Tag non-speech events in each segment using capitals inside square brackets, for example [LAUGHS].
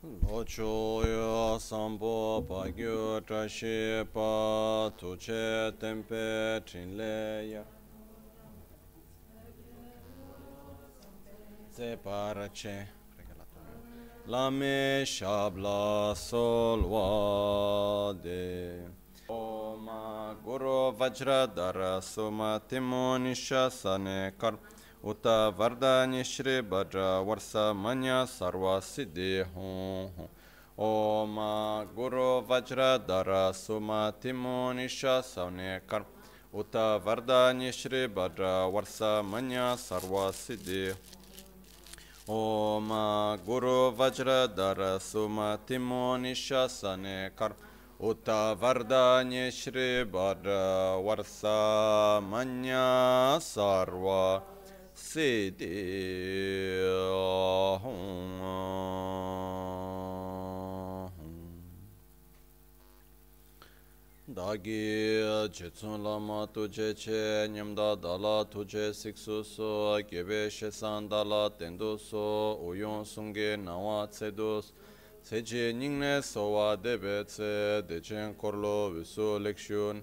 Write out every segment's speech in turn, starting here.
Locho yo sambo pa gyo tra pa tu che tempe trin le ya. Se para ce, la me shabla sol wade. Om Guru Vajradhara Suma Timo Nishasane Karma उत वरदानिश्रे भज वर्षमन्य सर्वसिद्धिः ॐ गुरु वज्रधर सुमतिमो निशसने कर्म उत वरदानिश्रे भज वर्षमन्य सर्वसिद्धिः ॐ गुरु वज्रधर सुमतिमो निशसने कर्म उत वरदानिश्रे भज वर्षमन्य सर्व se de hong da ge che chon lama tu che che nyam da dala tu che sik su so ge be she san dala ten do so o yon sung ge na wa tse do se che ning ne so wa de be tse de chen korlo vi su lekshun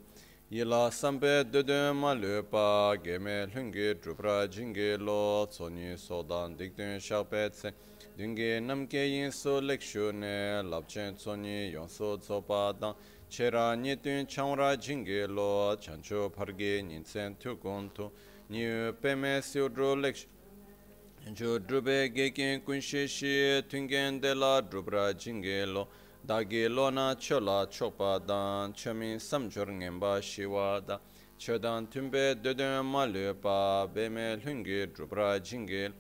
Yila sampe dedun ma lupa geme lungi drupra jingi lo tsoni sodan dikdun shakpe tse. Dungi namke yinso lekshu ne labchen tsoni yonso tsopa dan. Chera nitun changra jingi lo chancho pargi nintsen tukun tu. Niyu peme siudru lekshu. Jo drube gekin kunshi shi tungen de la drupra jingi lo. dāgī lōna chō lā chōpa dāng, chō mī sam chōr ngimbā shīwā dā, chō dāng tūmbē dōdō mā lō pā, bē mē lhūngi drupra jīngi,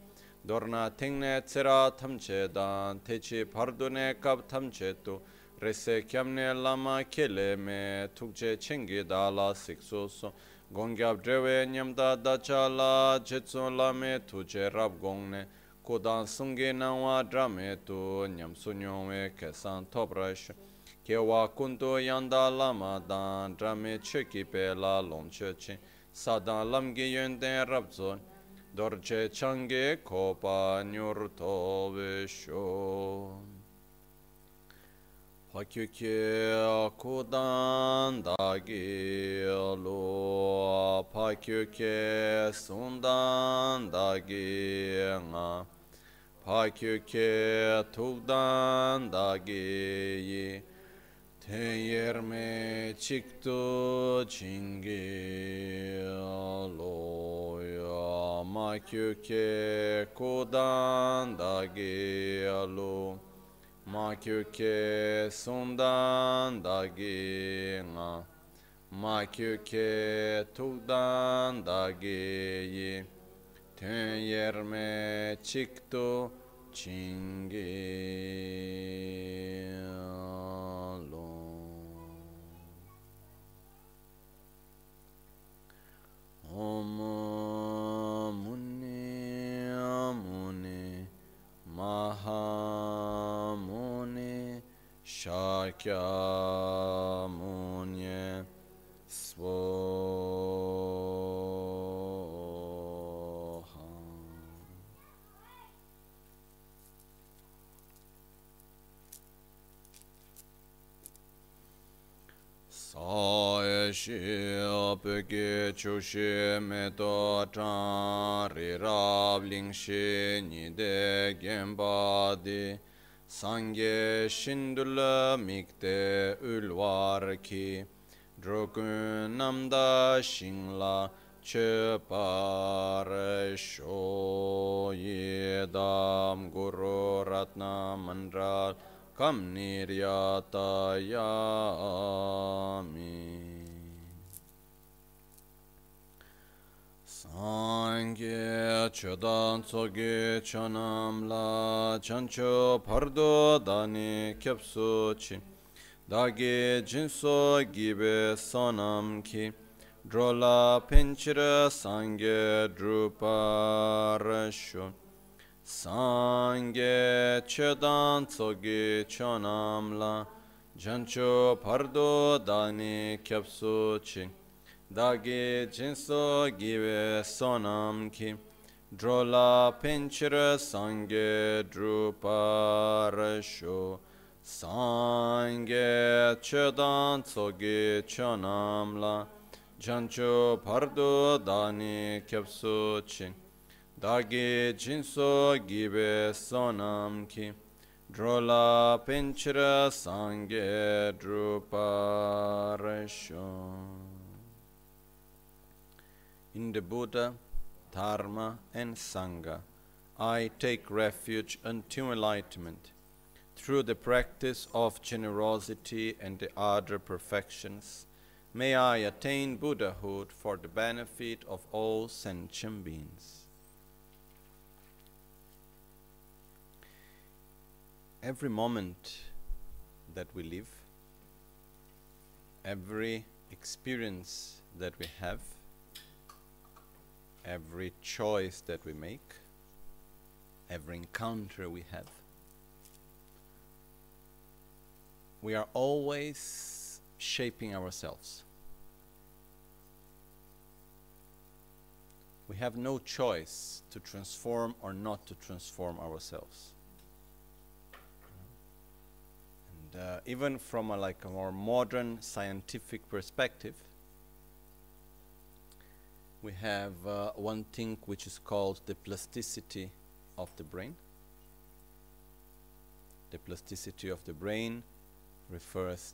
dōrna tīngne tsirā tam chē dāng, tēchī pārdu nē kāp tam chē tū, rēsē kiam nē lāma kē lē mē, tūk chē chēngi dā lā sīk sō sō, gōngyab drēwē nyam dā dā chā lā, chē tsō lā mē tū chē rāb gōng nē, kodan sungi nangwa drame tu nyam sunyongwe kesan toprash kewa kundu yanda lama dan drame cheki pe la lomche chin sadan lamgi yönden rabzo dorje change kopa nyur tobe sho. Pakyuke kodan dagi lo pakyuke sundan dagi nga. Pakyuke tuvdan da geyi Teyerme çıktı çingi aloya. Makyuke kudan da gelu Makyuke sundan da gina Makyuke tuvdan da geyi Yerme Chikto Chingi Om Muni Muni Maha Muni Shakya Muni Svod Ae și apăgheciu și metotari rabling și nide gembadi, sange şindulă mikte ulvar ki, drokunam da şingla çepare şoyedam guru ratna mandral, kam niryata yami Sangye chodan tsoge chanam la chancho pardo dani kyapsu chi. Dage jinso gibe sonam ki. Drola pinchira sangye druparasho Sangye Sangue cedanzo ghicionamla, Giancio pardo dani capsuci, Dagi cinso give sonam ki, Drola pincere sangue druparesho, Sangue cedanzo ghicionamla, Giancio pardo dani capsuci, dagi jinso gibe sonam ki drola pinchira sangye druparasho in the Buddha, Dharma, and Sangha, I take refuge until enlightenment. Through the practice of generosity and the other perfections, may I attain Buddhahood for the benefit of all sentient beings. Every moment that we live, every experience that we have, every choice that we make, every encounter we have. We are always shaping ourselves. We have no choice to transform or not to transform ourselves. And uh, even from a, like a more modern scientific perspective, we have uh, one thing which is called the plasticity of the brain. The plasticity of the brain refers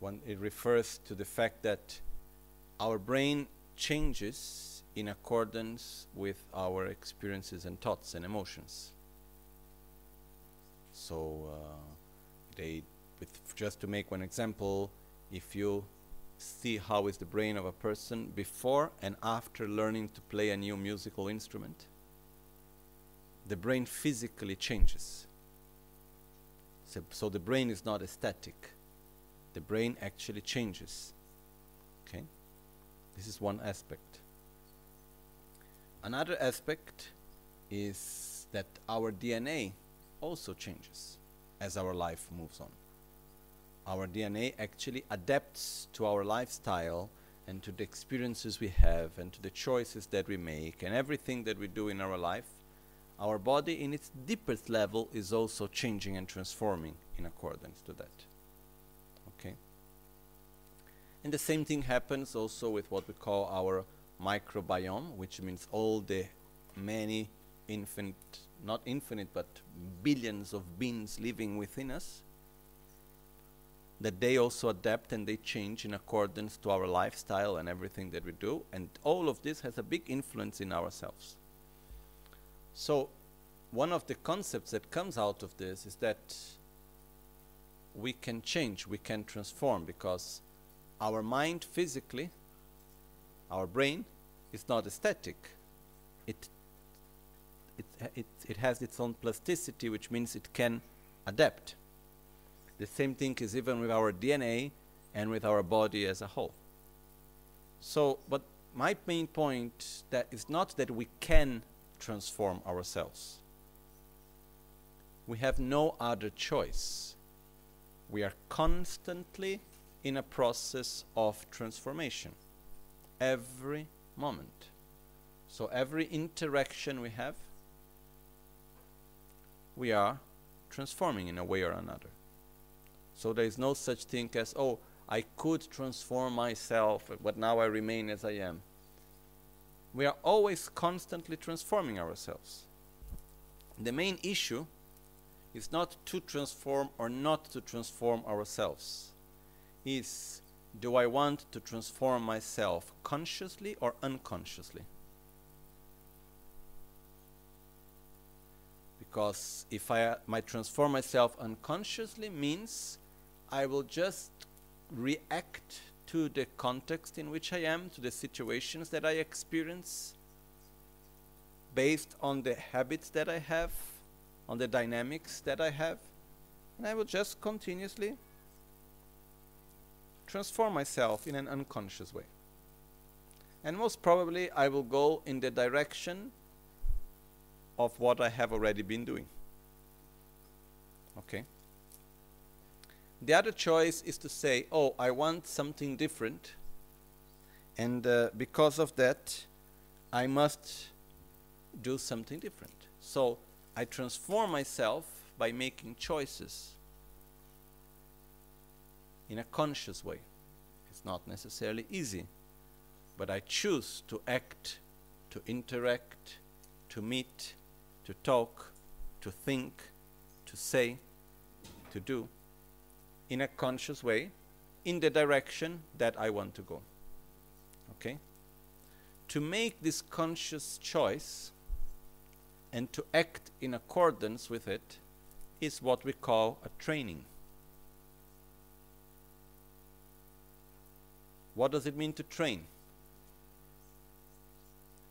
one it refers to the fact that our brain changes in accordance with our experiences and thoughts and emotions. So uh, they, with just to make one example, if you see how is the brain of a person before and after learning to play a new musical instrument. The brain physically changes. So, so the brain is not static. The brain actually changes. Okay? This is one aspect. Another aspect is that our DNA also changes as our life moves on our DNA actually adapts to our lifestyle and to the experiences we have and to the choices that we make and everything that we do in our life, our body in its deepest level is also changing and transforming in accordance to that. Okay? And the same thing happens also with what we call our microbiome, which means all the many infinite, not infinite, but billions of beings living within us that they also adapt and they change in accordance to our lifestyle and everything that we do. And all of this has a big influence in ourselves. So, one of the concepts that comes out of this is that we can change, we can transform because our mind physically, our brain, is not static. It, it, it, it has its own plasticity, which means it can adapt. The same thing is even with our DNA and with our body as a whole. So, but my main point that is not that we can transform ourselves. We have no other choice. We are constantly in a process of transformation every moment. So every interaction we have, we are transforming in a way or another. So there is no such thing as, oh, I could transform myself, but now I remain as I am. We are always constantly transforming ourselves. The main issue is not to transform or not to transform ourselves. Is do I want to transform myself consciously or unconsciously? Because if I might transform myself unconsciously means I will just react to the context in which I am, to the situations that I experience, based on the habits that I have, on the dynamics that I have, and I will just continuously transform myself in an unconscious way. And most probably, I will go in the direction of what I have already been doing. Okay? The other choice is to say, oh, I want something different. And uh, because of that, I must do something different. So I transform myself by making choices in a conscious way. It's not necessarily easy, but I choose to act, to interact, to meet, to talk, to think, to say, to do in a conscious way in the direction that I want to go. Okay? To make this conscious choice and to act in accordance with it is what we call a training. What does it mean to train?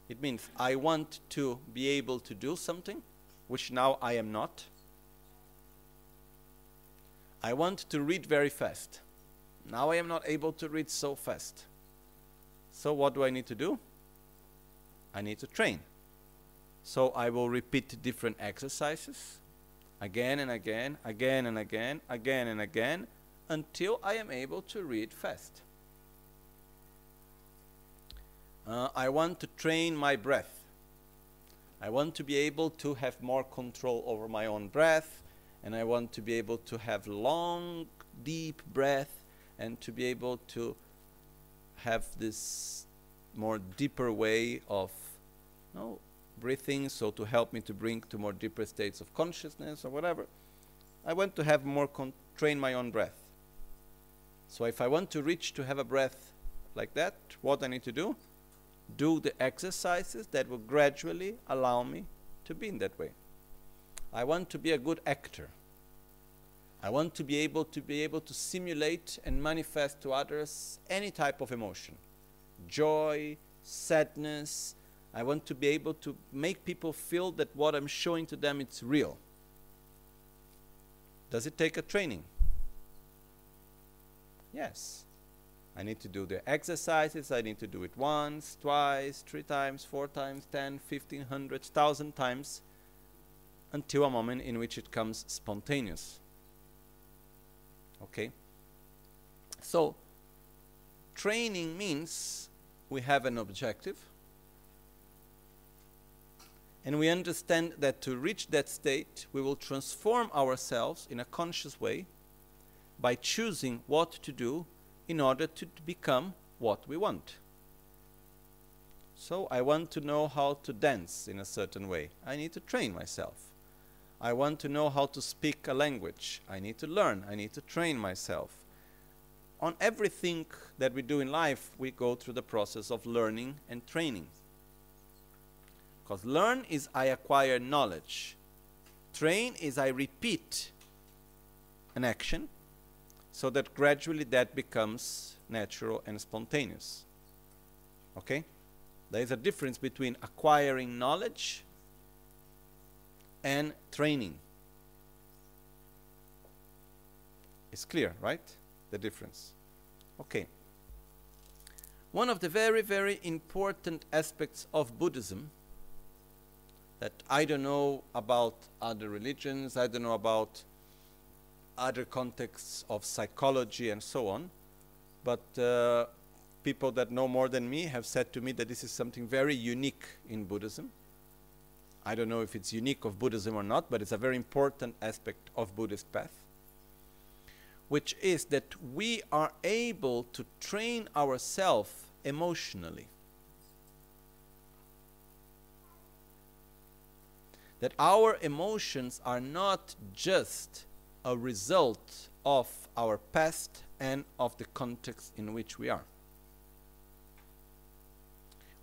It means I want to be able to do something which now I am not. I want to read very fast. Now I am not able to read so fast. So what do I need to do? I need to train. So I will repeat different exercises again and again, again and again, again and again, until I am able to read fast. Uh, I want to train my breath. I want to be able to have more control over my own breath, and I want to be able to have long, deep breath, and to be able to have this more deeper way of you know, breathing, so to help me to bring to more deeper states of consciousness or whatever. I want to have more con- train my own breath. So if I want to reach to have a breath like that, what I need to do? Do the exercises that will gradually allow me to be in that way. I want to be a good actor. I want to be able to be able to simulate and manifest to others any type of emotion. Joy, sadness. I want to be able to make people feel that what I'm showing to them it's real. Does it take a training? Yes. I need to do the exercises. I need to do it once, twice, three times, four times, ten, fifteen, hundred, thousand times until a moment in which it comes spontaneous. Okay? So, training means we have an objective and we understand that to reach that state, we will transform ourselves in a conscious way by choosing what to do in order to become what we want. So I want to know how to dance in a certain way. I need to train myself. I want to know how to speak a language. I need to learn. I need to train myself. On everything that we do in life, we go through the process of learning and training. Because learn is I acquire knowledge. Train is I repeat an action so that gradually that becomes natural and spontaneous. Okay? There is a difference between acquiring knowledge and training. It's clear, right? The difference. Okay. One of the very, very important aspects of Buddhism that I don't know about other religions, I don't know about other contexts of psychology and so on. But uh, people that know more than me have said to me that this is something very unique in Buddhism. I don't know if it's unique of Buddhism or not, but it's a very important aspect of Buddhist path, which is that we are able to train ourselves emotionally. That our emotions are not just a result of our past and of the context in which we are.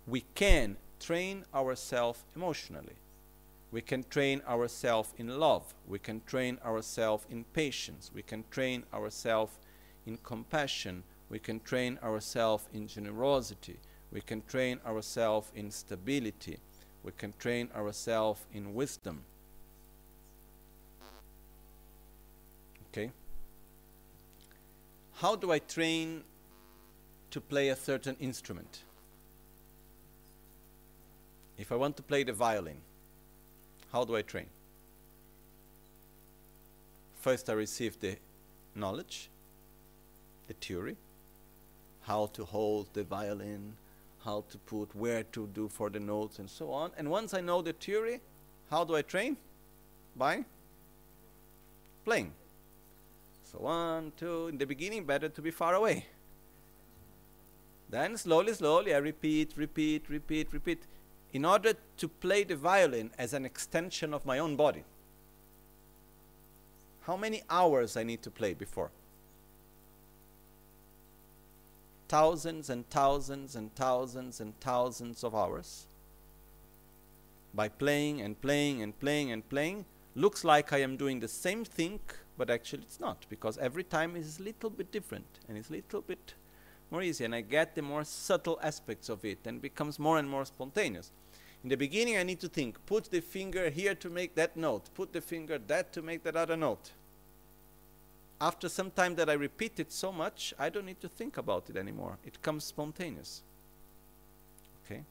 We can train ourselves emotionally. We can train ourselves in love. We can train ourselves in patience. We can train ourselves in compassion. We can train ourselves in generosity. We can train ourselves in stability. We can train ourselves in wisdom. Okay? How do I train to play a certain instrument? If I want to play the violin, how do I train? First, I receive the knowledge, the theory, how to hold the violin, how to put, where to do for the notes, and so on. And once I know the theory, how do I train? By playing. So one, two. In the beginning, better to be far away. Then slowly, slowly, I repeat, repeat, repeat, repeat, in order to play the violin as an extension of my own body. How many hours I need to play before? Thousands and thousands and thousands and thousands of hours. By playing and playing and playing and playing, looks like I am doing the same thing, but actually it's not, because every time is a little bit different and it's a little bit more easy, and I get the more subtle aspects of it and becomes more and more spontaneous. In the beginning, I need to think, put the finger here to make that note, put the finger that to make that other note. After some time that I repeat it so much, I don't need to think about it anymore. It comes spontaneous. Okay?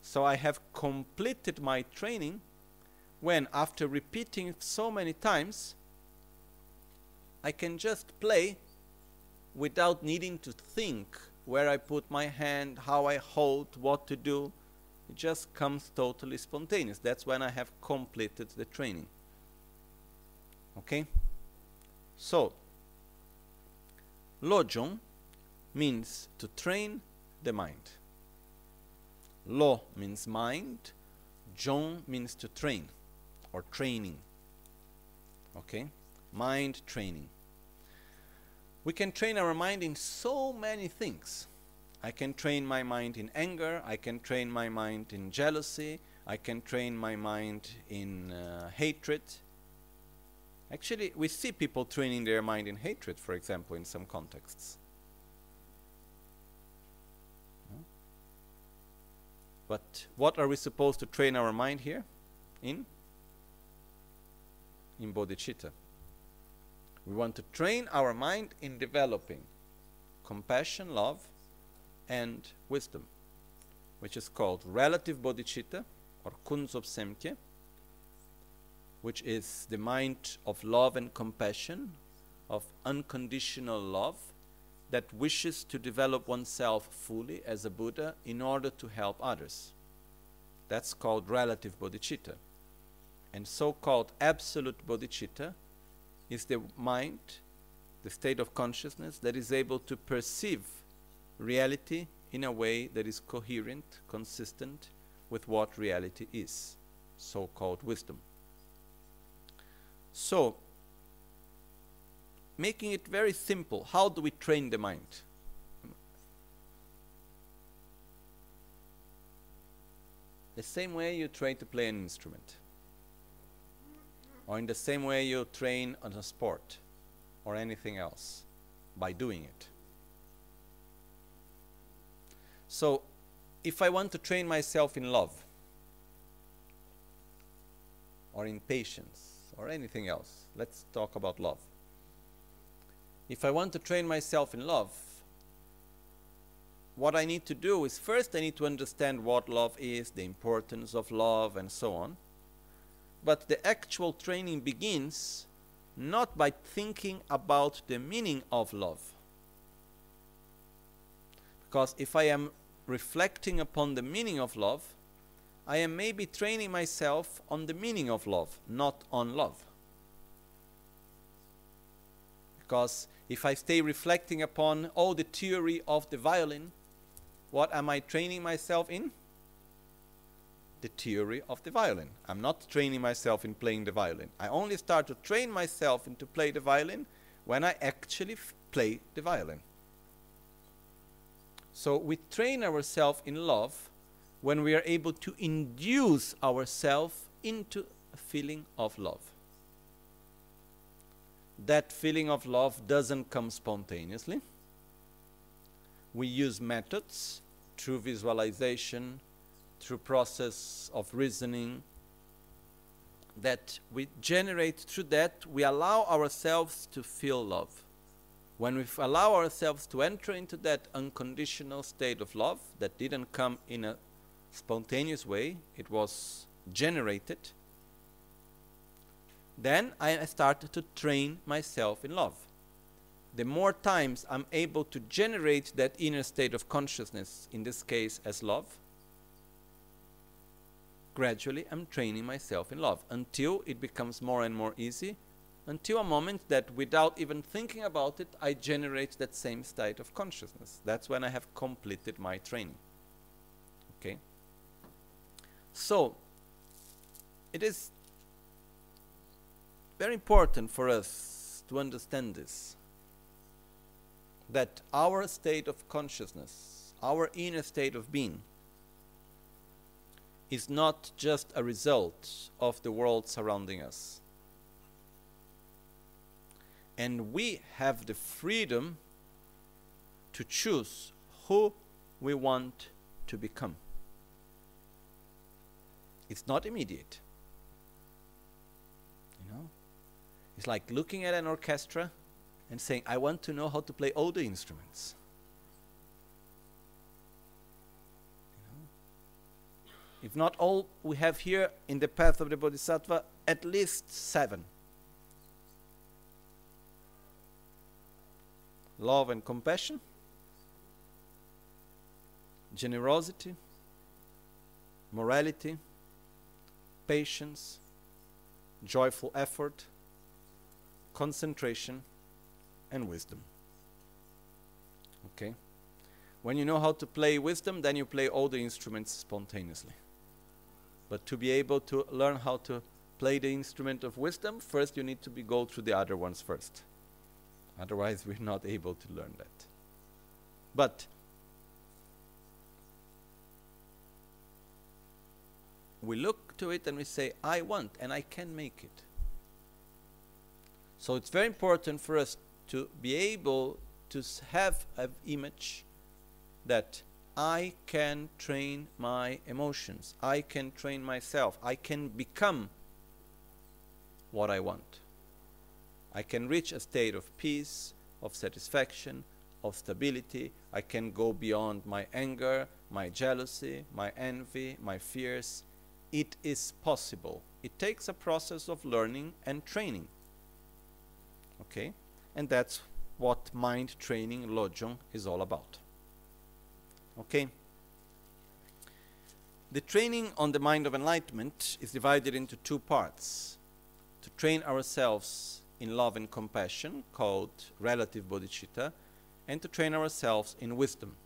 So I have completed my training when, after repeating so many times, I can just play without needing to think where I put my hand, how I hold, what to do. It just comes totally spontaneous. That's when I have completed the training. Okay? So, Lojong means to train the mind. Lo means mind, Jong means to train or training. Okay? Mind training. We can train our mind in so many things. I can train my mind in anger, I can train my mind in jealousy, I can train my mind in uh, hatred. Actually, we see people training their mind in hatred, for example, in some contexts. But what are we supposed to train our mind here? In? In bodhicitta. We want to train our mind in developing compassion, love, and wisdom, which is called relative bodhicitta or kunzop semkye, which is the mind of love and compassion, of unconditional love, that wishes to develop oneself fully as a Buddha in order to help others. That's called relative bodhicitta. And so called absolute bodhicitta is the mind, the state of consciousness that is able to perceive reality in a way that is coherent, consistent with what reality is, so called wisdom. So, making it very simple, how do we train the mind? The same way you train to play an instrument, or in the same way you train on a sport or anything else, by doing it. So, if I want to train myself in love, or in patience, or anything else, let's talk about love. If I want to train myself in love, what I need to do is first I need to understand what love is, the importance of love, and so on. But the actual training begins not by thinking about the meaning of love. Because if I am reflecting upon the meaning of love, I am maybe training myself on the meaning of love, not on love. Because if I stay reflecting upon all the theory of the violin, what am I training myself in? The theory of the violin. I'm not training myself in playing the violin. I only start to train myself into play the violin when I actually play the violin. So we train ourselves in love when we are able to induce ourselves into a feeling of love. That feeling of love doesn't come spontaneously. We use methods through visualization, through process of reasoning, that we generate through that, we allow ourselves to feel love when we allow ourselves to enter into that unconditional state of love that didn't come in a spontaneous way, it was generated, then I started to train myself in love. the more times I'm able to generate that inner state of consciousness, in this case as love, gradually I'm training myself in love until it becomes more and more easy, until a moment that without even thinking about it, I generate that same state of consciousness. That's when I have completed my training. Okay? So, it is very important for us to understand this that our state of consciousness, our inner state of being, is not just a result of the world surrounding us. And we have the freedom to choose who we want to become. It's not immediate. You know? It's like looking at an orchestra and saying, I want to know how to play all the instruments. If not all, we have here in the path of the Bodhisattva at least seven. Love and compassion, generosity, morality, patience, joyful effort, concentration, and wisdom. Okay? When you know how to play wisdom, then you play all the instruments spontaneously. But to be able to learn how to play the instrument of wisdom, first you need to be go through the other ones first. Otherwise, we're not able to learn that. But we look to it and we say, I want and I can make it. So it's very important for us to be able to have an image that I can train my emotions. I can train myself. I can become what I want. I can reach a state of peace, of satisfaction, of stability. I can go beyond my anger, my jealousy, my envy, my fears. It is possible. It takes a process of learning and training. Okay? And that's what mind training Lojong is all about. Okay? The training on the mind of enlightenment is divided into two parts. To train ourselves in love and compassion, called relative bodhicitta, and to train ourselves in wisdom.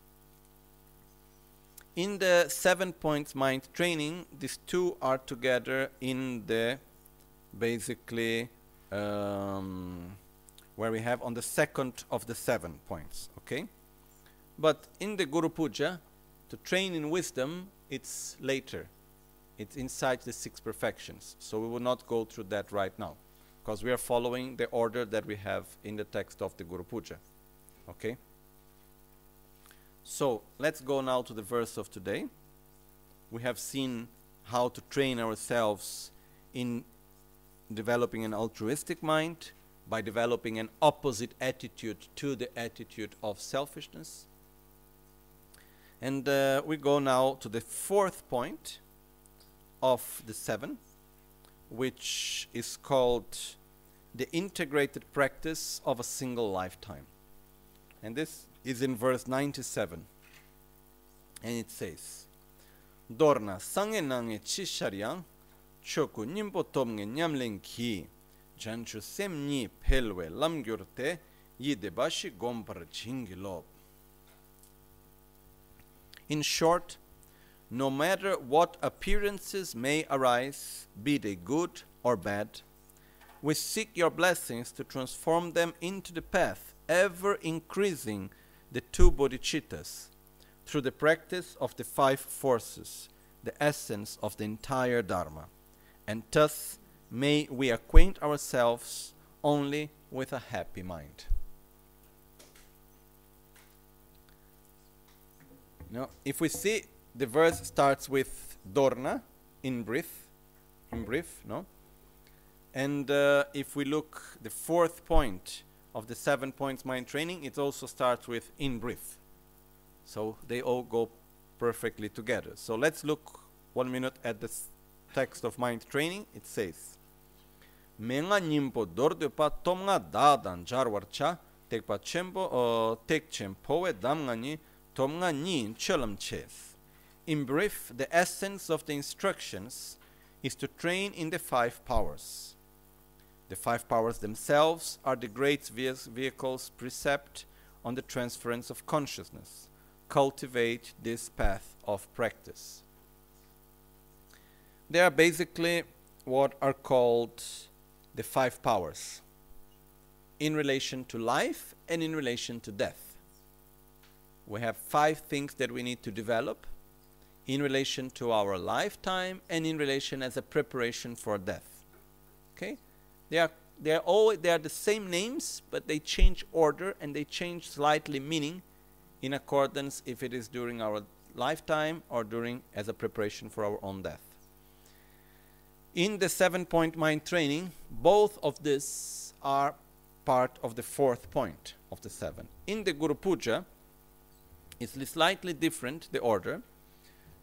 In the seven points mind training, these two are together in the basically um, where we have on the second of the seven points. Okay? But in the Guru Puja, to train in wisdom, it's later. It's inside the six perfections. So we will not go through that right now because we are following the order that we have in the text of the Guru Puja. Okay? So let's go now to the verse of today. We have seen how to train ourselves in developing an altruistic mind by developing an opposite attitude to the attitude of selfishness. And uh, we go now to the fourth point of the seven, which is called the integrated practice of a single lifetime. And this is in verse 97. And it says, Dorna sange nange chisharyang choku nimbo tomnge nyamlen ki janchu semni pelwe lamgyurte yidebashi gompar chingilob. In short, no matter what appearances may arise, be they good or bad, we seek your blessings to transform them into the path, ever increasing the two bodhicittas through the practice of the five forces, the essence of the entire Dharma. And thus may we acquaint ourselves only with a happy mind. Now, if we see the verse starts with Dorna in brief, in brief, no? And uh, if we look the fourth point of the seven points mind training, it also starts with in brief. So they all go perfectly together. So let's look one minute at the text of mind training. It says, menga nimpo dorde pa tomnga dadan jarwar cha tekpa chenpo uh, tek chenpowe damngani tomnga ni chelam ches. In brief, the essence of the instructions is to train in the five powers. The five powers themselves are the great vehicles precept on the transference of consciousness. Cultivate this path of practice. They are basically what are called the five powers in relation to life and in relation to death. We have five things that we need to develop in relation to our lifetime and in relation as a preparation for death. Okay? They are they are all they are the same names, but they change order and they change slightly meaning in accordance if it is during our lifetime or during as a preparation for our own death. In the seven point mind training, both of these are part of the fourth point of the seven. In the Guru Puja, it's slightly different, the order,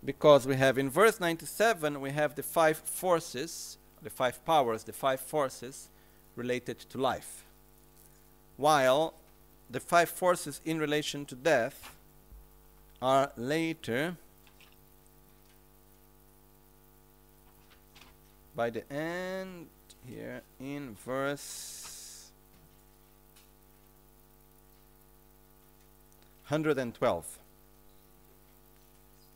because we have in verse 97, we have the five forces, the five powers, the five forces related to life. While the five forces in relation to death are later by the end here in verse 112.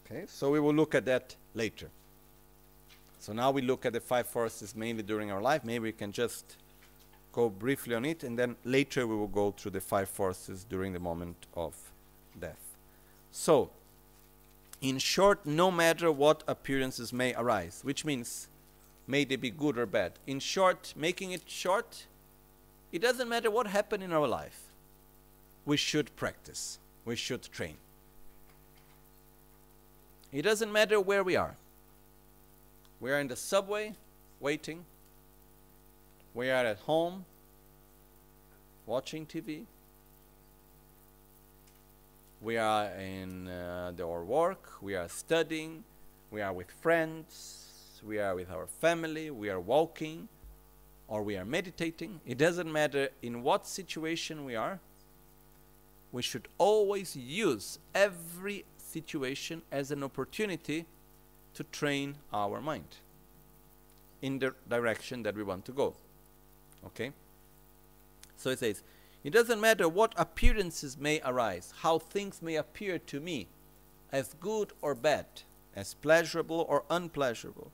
Okay, so we will look at that later. So now we look at the five forces mainly during our life. Maybe we can just go briefly on it, and then later we will go through the five forces during the moment of death. So, in short, no matter what appearances may arise, which means may they be good or bad. In short, making it short, it doesn't matter what happened in our life. We should practice, we should train. It doesn't matter where we are. We are in the subway waiting. We are at home watching TV. We are in uh, our work. We are studying. We are with friends we are with our family, we are walking, or we are meditating. It doesn't matter in what situation we are. We should always use every situation as an opportunity to train our mind in the direction that we want to go. Okay? So it says, it doesn't matter what appearances may arise, how things may appear to me, as good or bad, as pleasurable or unpleasurable.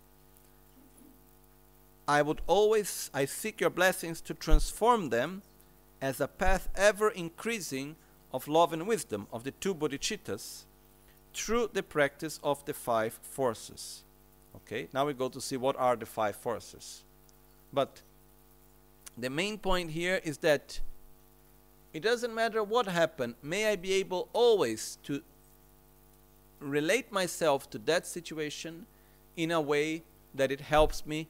I would always I seek your blessings to transform them as a path ever increasing of love and wisdom of the two bodhicittas through the practice of the five forces. Okay, now we go to see what are the five forces. But the main point here is that it doesn't matter what happened, may I be able always to relate myself to that situation in a way that it helps me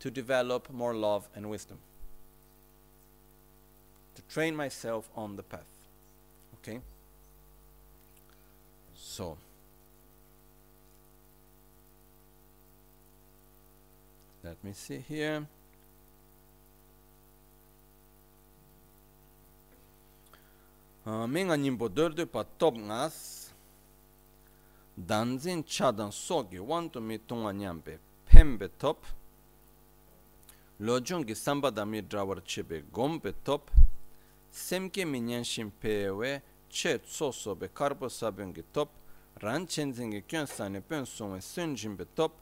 to develop more love and wisdom. To train myself on the path. okay. So let me see here. menga nimbo dörde pa top ngas danzin chadan sogi wanto mi tonga nyambe pembe top lojong gi samba da mi drawar chebe gombe top semke mi nyanshin pewe be top ran chenzin gi kyon sani pen sun jin be top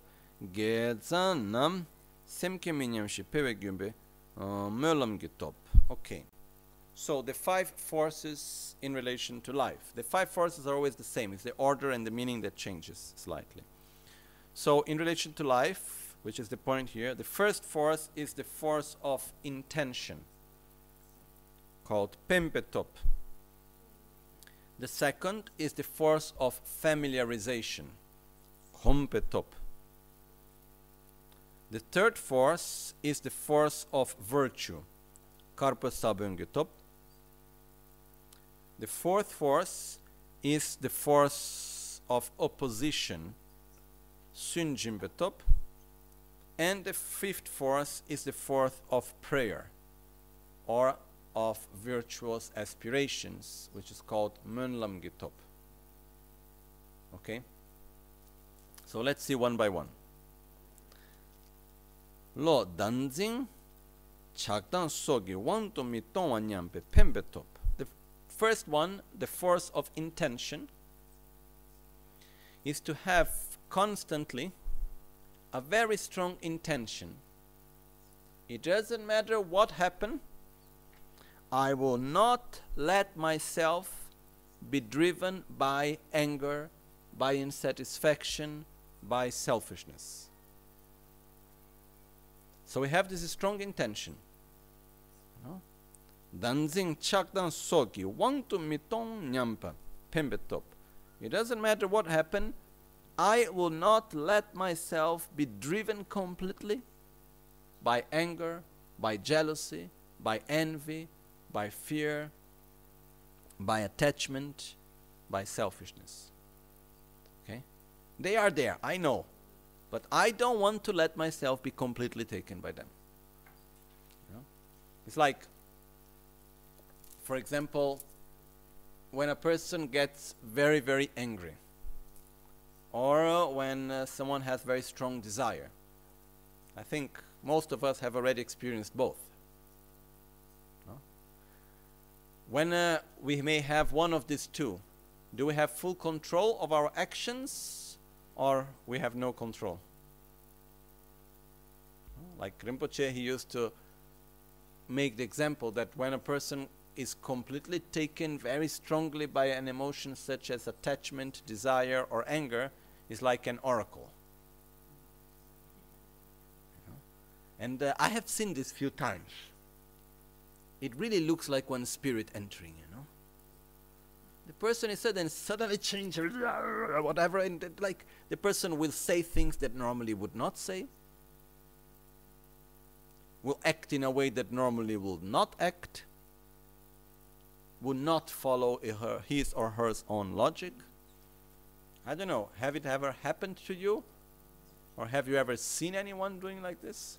ge zan nam semke minyan shi pewe mölam gi top okay so the five forces in relation to life the five forces are always the same it's the order and the meaning that changes slightly so in relation to life which is the point here. The first force is the force of intention, called Pempetop. The second is the force of familiarization, Hompetop. The third force is the force of virtue, Karpasabungetop. The fourth force is the force of opposition, Sunjimbetop. And the fifth force is the force of prayer or of virtuous aspirations, which is called Mönlam Gitop. Okay? So let's see one by one. Lo danzing chakdan sogi wanto mi tongwa nyampe pembe top. The first one, the force of intention, is to have constantly a very strong intention. It doesn't matter what happened, I will not let myself be driven by anger, by insatisfaction, by selfishness. So we have this strong intention. Danzing chakdan soki wangtu mitong nyampa pembetop. It doesn't matter what happened, I will not let myself be driven completely by anger, by jealousy, by envy, by fear, by attachment, by selfishness. Okay? They are there, I know. But I don't want to let myself be completely taken by them. You know? It's like, for example, when a person gets very, very angry, or when uh, someone has very strong desire. I think most of us have already experienced both. No? When uh, we may have one of these two, do we have full control of our actions or we have no control? Like Rinpoche, he used to make the example that when a person is completely taken very strongly by an emotion such as attachment, desire, or anger, is like an oracle. And uh, I have seen this few times. It really looks like one spirit entering, you know. The person is said and suddenly changes, whatever, and like the person will say things that normally would not say, will act in a way that normally will not act, would not follow her, his or her own logic. I don't know, have it ever happened to you? Or have you ever seen anyone doing like this?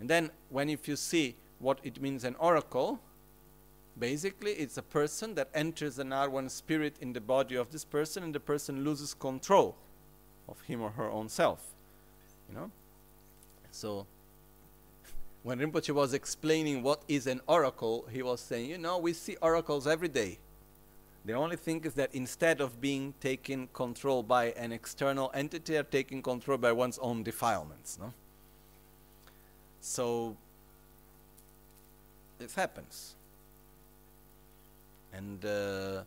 And then when if you see what it means an oracle, basically it's a person that enters an R1 spirit in the body of this person and the person loses control of him or her own self. You know? So [LAUGHS] when Rinpoche was explaining what is an oracle, he was saying, you know, we see oracles every day. The only thing is that instead of being taken control by an external entity, are taken control by one's own defilements. No? So it happens. And uh,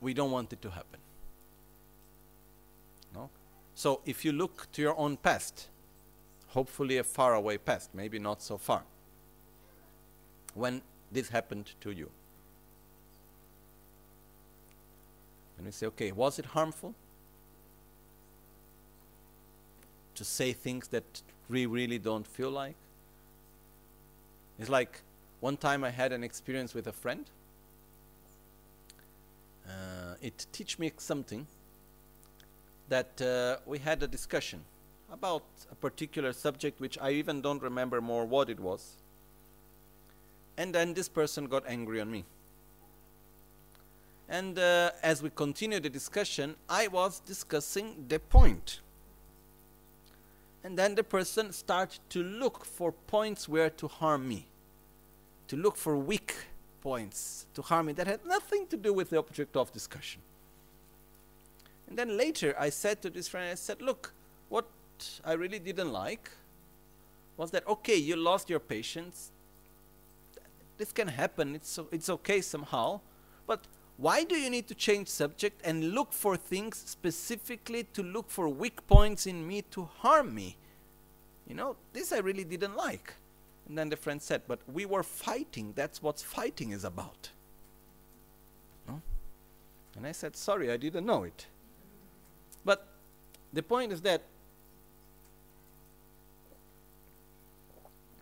we don't want it to happen. No? So if you look to your own past, hopefully a faraway past, maybe not so far, when this happened to you. And we say, okay, was it harmful? To say things that we really don't feel like? It's like one time I had an experience with a friend. Uh, it teach me something that uh, we had a discussion about a particular subject which I even don't remember more what it was. And then this person got angry on me. And uh, as we continued the discussion, I was discussing the point. And then the person started to look for points where to harm me, to look for weak points to harm me that had nothing to do with the object of discussion. And then later I said to this friend, I said, Look, what I really didn't like was that, okay, you lost your patience. This can happen, it's, it's okay somehow. But why do you need to change subject and look for things specifically to look for weak points in me to harm me? You know, this I really didn't like. And then the friend said, But we were fighting. That's what fighting is about. No? And I said, Sorry, I didn't know it. But the point is that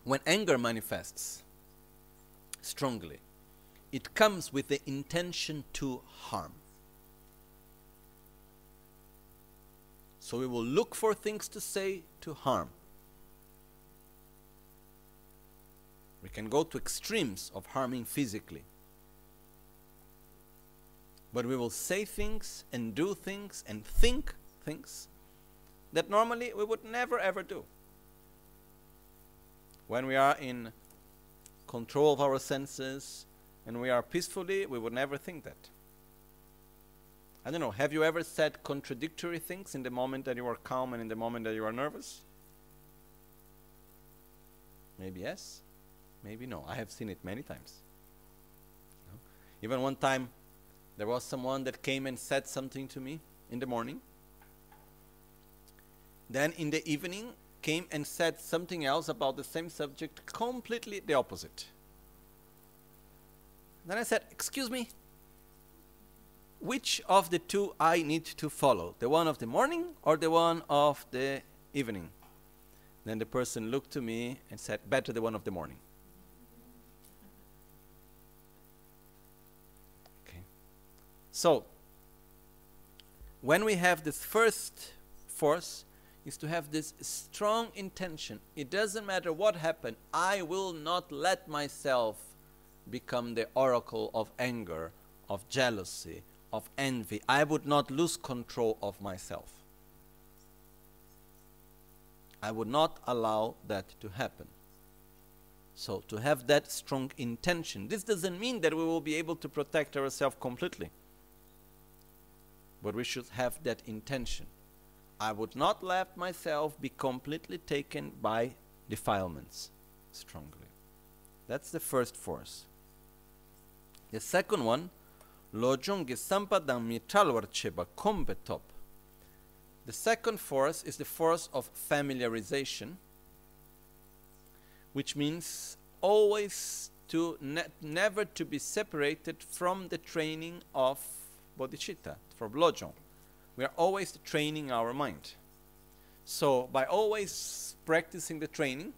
when anger manifests strongly, it comes with the intention to harm. So we will look for things to say to harm. Can go to extremes of harming physically. But we will say things and do things and think things that normally we would never ever do. When we are in control of our senses and we are peacefully, we would never think that. I don't know, have you ever said contradictory things in the moment that you are calm and in the moment that you are nervous? Maybe yes, maybe no. I have seen it many times. No? Even one time, there was someone that came and said something to me in the morning. Then in the evening, came and said something else about the same subject, completely the opposite. Then I said, Excuse me, which of the two I need to follow? The one of the morning or the one of the evening? Then the person looked to me and said, Better the one of the morning. So, when we have this first force, is to have this strong intention. It doesn't matter what happened, I will not let myself become the oracle of anger, of jealousy, of envy. I would not lose control of myself. I would not allow that to happen. So, to have that strong intention, this doesn't mean that we will be able to protect ourselves completely. But we should have that intention. I would not let myself be completely taken by defilements strongly. That's the first force. The second one, lojong sampadang mitralwar cheba top. The second force is the force of familiarization, which means always to ne never to be separated from the training of bodhicitta, for lojong. We are always training our mind. So by always practicing the training,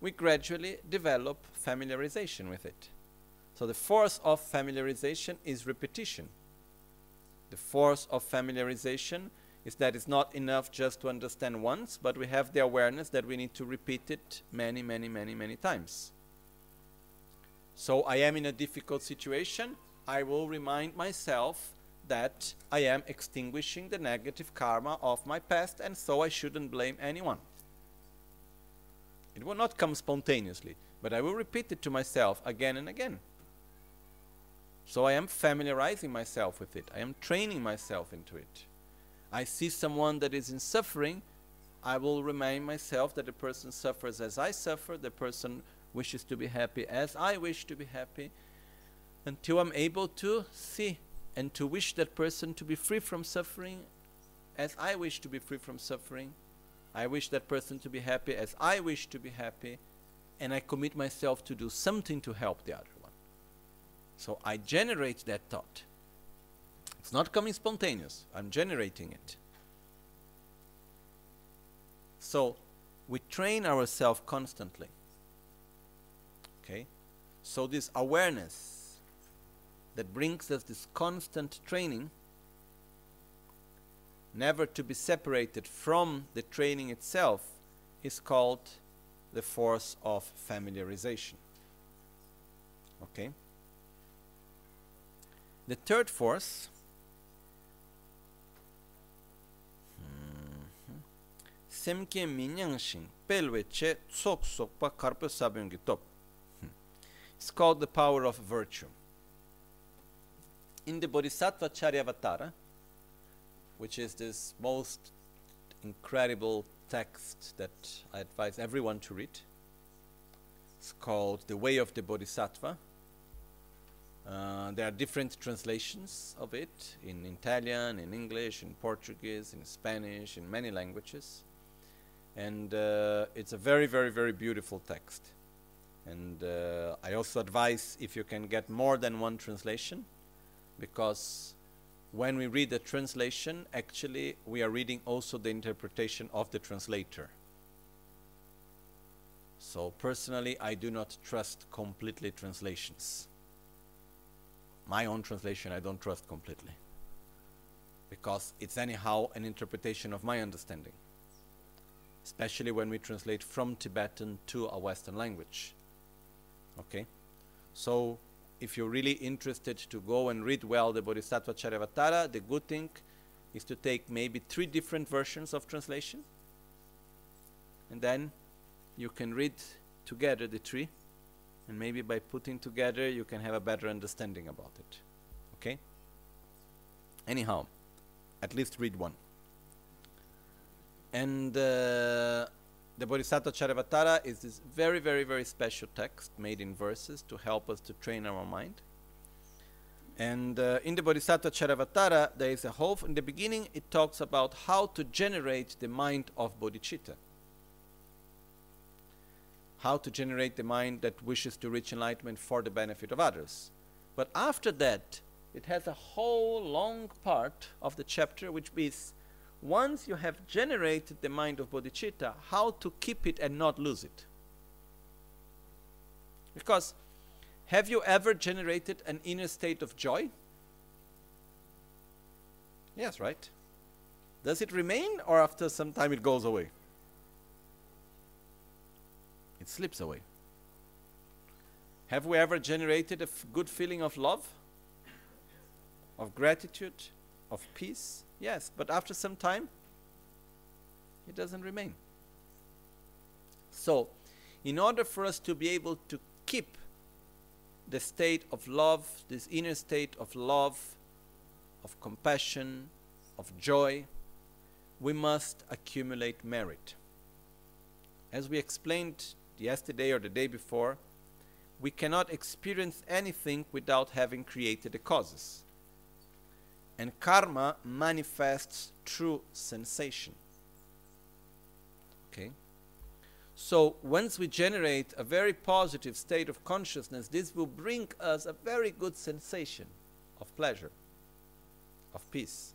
we gradually develop familiarization with it. So the force of familiarization is repetition. The force of familiarization is that it's not enough just to understand once, but we have the awareness that we need to repeat it many, many, many, many times. So I am in a difficult situation. I will remind myself that I am extinguishing the negative karma of my past, and so I shouldn't blame anyone. It will not come spontaneously, but I will repeat it to myself again and again. So I am familiarizing myself with it. I am training myself into it. I see someone that is in suffering, I will remind myself that the person suffers as I suffer, the person wishes to be happy as I wish to be happy, until I'm able to see and to wish that person to be free from suffering as I wish to be free from suffering. I wish that person to be happy as I wish to be happy, and I commit myself to do something to help the other one. So I generate that thought. It's not coming spontaneous, I'm generating it. So we train ourselves constantly. Okay? So this awareness that brings us this constant training, never to be separated from the training itself, is called the force of familiarization. Okay? The third force mm-hmm, semke minyangshin pelwe che tsok sokpa karpa sabyongi top. Hmm. It's called the power of virtue in the Bodhisattva Charyavatara, which is this most incredible text that I advise everyone to read. It's called The Way of the Bodhisattva. Uh, there are different translations of it in Italian, in English, in Portuguese, in Spanish, in many languages. And uh, it's a very, very, very beautiful text. And uh, I also advise if you can get more than one translation, because when we read the translation, actually we are reading also the interpretation of the translator. So personally, I do not trust completely translations. My own translation, I don't trust completely. Because it's anyhow an interpretation of my understanding. Especially when we translate from Tibetan to a Western language. Okay? So, if you're really interested to go and read well the Bodhisattva Charyavatara, the good thing is to take maybe three different versions of translation. And then you can read together the three. And maybe by putting together, you can have a better understanding about it. Okay? Anyhow, at least read one. And uh, the Bodhisattva Charyavatara is this very, very, very special text made in verses to help us to train our mind. And uh, in the Bodhisattva Charyavatara, there is a whole, in the beginning, it talks about how to generate the mind of bodhicitta. How to generate the mind that wishes to reach enlightenment for the benefit of others. But after that, it has a whole long part of the chapter which is once you have generated the mind of bodhicitta, how to keep it and not lose it. Because have you ever generated an inner state of joy? Yes, right? Does it remain or after some time it goes away? It slips away. Have we ever generated a f- good feeling of love, of gratitude, of peace? Yes, but after some time, it doesn't remain. So, in order for us to be able to keep the state of love, this inner state of love, of compassion, of joy, we must accumulate merit. As we explained yesterday or the day before, we cannot experience anything without having created the causes and karma manifests through sensation. Okay? So, once we generate a very positive state of consciousness, this will bring us a very good sensation of pleasure, of peace.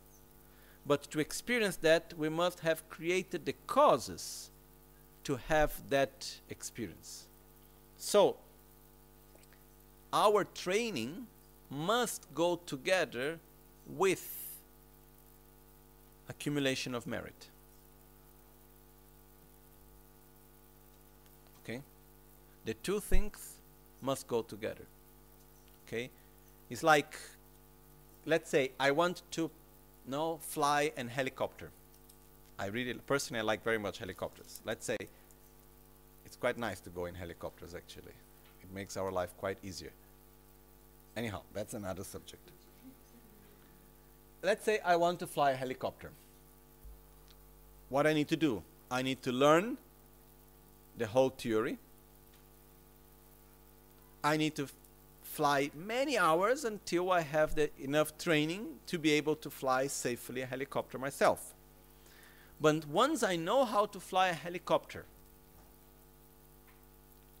But to experience that, we must have created the causes to have that experience. So, our training must go together with accumulation of merit. Okay? The two things must go together. Okay? It's like, let's say, I want to no, fly an helicopter. I really, personally, I like very much helicopters. Let's say, it's quite nice to go in helicopters actually. It makes our life quite easier. Anyhow, that's another subject let's say I want to fly a helicopter. What I need to do? I need to learn the whole theory. I need to fly many hours until I have the enough training to be able to fly safely a helicopter myself. But once I know how to fly a helicopter,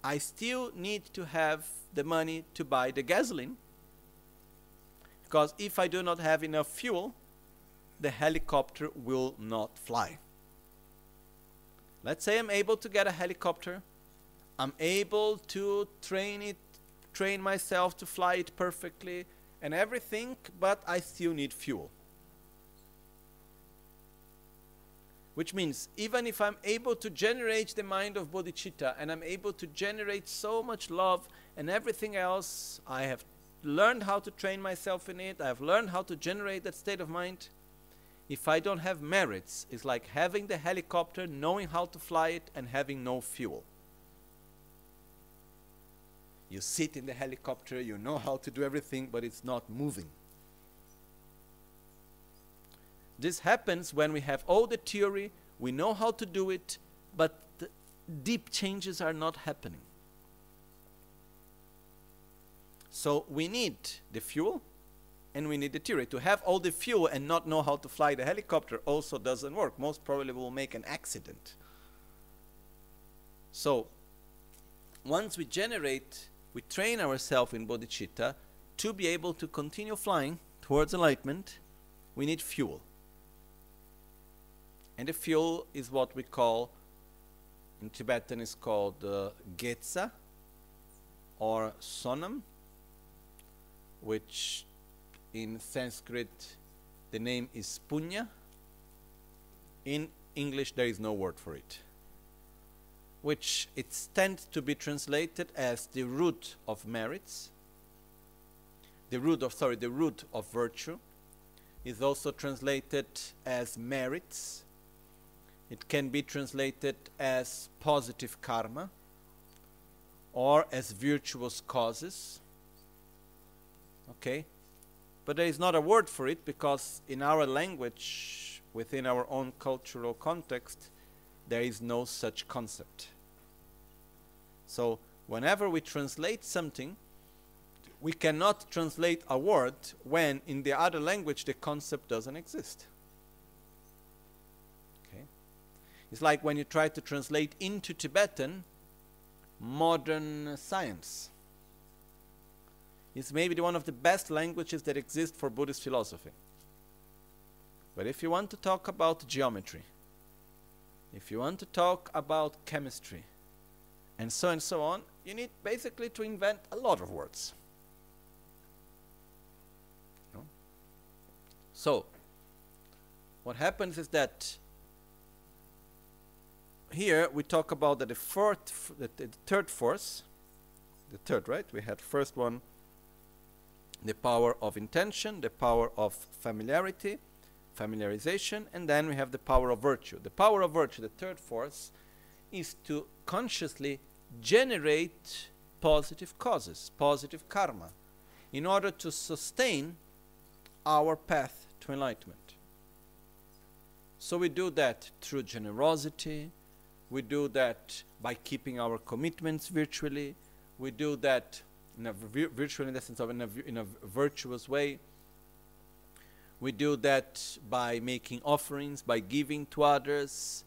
I still need to have the money to buy the gasoline because if I do not have enough fuel, the helicopter will not fly. Let's say I'm able to get a helicopter. I'm able to train it, train myself to fly it perfectly and everything, but I still need fuel. Which means, even if I'm able to generate the mind of bodhicitta and I'm able to generate so much love and everything else, I have learned how to train myself in it. I've learned how to generate that state of mind. If I don't have merits, it's like having the helicopter, knowing how to fly it, and having no fuel. You sit in the helicopter, you know how to do everything, but it's not moving. This happens when we have all the theory, we know how to do it, but the deep changes are not happening. So we need the fuel and we need the theory. To have all the fuel and not know how to fly the helicopter also doesn't work. Most probably will make an accident. So once we generate, we train ourselves in bodhicitta to be able to continue flying towards enlightenment, we need fuel. And the fuel is what we call, in Tibetan is called uh, getsa or sonam which in Sanskrit the name is punya. In English there is no word for it. which it tends to be translated as the root of merits, the root of sorry, the root of virtue, is also translated as merits. It can be translated as positive karma or as virtuous causes. Okay? But there is not a word for it because in our language, within our own cultural context, there is no such concept. So, whenever we translate something, we cannot translate a word when in the other language the concept doesn't exist. Okay? It's like when you try to translate into Tibetan modern science. It's maybe one of the best languages that exist for Buddhist philosophy. But if you want to talk about geometry, if you want to talk about chemistry, and so and so on, you need basically to invent a lot of words. No? So, what happens is that here we talk about the fourth, the, the third force, the third, right? We had first one, the power of intention, the power of familiarity, familiarization, and then we have the power of virtue. The power of virtue, the third force, is to consciously generate positive causes, positive karma, in order to sustain our path to enlightenment. So we do that through generosity, we do that by keeping our commitments virtually, we do that in a vir- virtual in the sense of in a, in a virtuous way. We do that by making offerings, by giving to others,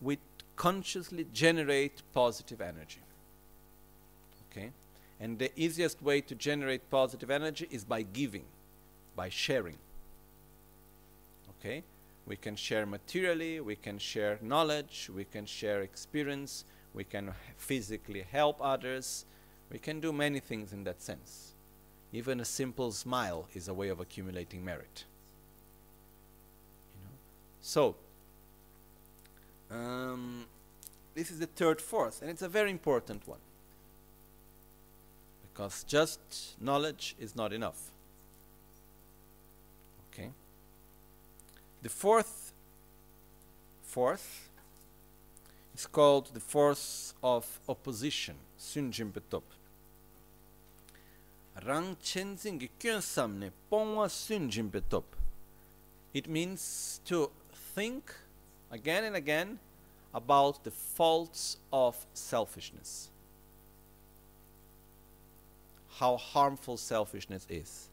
we consciously generate positive energy. Okay? And the easiest way to generate positive energy is by giving, by sharing. Okay? We can share materially, we can share knowledge, we can share experience, we can physically help others, we can do many things in that sense. Even a simple smile is a way of accumulating merit. You know? So, um, this is the third force, and it's a very important one. Because just knowledge is not enough. Okay? The fourth force is called the force of opposition, Sunjin Betop. Rang Chenzing Samne Pongwa Sunjin Betop. It means to think again and again about the faults of selfishness. How harmful selfishness is.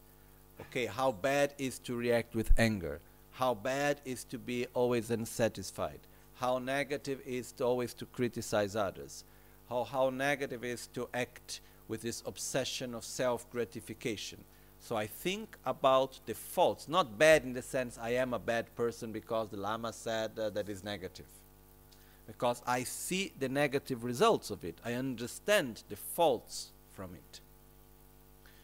Okay, how bad is to react with anger. How bad is to be always unsatisfied. How negative is to always to criticize others. How, how negative is to act with this obsession of self gratification. So I think about the faults, not bad in the sense I am a bad person because the Lama said uh, that is negative. Because I see the negative results of it, I understand the faults from it.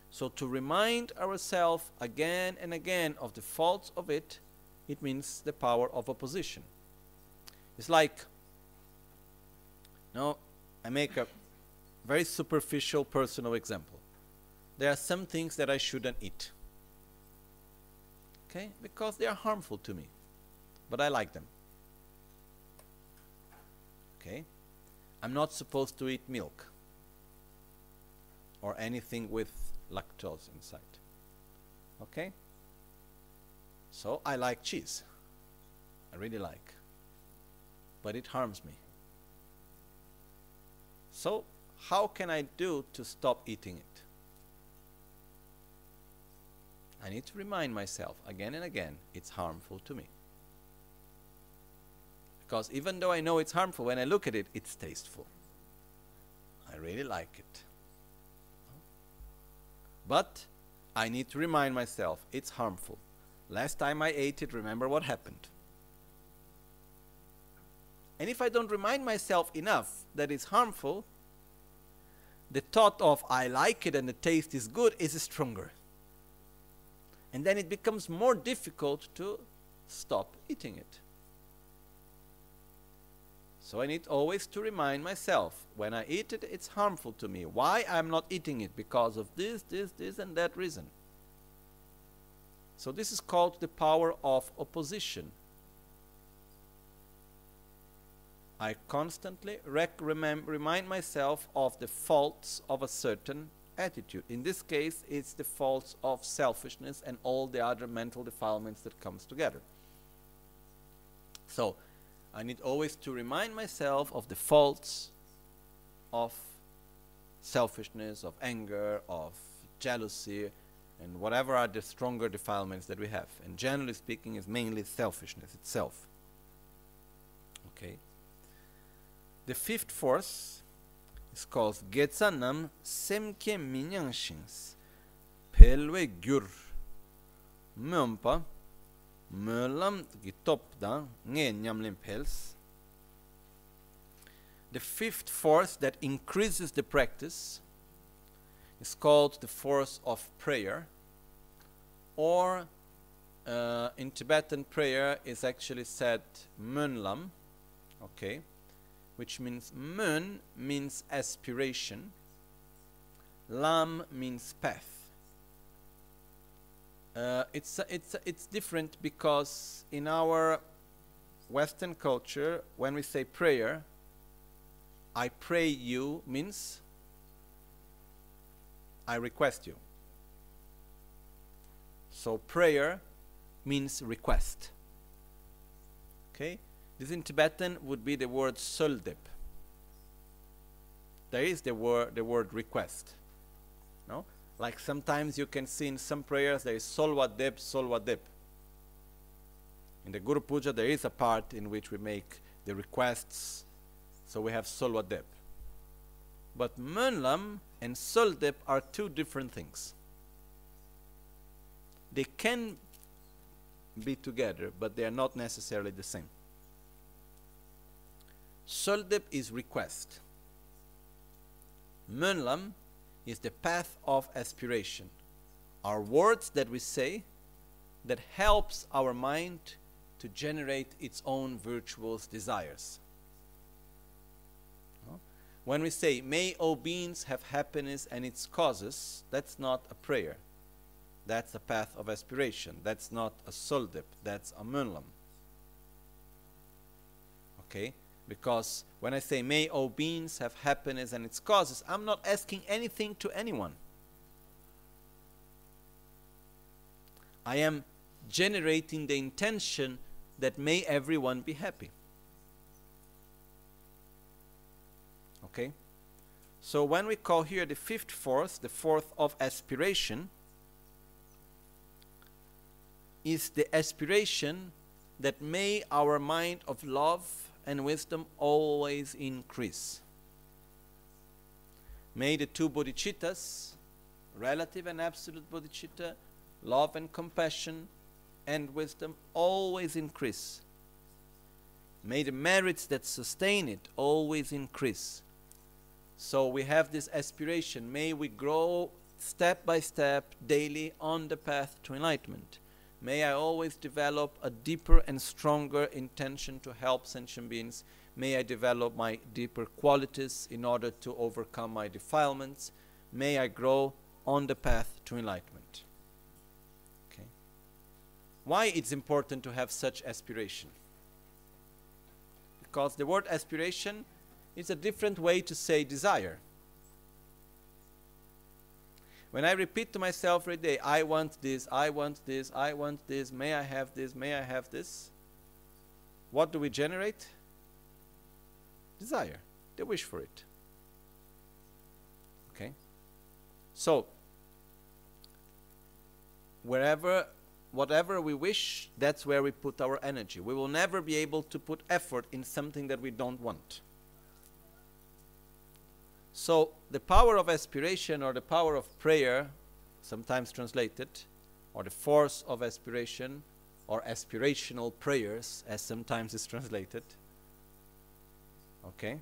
So to remind ourselves again and again of the faults of it, it means the power of opposition. It's like, no, I make a very superficial personal example there are some things that I shouldn't eat. Okay? Because they are harmful to me. But I like them. Okay? I'm not supposed to eat milk or anything with lactose inside. Okay? So I like cheese. I really like. But it harms me. So, how can I do to stop eating it? I need to remind myself again and again it's harmful to me. Because even though I know it's harmful, when I look at it, it's tasteful. I really like it. But I need to remind myself it's harmful. Last time I ate it, remember what happened. And if I don't remind myself enough that it's harmful, the thought of I like it and the taste is good is stronger and then it becomes more difficult to stop eating it. So I need always to remind myself when I eat it, it's harmful to me. Why I'm not eating it? Because of this, this, this, and that reason. So this is called the power of opposition. I constantly remind myself of the faults of a certain attitude. In this case, it's the faults of selfishness and all the other mental defilements that comes together. So, I need always to remind myself of the faults of selfishness, of anger, of jealousy, and whatever are the stronger defilements that we have. And generally speaking, is mainly selfishness itself. Okay. The fifth force is called Getsanam Semke Minyanshins Pelwe Gyur Mumpa Mölam Gitopda Nge Nyamlin Pels. The fifth force that increases the practice is called the force of prayer, or uh, in Tibetan prayer is actually said Mönlam, okay, which means mun means aspiration, Lam means path. Uh, it's it's it's different because in our Western culture, when we say prayer, I pray you means I request you. So prayer means request. Okay? This in Tibetan would be the word soldep. There is the word the word request. No? Like sometimes you can see in some prayers there is solwadep, solwadep. In the Guru Puja there is a part in which we make the requests. So we have solwa solwadep. But Mönlam and Soldep are two different things. They can be together, but they are not necessarily the same. Soldep is request. Mönlam is the path of aspiration. Are words that we say that helps our mind to generate its own virtuous desires. When we say, May all beings have happiness and its causes, that's not a prayer. That's a path of aspiration. That's not a soldip. That's a mönlam. Okay? Because when I say, May all beings have happiness and its causes, I'm not asking anything to anyone. I am generating the intention that may everyone be happy. Okay? So when we call here the fifth force, the fourth of aspiration, is the aspiration that may our mind of love and wisdom always increase. May the two bodhicittas, relative and absolute bodhicitta, love and compassion and wisdom always increase. May the merits that sustain it always increase. So we have this aspiration. May we grow step by step daily on the path to enlightenment. May I always develop a deeper and stronger intention to help sentient beings. May I develop my deeper qualities in order to overcome my defilements. May I grow on the path to enlightenment. Okay. Why it's important to have such aspiration? Because the word aspiration is a different way to say desire. When I repeat to myself every day, I want this, I want this, I want this, may I have this, may I have this, what do we generate? Desire, the wish for it. Okay? So, wherever, whatever we wish, that's where we put our energy. We will never be able to put effort in something that we don't want. So the power of aspiration or the power of prayer, sometimes translated, or the force of aspiration or aspirational prayers, as sometimes is translated, okay,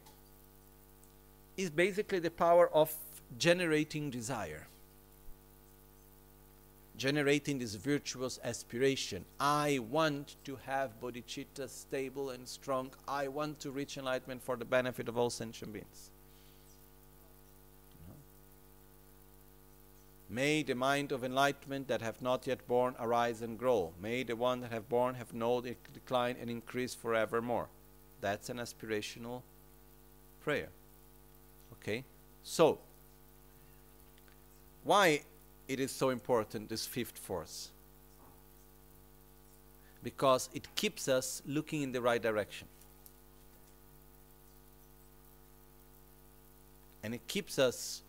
is basically the power of generating desire. generating this virtuous aspiration. I want to have bodhicitta stable and strong. I want to reach enlightenment for the benefit of all sentient beings. May the mind of enlightenment that have not yet born arise and grow. May the one that have born have no decline and increase forevermore. That's an aspirational prayer. Okay? So, why it is so important, this fifth force? Because it keeps us looking in the right direction. And it keeps us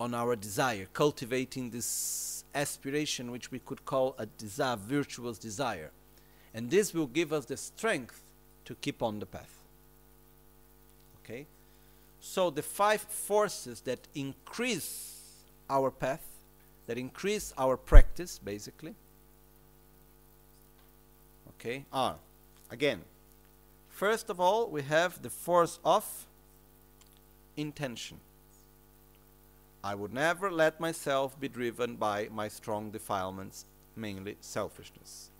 on our desire, cultivating this aspiration, which we could call a desire, virtuous desire. And this will give us the strength to keep on the path. Okay? So the five forces that increase our path, that increase our practice, basically, okay, are again, first of all, we have the force of intention. I would never let myself be driven by my strong defilements, mainly selfishness.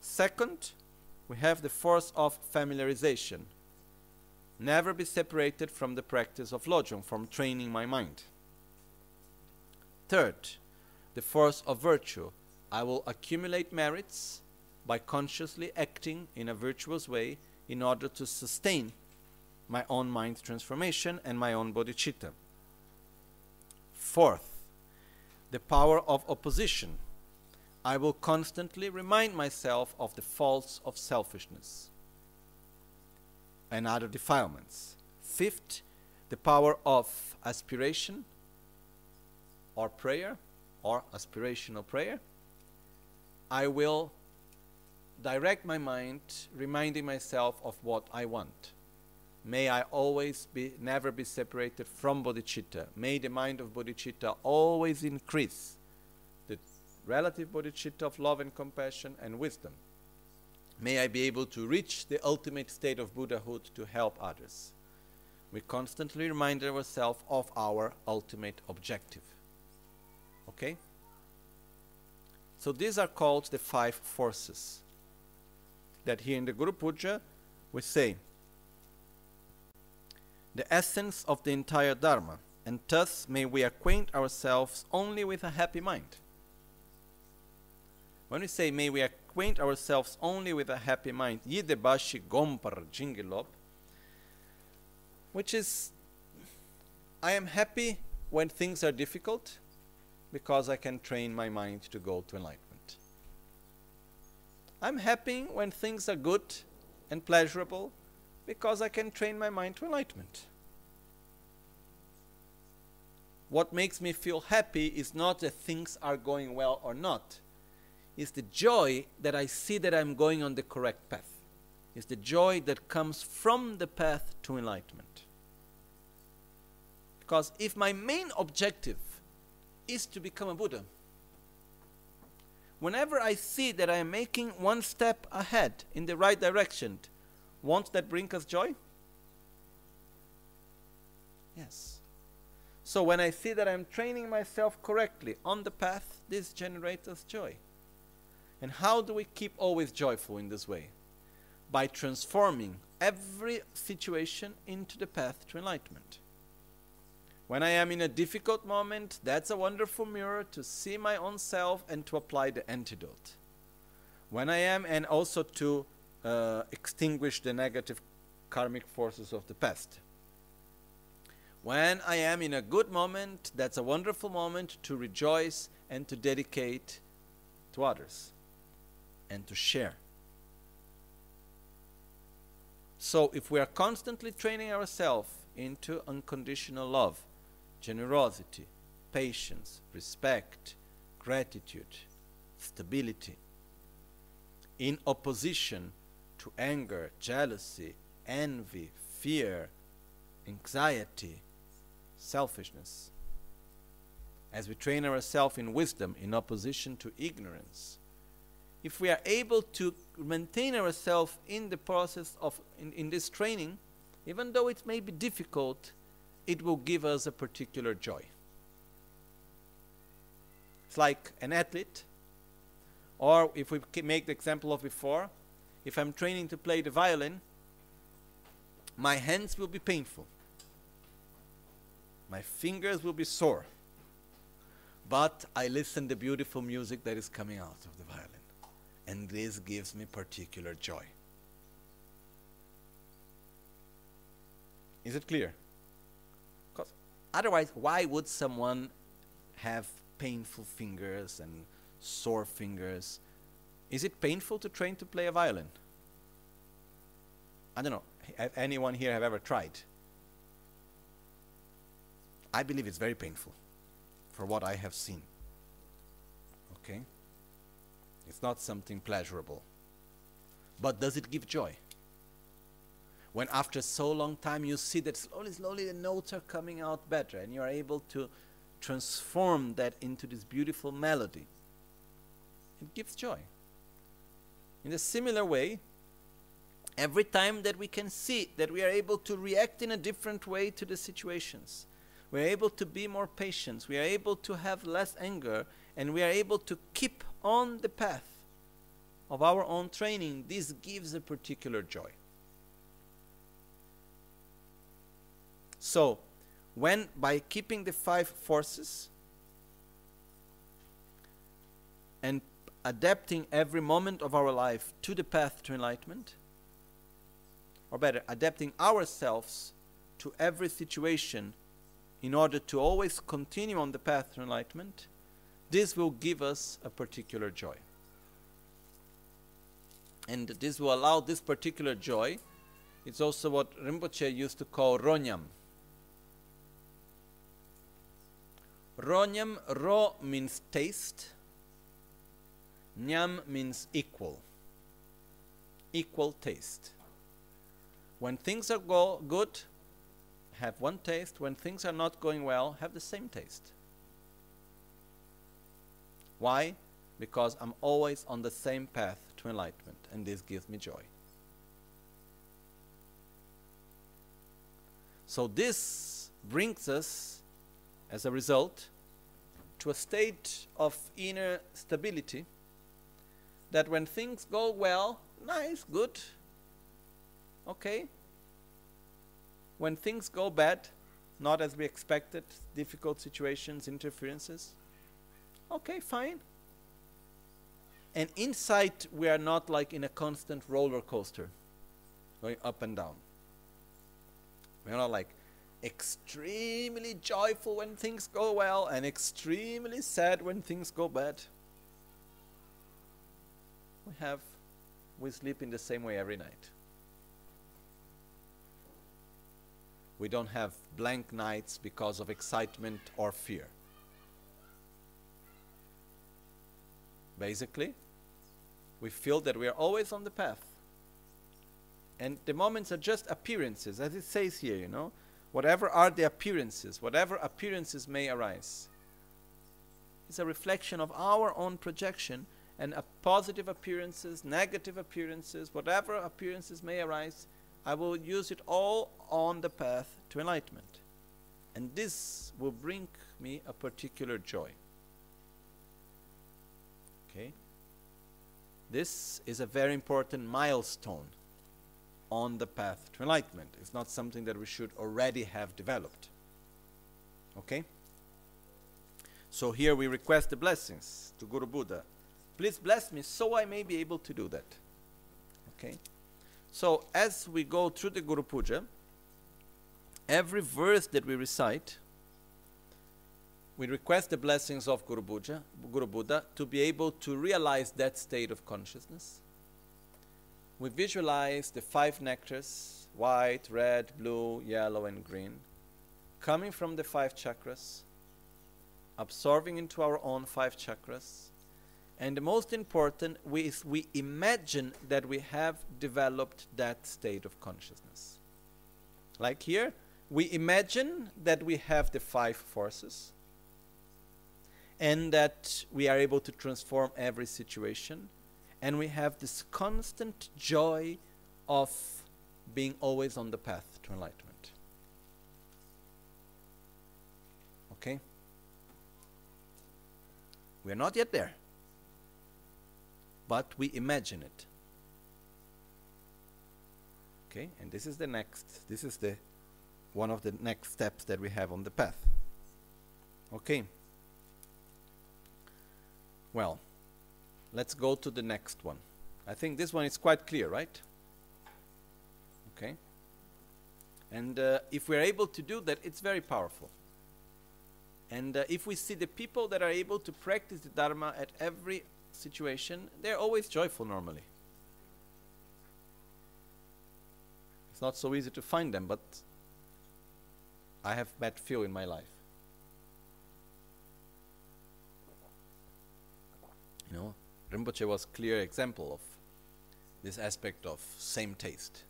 Second, we have the force of familiarization. Never be separated from the practice of lojong, from training my mind. Third, the force of virtue. I will accumulate merits by consciously acting in a virtuous way in order to sustain my own mind transformation and my own bodhicitta. Fourth, the power of opposition. I will constantly remind myself of the faults of selfishness and other defilements. Fifth, the power of aspiration or prayer or aspirational prayer. I will direct my mind, reminding myself of what I want. May I always be, never be separated from bodhicitta. May the mind of bodhicitta always increase the relative bodhicitta of love and compassion and wisdom. May I be able to reach the ultimate state of Buddhahood to help others. We constantly remind ourselves of our ultimate objective. Okay? So these are called the five forces that here in the Guru Puja we say the essence of the entire Dharma, and thus may we acquaint ourselves only with a happy mind. When we say may we acquaint ourselves only with a happy mind, yidebashi gompar jingilop, which is I am happy when things are difficult because I can train my mind to go to enlightenment. I'm happy when things are good and pleasurable because I can train my mind to enlightenment. What makes me feel happy is not that things are going well or not. It's the joy that I see that I'm going on the correct path. It's the joy that comes from the path to enlightenment. Because if my main objective is to become a Buddha, whenever I see that I am making one step ahead in the right direction, won't that bring us joy? Yes. So when I see that I'm training myself correctly on the path, this generates us joy. And how do we keep always joyful in this way? By transforming every situation into the path to enlightenment. When I am in a difficult moment, that's a wonderful mirror to see my own self and to apply the antidote. When I am, and also to uh, extinguish the negative karmic forces of the past. When I am in a good moment, that's a wonderful moment to rejoice and to dedicate to others and to share. So, if we are constantly training ourselves into unconditional love, generosity, patience, respect, gratitude, stability, in opposition to anger, jealousy, envy, fear, anxiety, selfishness. As we train ourselves in wisdom in opposition to ignorance, if we are able to maintain ourselves in the process of in, in this training, even though it may be difficult, it will give us a particular joy. It's like an athlete, or if we make the example of before, if I'm training to play the violin, my hands will be painful. My fingers will be sore. But I listen to beautiful music that is coming out of the violin. And this gives me particular joy. Is it clear? Because otherwise, why would someone have painful fingers and sore fingers? Is it painful to train to play a violin? I don't know. Have anyone here have ever tried? I believe it's very painful for what I have seen. Okay? It's not something pleasurable. But does it give joy? When after so long time you see that slowly, slowly the notes are coming out better and you are able to transform that into this beautiful melody, it gives joy. In a similar way, every time that we can see that we are able to react in a different way to the situations, we are able to be more patient, we are able to have less anger, and we are able to keep on the path of our own training, this gives a particular joy. So, when by keeping the five forces and adapting every moment of our life to the path to enlightenment, or better, adapting ourselves to every situation in order to always continue on the path to enlightenment, this will give us a particular joy. And this will allow this particular joy. It's also what Rinpoche used to call ronyam. Ronyam, ro means taste, nyam means equal. Equal taste. When things are go good, have one taste. When things are not going well, have the same taste. Why? Because I'm always on the same path to enlightenment, and this gives me joy. So, this brings us, as a result, to a state of inner stability that when things go well, nice, good, okay. When things go bad, not as we expected, difficult situations, interferences, okay, fine. And inside, we are not like in a constant roller coaster, going up and down. We're not like extremely joyful when things go well and extremely sad when things go bad. We have, we sleep in the same way every night. We don't have blank nights because of excitement or fear. Basically, we feel that we are always on the path. And the moments are just appearances, as it says here, you know. Whatever are the appearances, whatever appearances may arise, it's a reflection of our own projection and positive appearances, negative appearances, whatever appearances may arise, I will use it all on the path to enlightenment. And this will bring me a particular joy. Okay? This is a very important milestone on the path to enlightenment. It's not something that we should already have developed. Okay? So here we request the blessings to Guru Buddha. Please bless me so I may be able to do that. Okay? So as we go through the Guru Puja, every verse that we recite we request the blessings of Guru Buddha, Guru Buddha to be able to realize that state of consciousness. We visualize the five nectars white, red, blue, yellow, and green coming from the five chakras, absorbing into our own five chakras. And the most important is we imagine that we have developed that state of consciousness. Like here, we imagine that we have the five forces and that we are able to transform every situation. And we have this constant joy of being always on the path to enlightenment. Okay? We are not yet there. But we imagine it. Okay, and this is the next, this is the one of the next steps that we have on the path. Okay. Well, let's go to the next one. I think this one is quite clear, right? Okay. And uh, if we're able to do that, it's very powerful. And uh, if we see the people that are able to practice the Dharma at every situation, they're always joyful normally. It's not so easy to find them, but I have met few in my life. You know, Rinpoche was clear example of this aspect of same taste.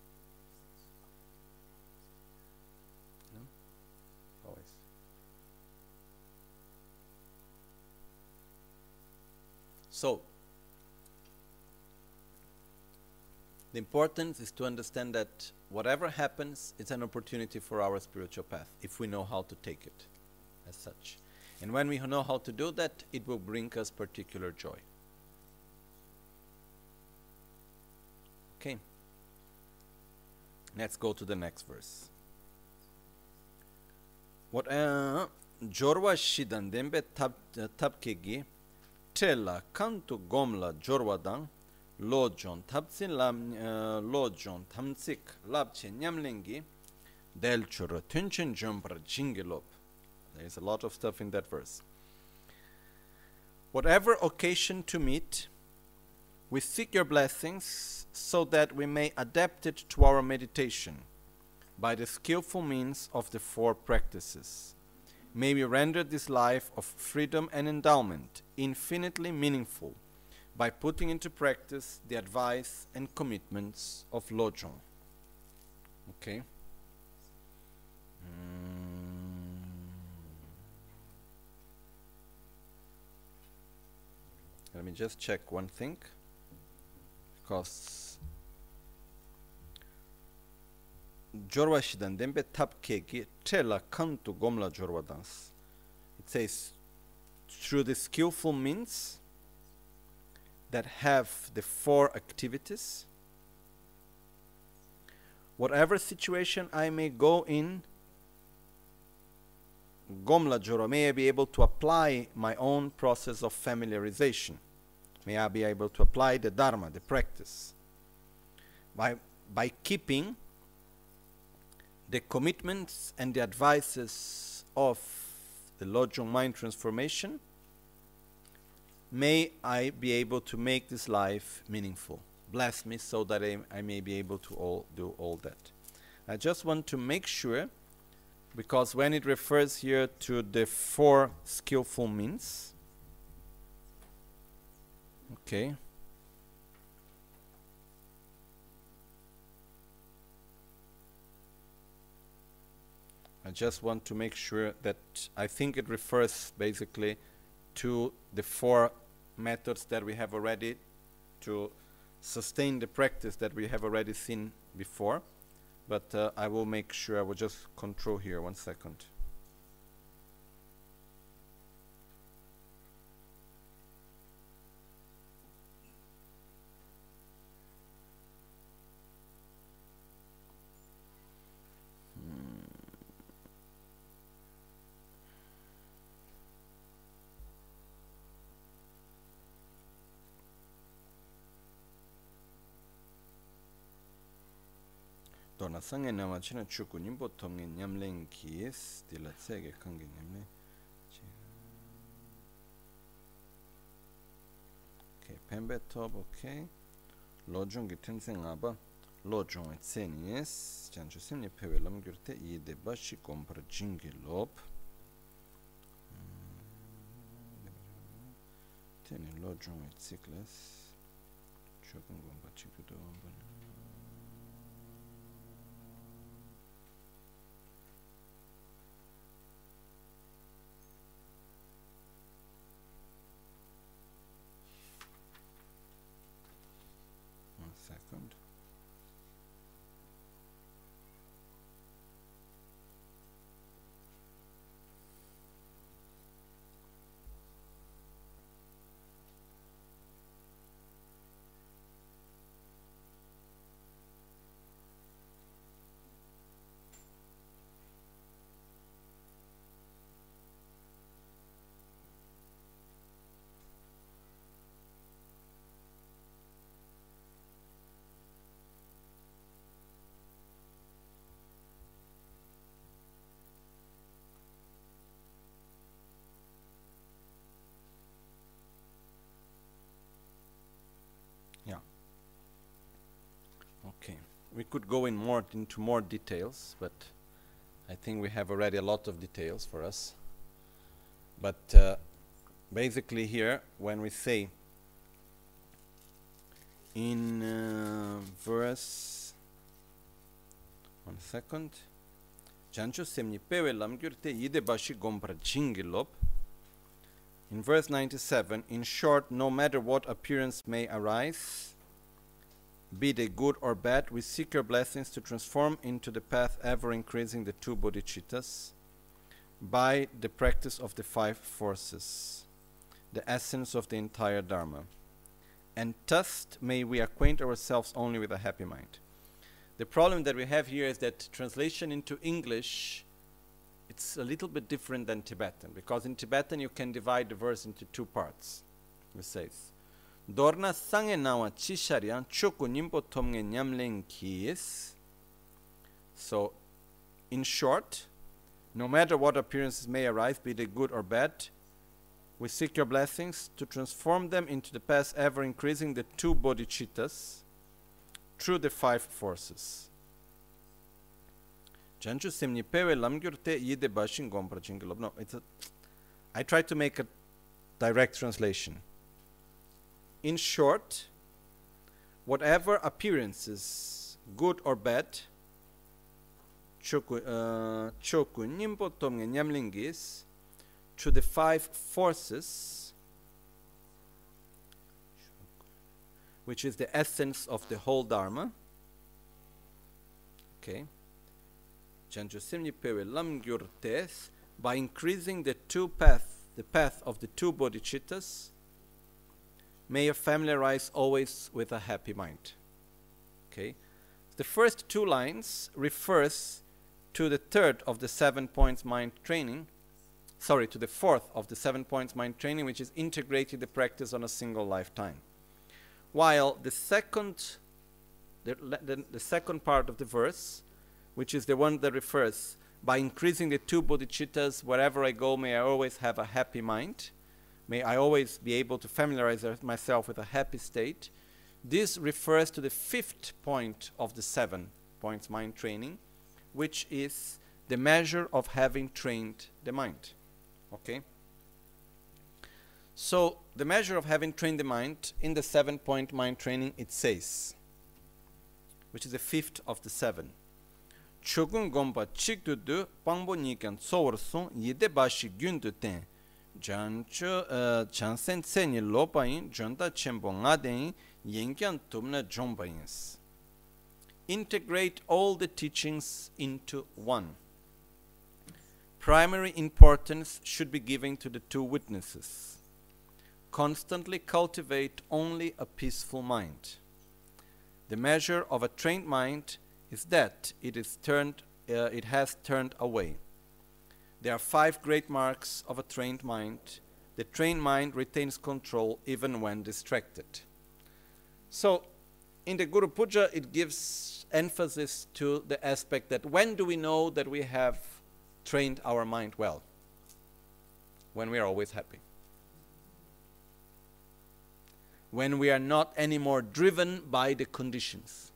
You know? Always. So, the importance is to understand that whatever happens, it's an opportunity for our spiritual path if we know how to take it as such. And when we know how to do that, it will bring us particular joy. Okay. Let's go to the next verse. What uh, jorwa shidan dembe tela kantu gomla jorwa dang lo jon tabsin lam eh, lo jon tamsik labche nyamlengi del chura tunchen jombra jingilop there is a lot of stuff in that verse whatever occasion to meet we seek your blessings so that we may adapt it to our meditation by the skillful means of the four practices. May we render this life of freedom and endowment infinitely meaningful by putting into practice the advice and commitments of Lojong. Okay? Mm. Let me just check one thing because jorwa shidan dembe tap keki trela kantu gomla jorwa. It says through the skillful means that have the four activities. Whatever situation I may go in, Gomla Joro, may I be able to apply my own process of familiarization. May I be able to apply the Dharma, the practice. By, by keeping the commitments and the advices of the Lojong mind transformation, may I be able to make this life meaningful. Bless me so that I, I may be able to all do all that. I just want to make sure, because when it refers here to the four skillful means, okay. I just want to make sure that I think it refers basically to the four methods that we have already to sustain the practice that we have already seen before. But uh, I will make sure, I will just control here one second. sāngi nāma chīna chūku nīmbo tōmgi ñamlēng kīs, tīla tsēgi kāngi ñamlēng. Okay, pēmbē tōp, okay. Lōchōngi tēnsi ngāba, lōchōngi tsēni yēs, chanchū simni pēwē lamgyur tē yīde bāshī kōmpar jīngi lōp. Tēni lōchōngi tsiklas, chūku ngōmba chīku dōgōmba nā. We could go in more into more details, but I think we have already a lot of details for us. But uh, basically here, when we say in uh, verse one second jancho semni pewe lamgyur te yide bashi gompra jingilop in verse 97 in short no matter what appearance may arise be they good or bad we seek your blessings to transform into the path ever increasing the two bodhicittas by the practice of the five forces the essence of the entire dharma and thus may we acquaint ourselves only with a happy mind. The problem that we have here is that translation into English it's a little bit different than Tibetan because in Tibetan you can divide the verse into two parts. It says Dorna sange nawa choku nimpo. So in short, no matter what appearances may arise, be they good or bad, we seek your blessings to transform them into the path ever increasing the two bodhicittas through the five forces. Janchu simni pewe yide gompra I try to make a direct translation. In short, whatever appearances, good or bad, uh, to the five forces, which is the essence of the whole Dharma. Okay. By increasing the two path, the path of the two bodhicittas, may you familiarize always with a happy mind. Okay. The first two lines refers to the third of the seven points mind training, sorry, to the fourth of the seven points mind training, which is integrating the practice on a single lifetime. While the second, the, the, the second part of the verse, which is the one that refers by increasing the two bodhicittas, wherever I go, may I always have a happy mind. May I always be able to familiarize myself with a happy state. This refers to the fifth point of the seven points mind training, which is the measure of having trained the mind. Okay? So, the measure of having trained the mind in the seven point mind training, it says, which is the fifth of the seven. Chogun gomba chikdudu pangbo nikan tsowarsung yide gyundu ten chansen jonta chenpo tumna. Integrate all the teachings into one primary importance should be given to the two witnesses. Constantly cultivate only a peaceful mind. The measure of a trained mind is that it is turned uh, it has turned away. There are five great marks of a trained mind. The trained mind retains control even when distracted. So, in the Guru Puja, it gives emphasis to the aspect that when do we know that we have trained our mind well when we are always happy. When we are not anymore driven by the conditions.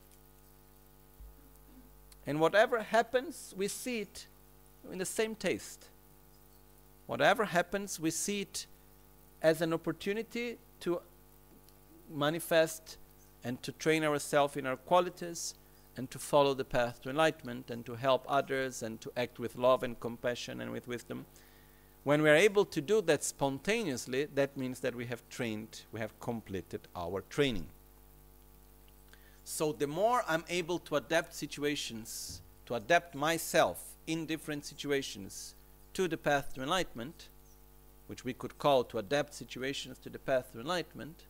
And whatever happens, we see it in the same taste. Whatever happens, we see it as an opportunity to manifest and to train ourselves in our qualities and to follow the path to enlightenment and to help others and to act with love and compassion and with wisdom. When we are able to do that spontaneously, that means that we have trained, we have completed our training. So the more I'm able to adapt situations, to adapt myself in different situations to the path to enlightenment, which we could call to adapt situations to the path to enlightenment,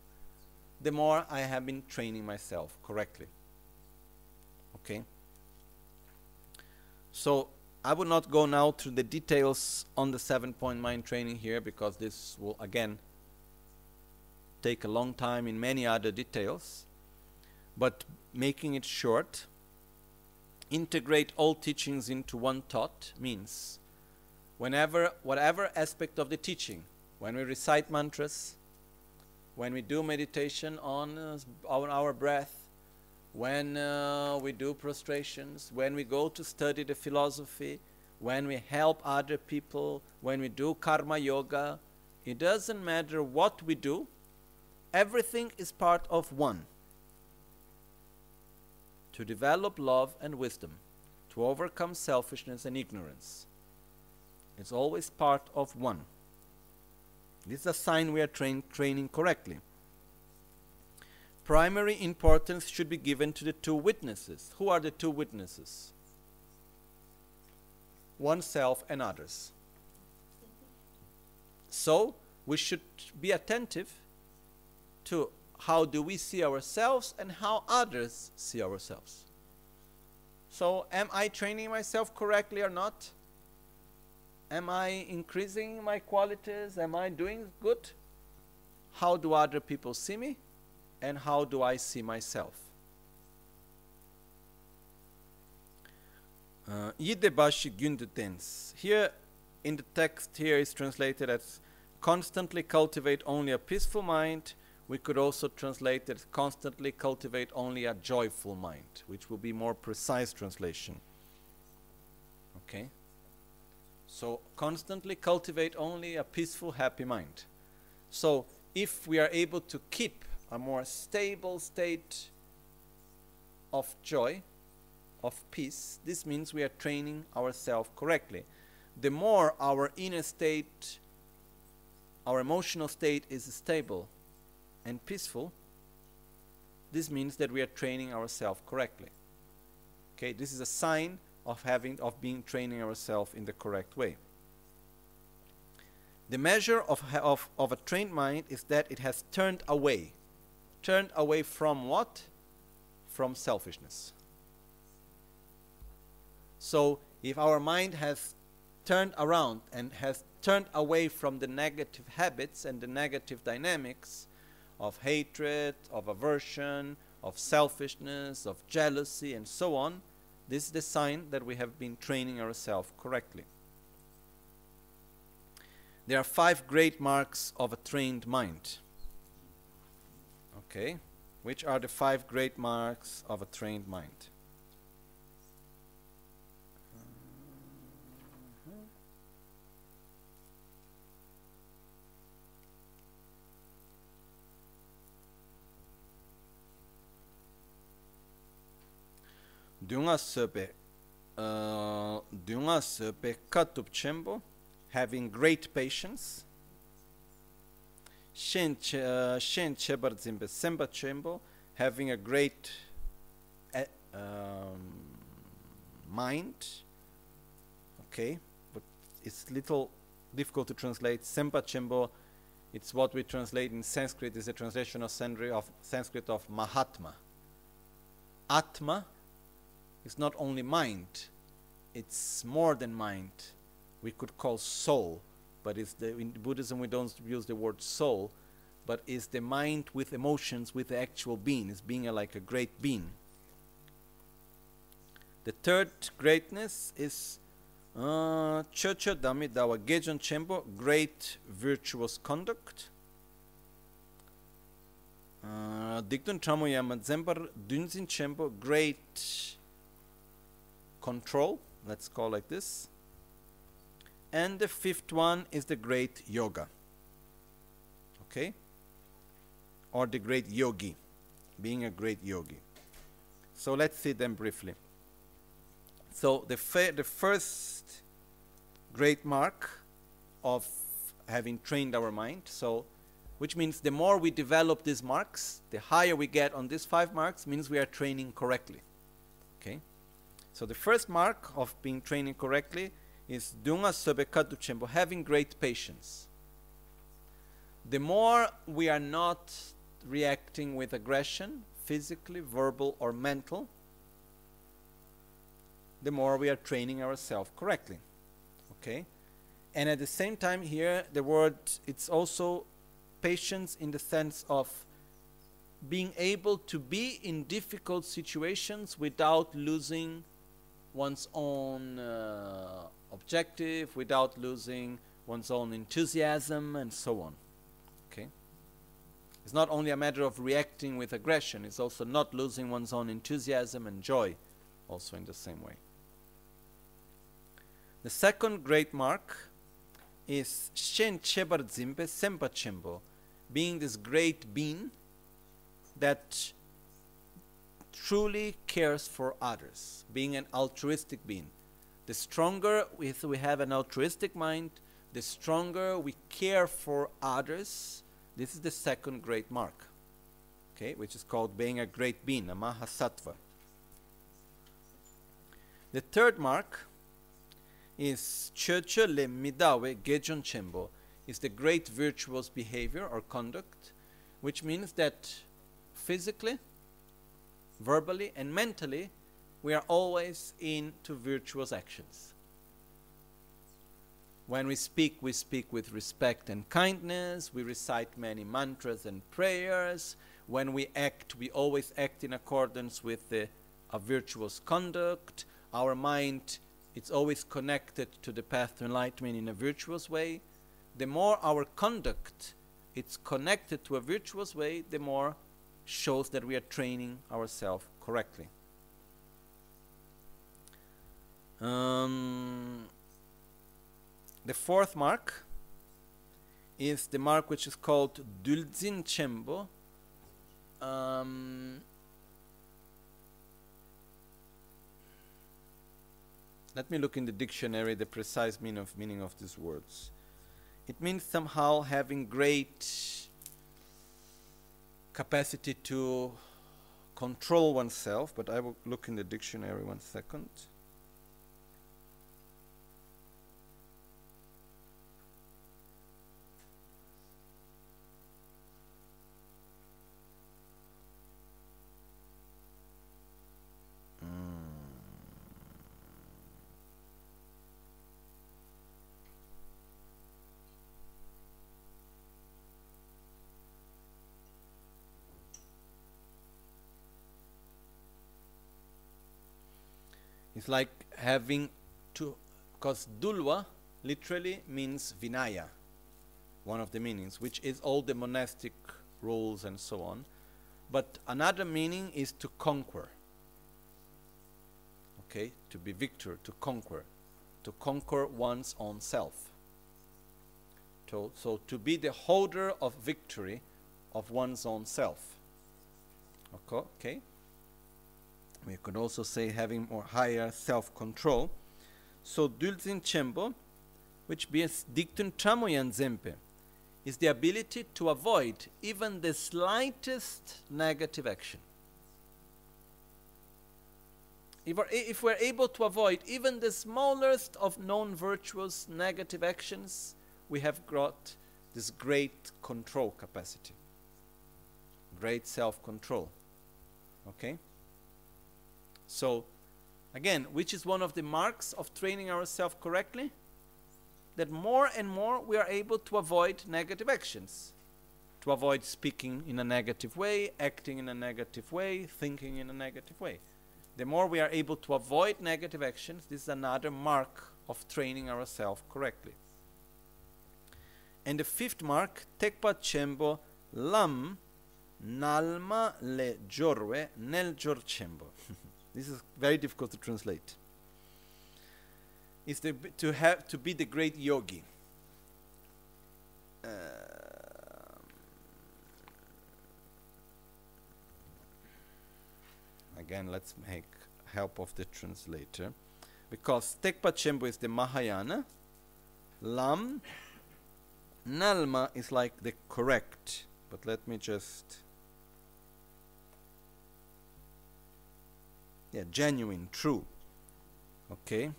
the more I have been training myself correctly. Okay? So I will not go now through the details on the seven point mind training here because this will again take a long time in many other details. But making it short, integrate all teachings into one thought means whenever, whatever aspect of the teaching, when we recite mantras, when we do meditation on, uh, our breath, when uh, we do prostrations, when we go to study the philosophy, when we help other people, when we do karma yoga, it doesn't matter what we do, everything is part of one. To develop love and wisdom, to overcome selfishness and ignorance. It's always part of one. This is a sign we are train, training correctly. Primary importance should be given to the two witnesses. Who are the two witnesses? Oneself and others. So, we should be attentive to how do we see ourselves and how others see ourselves. So, am I training myself correctly or not? Am I increasing my qualities? Am I doing good? How do other people see me? And how do I see myself? Uh, Yidebashi. Here in the text here is translated as constantly cultivate only a peaceful mind. We could also translate it constantly cultivate only a joyful mind, which will be more precise translation. Okay? So constantly cultivate only a peaceful, happy mind. So if we are able to keep a more stable state of joy, of peace, this means we are training ourselves correctly. The more our inner state, our emotional state is stable and peaceful, this means that we are training ourselves correctly. Okay, this is a sign of having of being training ourselves in the correct way. The measure of, of, of a trained mind is that it has turned away. Turned away from what? From selfishness. So, if our mind has turned around and has turned away from the negative habits and the negative dynamics of hatred, of aversion, of selfishness, of jealousy, and so on, this is the sign that we have been training ourselves correctly. There are five great marks of a trained mind. Okay, which are the five great marks of a trained mind? Dunga sepe uh, dunga sepe katup chembo having great patience. Shen uh, shen chebar zimbe semba chembo having a great uh, um, mind. Okay but it's little difficult to translate. Sempa chembo it's what we translate in sanskrit is a translation of sanskrit of mahatma. Atma is not only mind, it's more than mind. We could call soul, but it's the, in Buddhism we don't use the word soul, but is the mind with emotions, with the actual being, is being a, like a great being. The third greatness is uh, Chocho Dami Dawa Gejon Chembo, great virtuous conduct. Uh, Dikdun Tramoyama Zembar Dunzin Chembo, great control, let's call like this. And the fifth one is the great yoga. Okay? Or the great yogi, being a great yogi. So let's see them briefly. So the, the first great mark of having trained our mind, so which means the more we develop these marks, the higher we get on these five marks, means we are training correctly. So the first mark of being training correctly is dunga sobekatu chembo, having great patience. The more we are not reacting with aggression, physically, verbal, or mental, the more we are training ourselves correctly. Okay? And at the same time here, the word, it's also patience in the sense of being able to be in difficult situations without losing one's own uh, objective without losing one's own enthusiasm and so on. Okay? It's not only a matter of reacting with aggression, it's also not losing one's own enthusiasm and joy, also in the same way. The second great mark is Shen Chebar Zimbe Sempa Chembo, being this great being that truly cares for others, being an altruistic being. The stronger we, we have an altruistic mind, the stronger we care for others. This is the second great mark, okay, which is called being a great being, a Mahasattva. The third mark is Cheche le Midawe Gejon Chembo, is the great virtuous behavior or conduct, which means that physically, verbally, and mentally, we are always into virtuous actions. When we speak, we speak with respect and kindness. We recite many mantras and prayers. When we act, we always act in accordance with the, a virtuous conduct. Our mind it's always connected to the path to enlightenment in a virtuous way. The more our conduct it's connected to a virtuous way, the more shows that we are training ourselves correctly. Um, the fourth mark is the mark which is called Dulzin Chembo. Um, let me look in the dictionary the precise meaning of meaning of these words. It means somehow having great capacity to control oneself, but I will look in the dictionary one second. Like having to, because dulwa literally means vinaya, one of the meanings, which is all the monastic rules and so on. But another meaning is to conquer. Okay, to be victor, to conquer, to conquer one's own self. To, so to be the holder of victory of one's own self. Okay. We could also say having more higher self-control. So dulzin chembo, which means dictum tramoyan zempe, is the ability to avoid even the slightest negative action. If we're, if we're able to avoid even the smallest of known virtuous negative actions, we have got this great control capacity, great self control. Okay? So, again, which is one of the marks of training ourselves correctly? That more and more we are able to avoid negative actions. To avoid speaking in a negative way, acting in a negative way, thinking in a negative way. The more we are able to avoid negative actions, this is another mark of training ourselves correctly. And the fifth mark, Tekpa Chembo Lam Nalma Le Jorwe Nel Jorchembo. [LAUGHS] This is very difficult to translate. Is to have to be the great yogi. Uh, again, let's make help of the translator, because Tekpa Chembo is the Mahayana, Lam, Nalma is like the correct. But let me just yeah genuine true. Okay.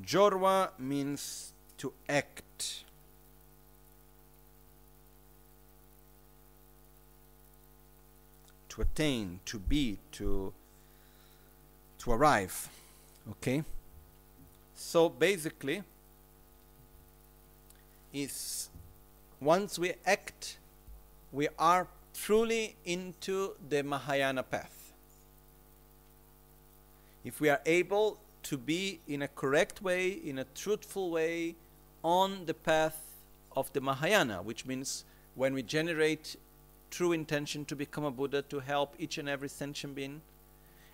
Jorwa means to act. To attain to be to to arrive. Okay. So basically is once we act we are truly into the mahayana path if we are able to be in a correct way, in a truthful way, on the path of the Mahayana, which means when we generate true intention to become a Buddha, to help each and every sentient being,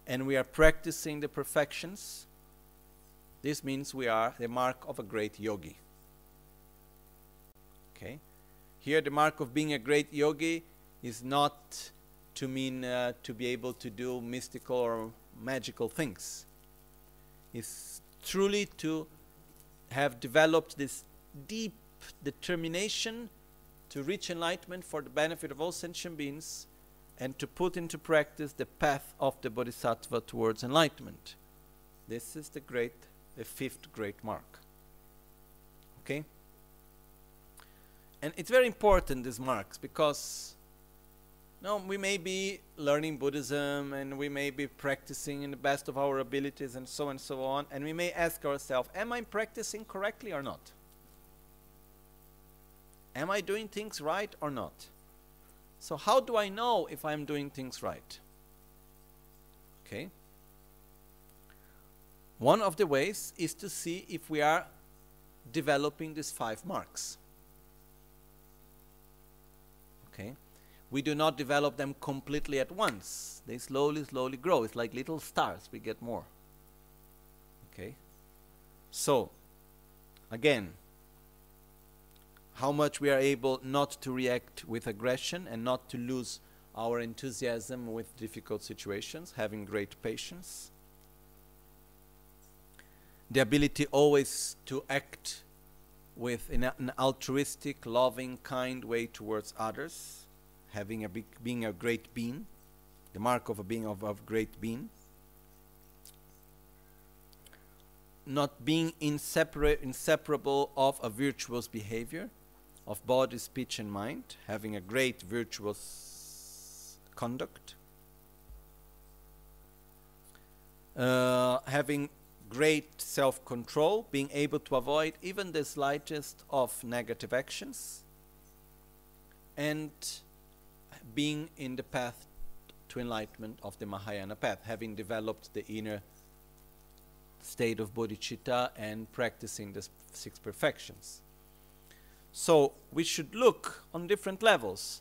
and we are practicing the perfections, this means we are the mark of a great yogi. Okay? Here, the mark of being a great yogi is not to mean uh, to be able to do mystical or magical things. It's truly to have developed this deep determination to reach enlightenment for the benefit of all sentient beings and to put into practice the path of the bodhisattva towards enlightenment. This is the great, the fifth great mark. Okay? And it's very important, these marks, because no, we may be learning Buddhism and we may be practicing in the best of our abilities and so and so on, and we may ask ourselves, Am I practicing correctly or not? Am I doing things right or not? So, how do I know if I'm doing things right? Okay. One of the ways is to see if we are developing these five marks. Okay. We do not develop them completely at once. They slowly, slowly grow. It's like little stars, we get more. Okay. So, again, how much we are able not to react with aggression and not to lose our enthusiasm with difficult situations, having great patience. The ability always to act with an, an altruistic, loving, kind way towards others, having a big, being a great being, the mark of a being of, of great being. Not being inseparate, inseparable of a virtuous behavior, of body, speech, and mind, having a great virtuous conduct, uh, having great self control, being able to avoid even the slightest of negative actions, and being in the path to enlightenment of the Mahayana path, having developed the inner state of bodhicitta and practicing the six perfections. So we should look on different levels.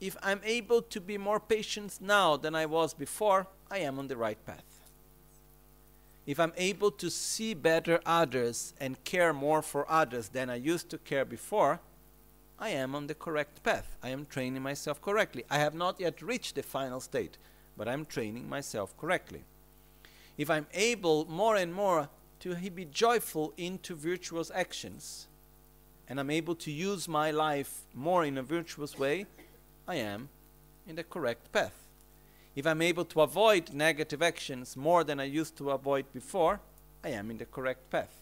If I'm able to be more patient now than I was before, I am on the right path. If I'm able to see better others and care more for others than I used to care before, I am on the correct path. I am training myself correctly. I have not yet reached the final state, but I'm training myself correctly. If I'm able more and more to be joyful into virtuous actions, and I'm able to use my life more in a virtuous way, I am in the correct path. If I'm able to avoid negative actions more than I used to avoid before, I am in the correct path.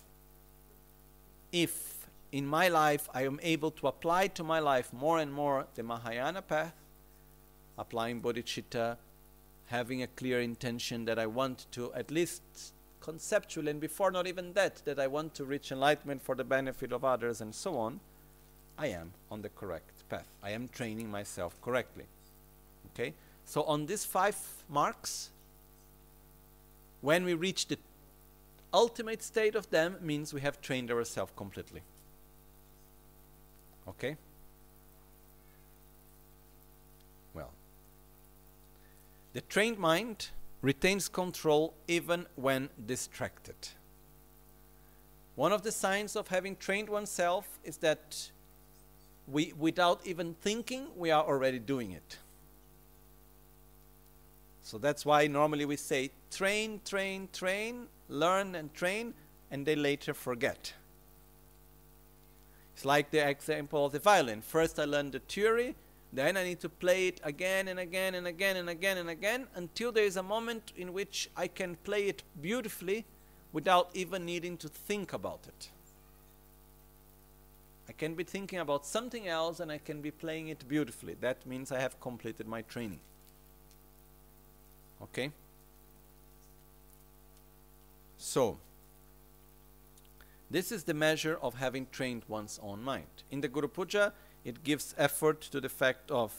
If in my life I am able to apply to my life more and more the Mahayana path, applying bodhicitta, having a clear intention that I want to at least conceptually, and before not even that, that I want to reach enlightenment for the benefit of others and so on, I am on the correct path. I am training myself correctly. Okay? So on these five marks, when we reach the ultimate state of them, means we have trained ourselves completely. Okay? Well, the trained mind retains control even when distracted. One of the signs of having trained oneself is that we, without even thinking, we are already doing it. So that's why normally we say train, train, train, learn and train, and they later forget. It's like the example of the violin. First, I learn the theory, then I need to play it again and again and again and again and again until there is a moment in which I can play it beautifully without even needing to think about it. I can be thinking about something else and I can be playing it beautifully. That means I have completed my training. Okay? So, this is the measure of having trained one's own mind. In the Guru Puja, it gives effort to the fact of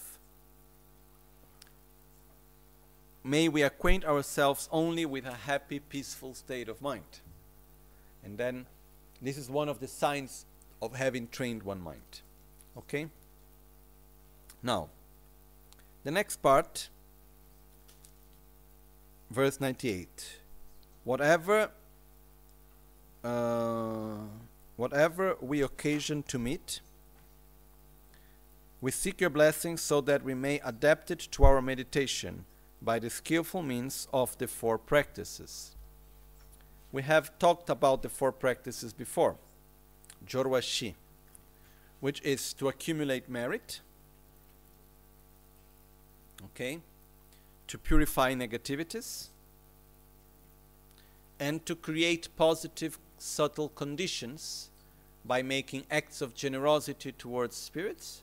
may we acquaint ourselves only with a happy, peaceful state of mind. And then this is one of the signs of having trained one mind. Okay? Now, The next part, verse 98. Whatever, uh, whatever we occasion to meet, we seek your blessing so that we may adapt it to our meditation by the skillful means of the four practices. We have talked about the four practices before. Jorwashi, which is to accumulate merit, okay, to purify negativities, and to create positive, subtle conditions by making acts of generosity towards spirits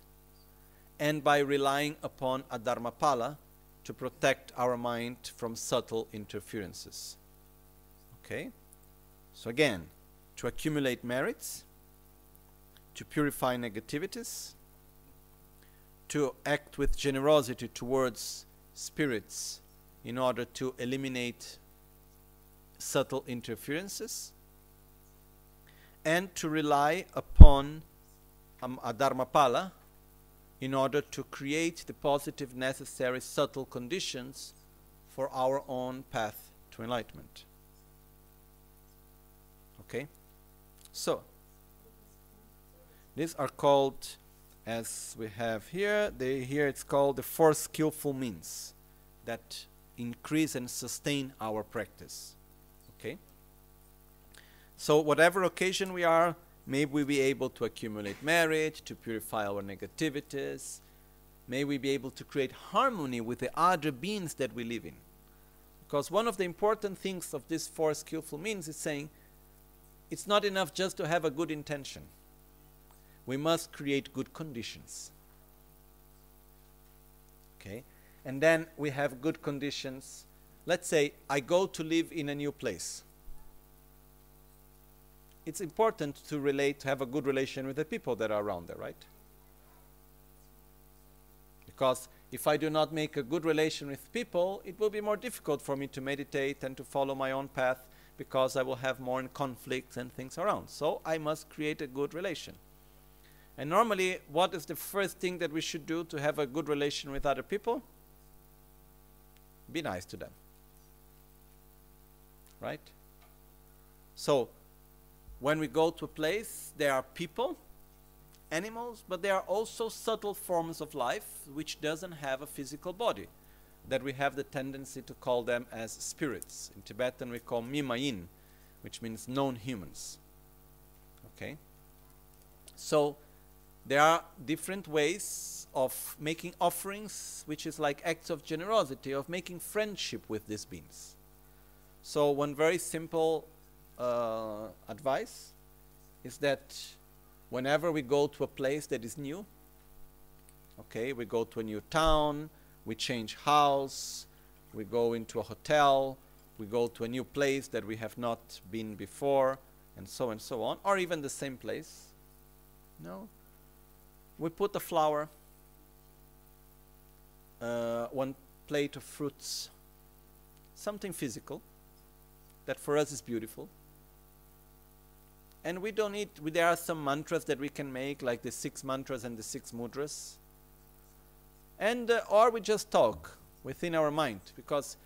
and by relying upon a Dharmapala to protect our mind from subtle interferences. Okay? So, again, to accumulate merits, to purify negativities, to act with generosity towards spirits in order to eliminate subtle interferences, and to rely upon um, a Dharmapala in order to create the positive, necessary, subtle conditions for our own path to enlightenment. Okay? So, these are called, as we have here, they, here it's called the four skillful means that increase and sustain our practice. So, whatever occasion we are, may we be able to accumulate merit, to purify our negativities. May we be able to create harmony with the other beings that we live in. Because one of the important things of these four skillful means is saying it's not enough just to have a good intention. We must create good conditions. Okay? And then we have good conditions. Let's say I go to live in a new place. It's important to relate, to have a good relation with the people that are around there, right? Because if I do not make a good relation with people, it will be more difficult for me to meditate and to follow my own path because I will have more conflicts and things around. So I must create a good relation. And normally, what is the first thing that we should do to have a good relation with other people? Be nice to them. Right? So, when we go to a place, there are people, animals, but there are also subtle forms of life which doesn't have a physical body that we have the tendency to call them as spirits. In Tibetan we call mimayin, which means known humans. Okay? So there are different ways of making offerings, which is like acts of generosity, of making friendship with these beings. So one very simple uh, advice is that whenever we go to a place that is new, okay, we go to a new town, we change house, we go into a hotel, we go to a new place that we have not been before, and so and so on, or even the same place. No. We put a flower, uh, one plate of fruits, something physical that for us is beautiful. And we don't need, there are some mantras that we can make, like the six mantras and the six mudras. And uh, or we just talk within our mind because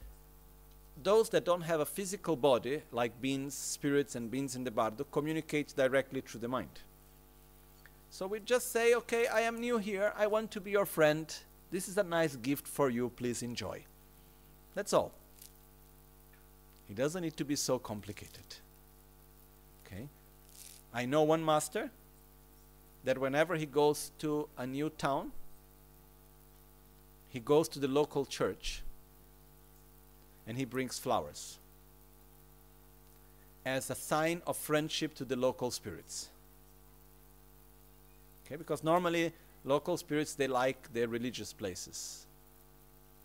those that don't have a physical body like beings spirits and beings in the bardo communicate directly through the mind. So we just say okay i am new here. I want to be your friend. This is a nice gift for you. Please enjoy. That's all. It doesn't need to be so complicated i know one master that whenever he goes to a new town he goes to the local church and he brings flowers as a sign of friendship to the local spirits. Okay, because normally local spirits they like their religious places.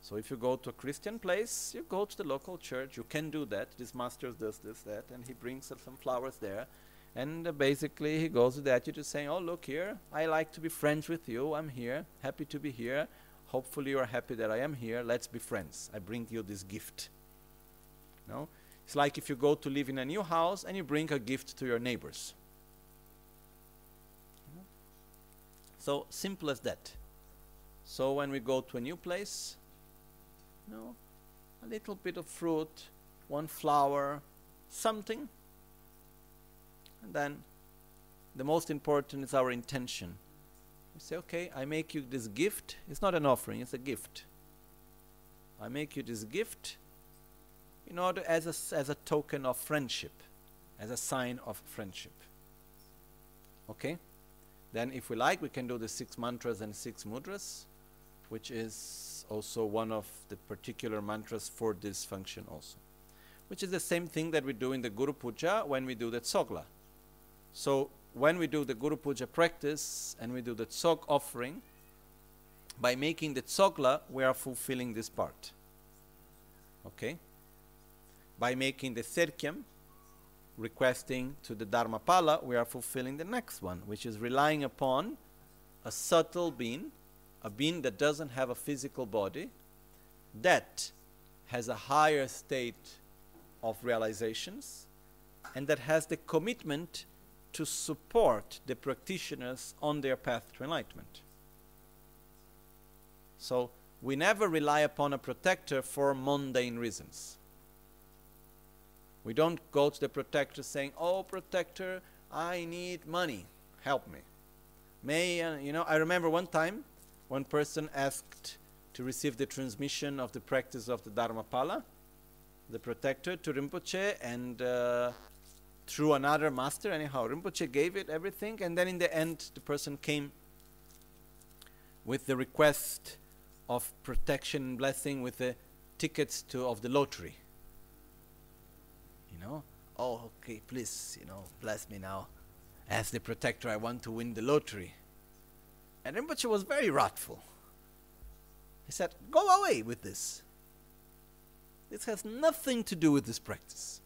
So if you go to a Christian place, you go to the local church. You can do that. This master does this, that, and he brings some flowers there. And uh, basically, he goes to the attitude saying, "Oh, look here! I like to be friends with you. I'm here, happy to be here. Hopefully, you are happy that I am here. Let's be friends. I bring you this gift. No? It's like if you go to live in a new house and you bring a gift to your neighbors. So simple as that. So when we go to a new place, you know, a little bit of fruit, one flower, something. And then the most important is our intention. We say, okay, I make you this gift. It's not an offering, it's a gift. I make you this gift in order as a, as a token of friendship, as a sign of friendship. Okay? Then, if we like, we can do the six mantras and six mudras, which is also one of the particular mantras for this function, also. Which is the same thing that we do in the Guru Puja when we do the Tsogla. So, when we do the Guru Puja practice and we do the Tsog offering, by making the Tsogla, we are fulfilling this part. Okay? By making the Serkyam, requesting to the Dharmapala, we are fulfilling the next one, which is relying upon a subtle being, a being that doesn't have a physical body, that has a higher state of realizations, and that has the commitment to support the practitioners on their path to enlightenment. So we never rely upon a protector for mundane reasons. We don't go to the protector saying, "Oh, protector, I need money. Help me." May uh, you know? I remember one time, one person asked to receive the transmission of the practice of the Dharmapala, the protector, to Rinpoche, and uh, through another master. Anyhow, Rinpoche gave it everything, and then in the end, the person came with the request of protection and blessing with the tickets to of the lottery. You know, oh, okay, please, you know, bless me now. As the protector, I want to win the lottery. And Rinpoche was very wrathful. He said, Go away with this. This has nothing to do with this practice.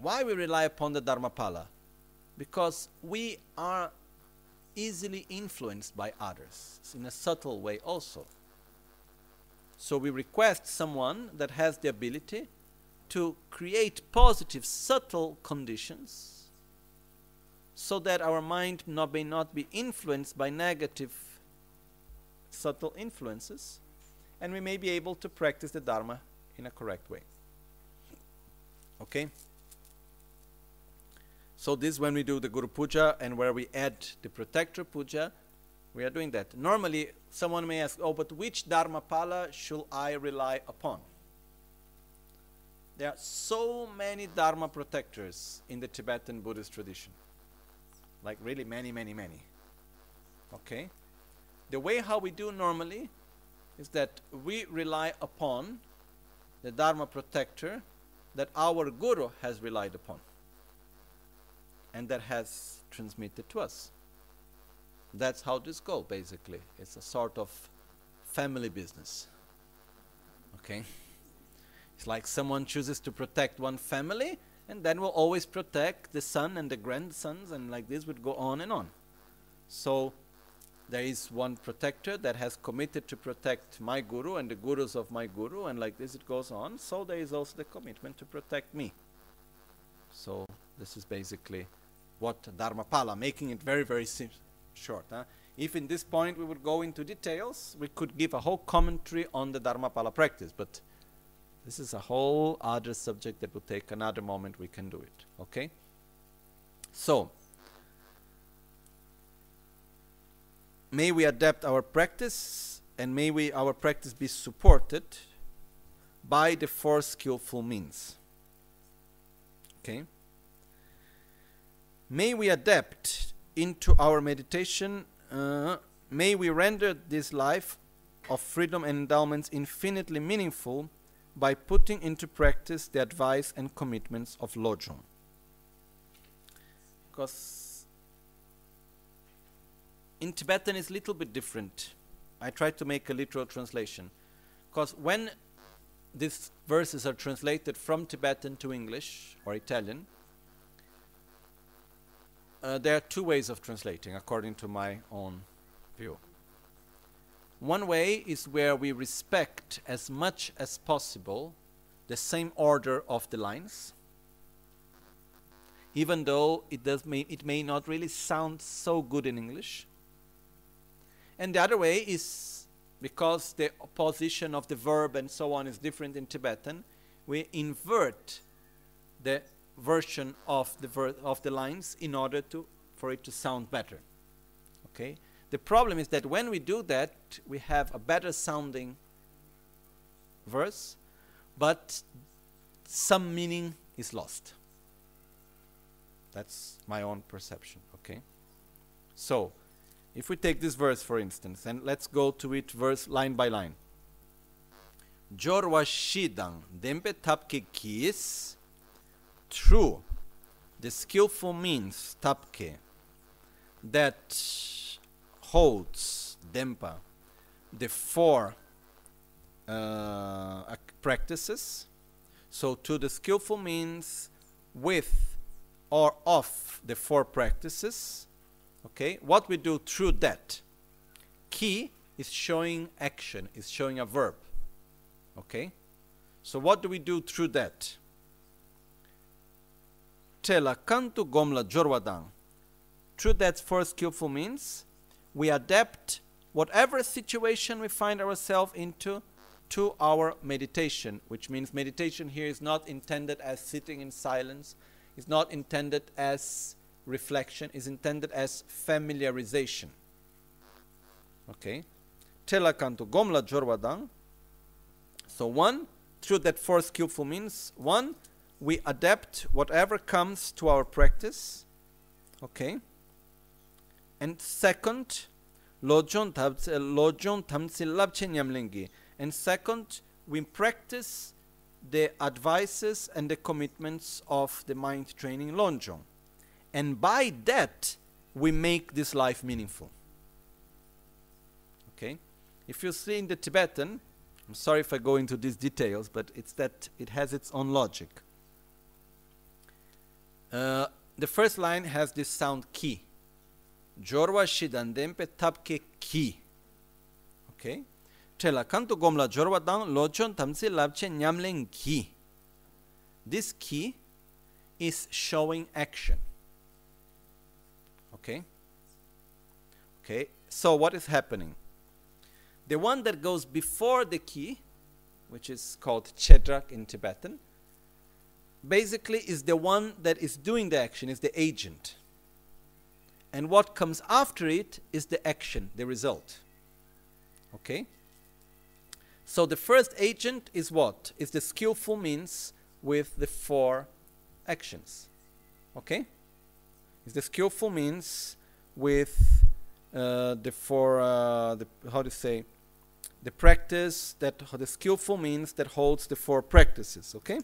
Why we rely upon the Dharmapala? Because we are easily influenced by others in a subtle way also. So we request someone that has the ability to create positive, subtle conditions so that our mind not, may not be influenced by negative, subtle influences, and we may be able to practice the Dharma in a correct way. Okay? So this when we do the Guru Puja and where we add the Protector Puja, we are doing that. Normally, someone may ask, oh, but which Dharma Dharmapala should I rely upon? There are so many Dharma protectors in the Tibetan Buddhist tradition. Like really many, many, many. Okay? The way how we do normally is that we rely upon the Dharma protector that our Guru has relied upon and that has transmitted to us. That's how this goes, basically. It's a sort of family business. Okay? It's like someone chooses to protect one family and then will always protect the son and the grandsons, and like this would go on and on. So, there is one protector that has committed to protect my guru and the gurus of my guru, and like this it goes on. So, there is also the commitment to protect me. So, this is basically what Dharmapala, making it very, very short. Huh? If in this point we would go into details, we could give a whole commentary on the Dharmapala practice, but this is a whole other subject that will take another moment we can do it. Okay? So, may we adapt our practice and may we our practice be supported by the four skillful means. Okay? May we adapt into our meditation, uh, may we render this life of freedom and endowments infinitely meaningful by putting into practice the advice and commitments of Lojong. Because in Tibetan it's a little bit different. I tried to make a literal translation. Because when these verses are translated from Tibetan to English or Italian, uh, there are two ways of translating, according to my own view. One way is where we respect as much as possible the same order of the lines, even though it does may, it may not really sound so good in English. And the other way is because the position of the verb and so on is different in Tibetan, we invert the version of the ver- of the lines in order to for it to sound better. Okay? The problem is that when we do that, we have a better sounding verse, but some meaning is lost. That's my own perception, okay? So, if we take this verse for instance, and let's go to it verse line by line. Jorwa shidang dempe tapke kis through the skillful means tapke that holds dempa the four uh, practices. So to the skillful means with or of the four practices. Okay, what we do through that. Ki is showing action, is showing a verb. Okay, so what do we do through that? Tela kantu gomla jorwadang. Through that four skillful means, we adapt whatever situation we find ourselves into to our meditation, which means meditation here is not intended as sitting in silence, is not intended as reflection, is intended as familiarization. Okay? Tela kantu gomla jorwadang. So one, through that four skillful means, one, we adapt whatever comes to our practice. Okay? And second. And second, we practice the advices and the commitments of the mind training lojong. And by that, we make this life meaningful. Okay? If you see in the Tibetan, I'm sorry if I go into these details, but it's that it has its own logic. Uh, the first line has this sound ki. Jorwa shidandempe tapke ki. Okay? Tela kanto gomla jorwa lochon tamsi labche nyamlen ki. This ki is showing action. Okay? Okay, so what is happening? The one that goes before the ki, which is called chedrak in Tibetan, basically is the one that is doing the action, is the agent. And what comes after it is the action, the result. Okay? So the first agent is what? Is the skillful means with the four actions. Okay? Is the skillful means with uh, the four, uh, the, how to say, the practice that, the skillful means that holds the four practices. Okay?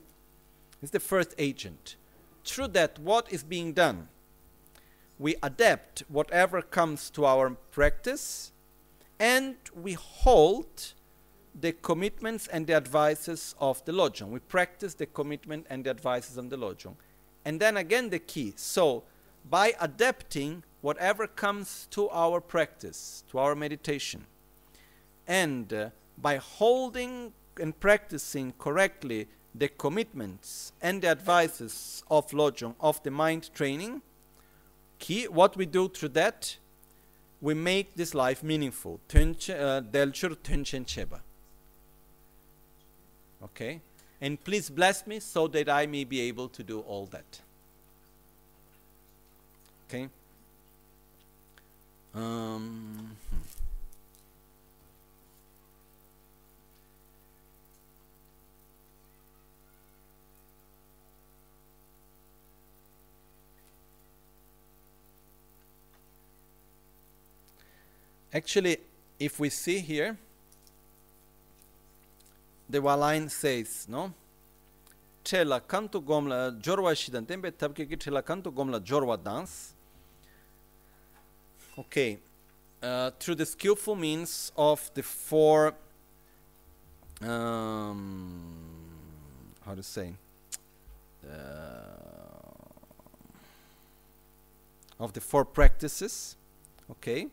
It's the first agent. Through that, what is being done? We adapt whatever comes to our practice and we hold the commitments and the advices of the lojong. We practice the commitment and the advices of the lojong. And then again, the key. So, by adapting whatever comes to our practice, to our meditation, and uh, by holding and practicing correctly the commitments and the advices of lojong of the mind training key what we do through that we make this life meaningful. Uh, delchur tunchen cheba. Okay? And please bless me so that i may be able to do all that. Okay? Um, hmm. Actually, if we see here, the line says, no? Chela kanto gomla jorwa shidan tembe tabke ki chela kanto gomla jorwa dance. Okay, uh, through the skillful means of the four, um, how to say, uh, of the four practices, okay?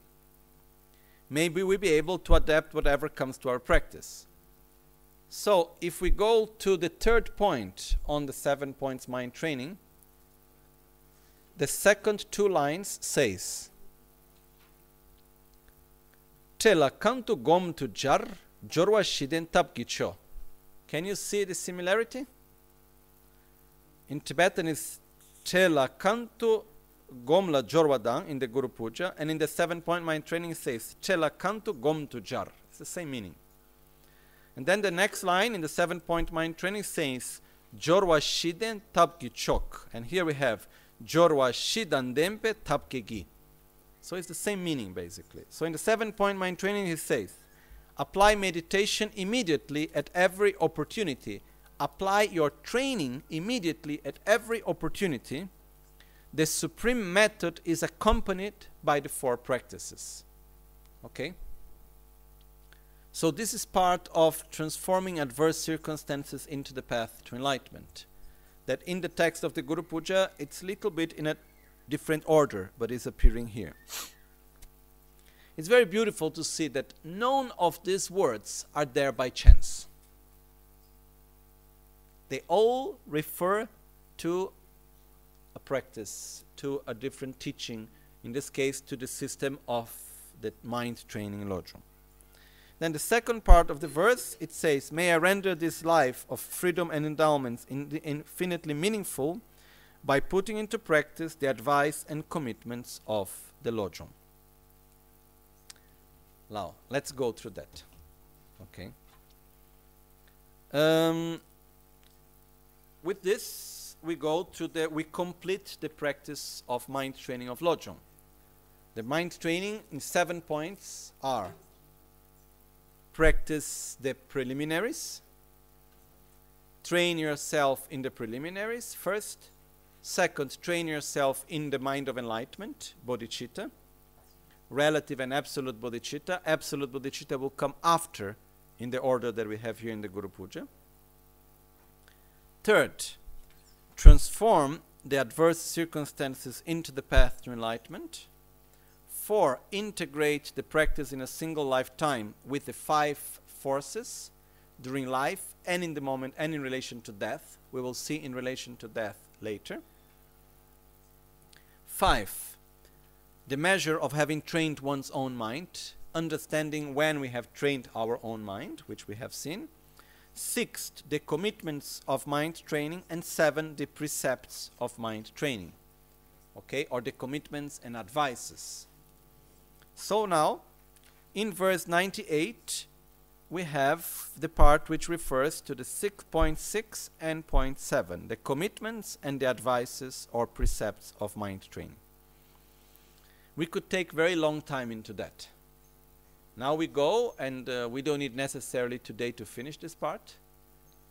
Maybe we'll be able to adapt whatever comes to our practice. So, if we go to the third point on the seven points mind training, the second two lines says Tela kantu gom tu jar, jorwa shiden tapki cho. Can you see the similarity? In Tibetan it's Tela kantu gomla jorwadang in the Guru Puja, and in the seven point mind training says Chela kantu gom tu jar. It's the same meaning. And then the next line in the seven point mind training says Jorwa shiden tapki chok. And here we have Jorwa shidan dempe tapki gi. So it's the same meaning basically. So in the seven point mind training, he says, apply meditation immediately at every opportunity. Apply your training immediately at every opportunity. The supreme method is accompanied by the four practices. Okay? So this is part of transforming adverse circumstances into the path to enlightenment. That in the text of the Guru Puja, it's a little bit in a different order, but is appearing here. It's very beautiful to see that none of these words are there by chance. They all refer to a practice, to a different teaching, in this case, to the system of the mind training lojong. Then the second part of the verse, it says, May I render this life of freedom and endowments in infinitely meaningful by putting into practice the advice and commitments of the Lojong. Now, let's go through that. Okay. Um, with this, we go to the, we complete the practice of mind training of Lojong. The mind training in seven points are practice the preliminaries, train yourself in the preliminaries first, Second, train yourself in the mind of enlightenment, bodhicitta. Relative and absolute bodhicitta. Absolute bodhicitta will come after in the order that we have here in the Guru Puja. Third, transform the adverse circumstances into the path to enlightenment. Four, integrate the practice in a single lifetime with the five forces during life and in the moment and in relation to death. We will see in relation to death later. Five, the measure of having trained one's own mind, understanding when we have trained our own mind, which we have seen. Sixth, the commitments of mind training. And seven, the precepts of mind training. Okay, or the commitments and advices. So now, in verse 98, we have the part which refers to the 6.6 and point 7, the commitments and the advices or precepts of mind training. We could take very long time into that. Now we go, and uh, we don't need necessarily today to finish this part,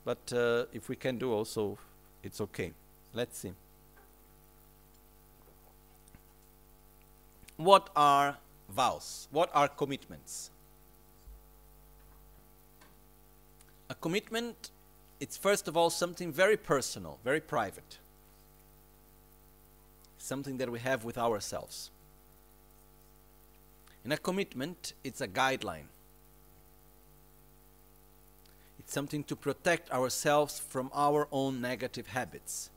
but uh, if we can do also, it's okay. Let's see. What are vows? What are commitments? A commitment, it's first of all something very personal, very private. Something that we have with ourselves. In a commitment, it's a guideline. It's something to protect ourselves from our own negative habits.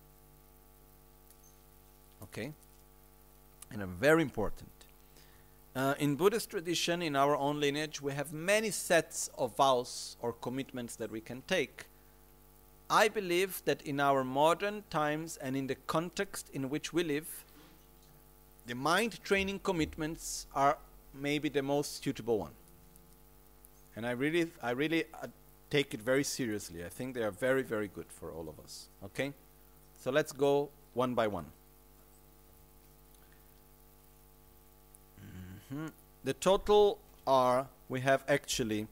Okay? And a very important. Uh, in Buddhist tradition, in our own lineage, we have many sets of vows or commitments that we can take. I believe that in our modern times and in the context in which we live, the mind training commitments are maybe the most suitable one. And I really, I really uh, take it very seriously. I think they are very, very good for all of us. Okay? So let's go one by one. Mm-hmm. The total are, we have actually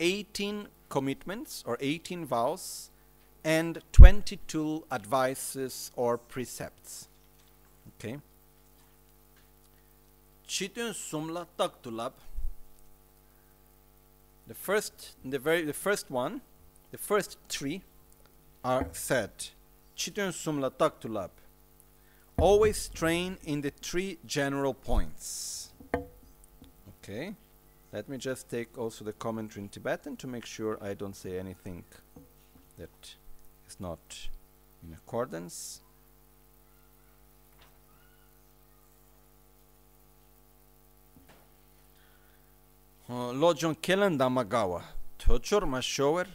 18 commitments or 18 vows and 22 advices or precepts. Okay? Chitun sumla taktulab. The first, the very, the first one, the first three are said. Chitun sumla taktulab. Always train in the three general points. Okay. Let me just take also the commentary in Tibetan to make sure I don't say anything that is not in accordance. Lojong Kelen Damagawa, Tochor Mashower,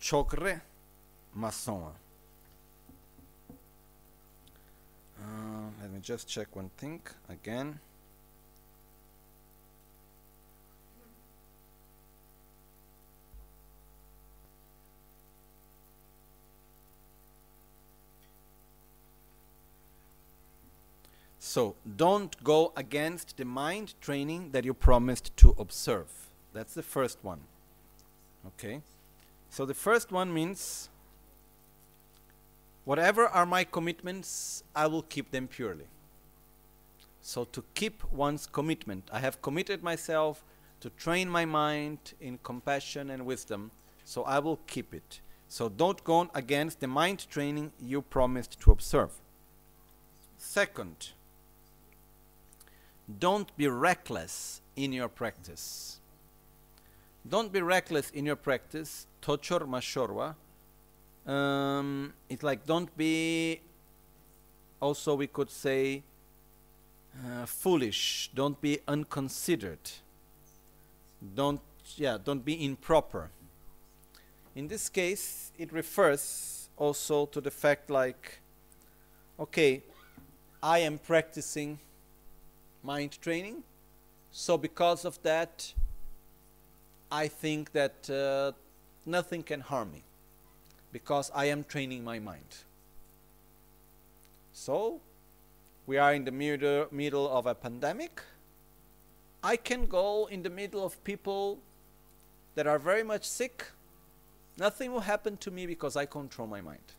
Chokre Masonga. Uh, let me just check one thing again. So don't go against the mind training that you promised to observe. That's the first one. Okay? So the first one means whatever are my commitments, I will keep them purely. So to keep one's commitment, I have committed myself to train my mind in compassion and wisdom, so I will keep it. So don't go against the mind training you promised to observe. Second, don't be reckless in your practice. Don't be reckless in your practice. Tochor mashorwa. Um, it's like don't be. Also, we could say uh, foolish. Don't be unconsidered. Don't yeah. Don't be improper. In this case, it refers also to the fact like, okay, I am practicing mind training. So because of that, I think that uh, nothing can harm me because I am training my mind. So we are in the middle, middle of a pandemic. I can go in the middle of people that are very much sick. Nothing will happen to me because I control my mind.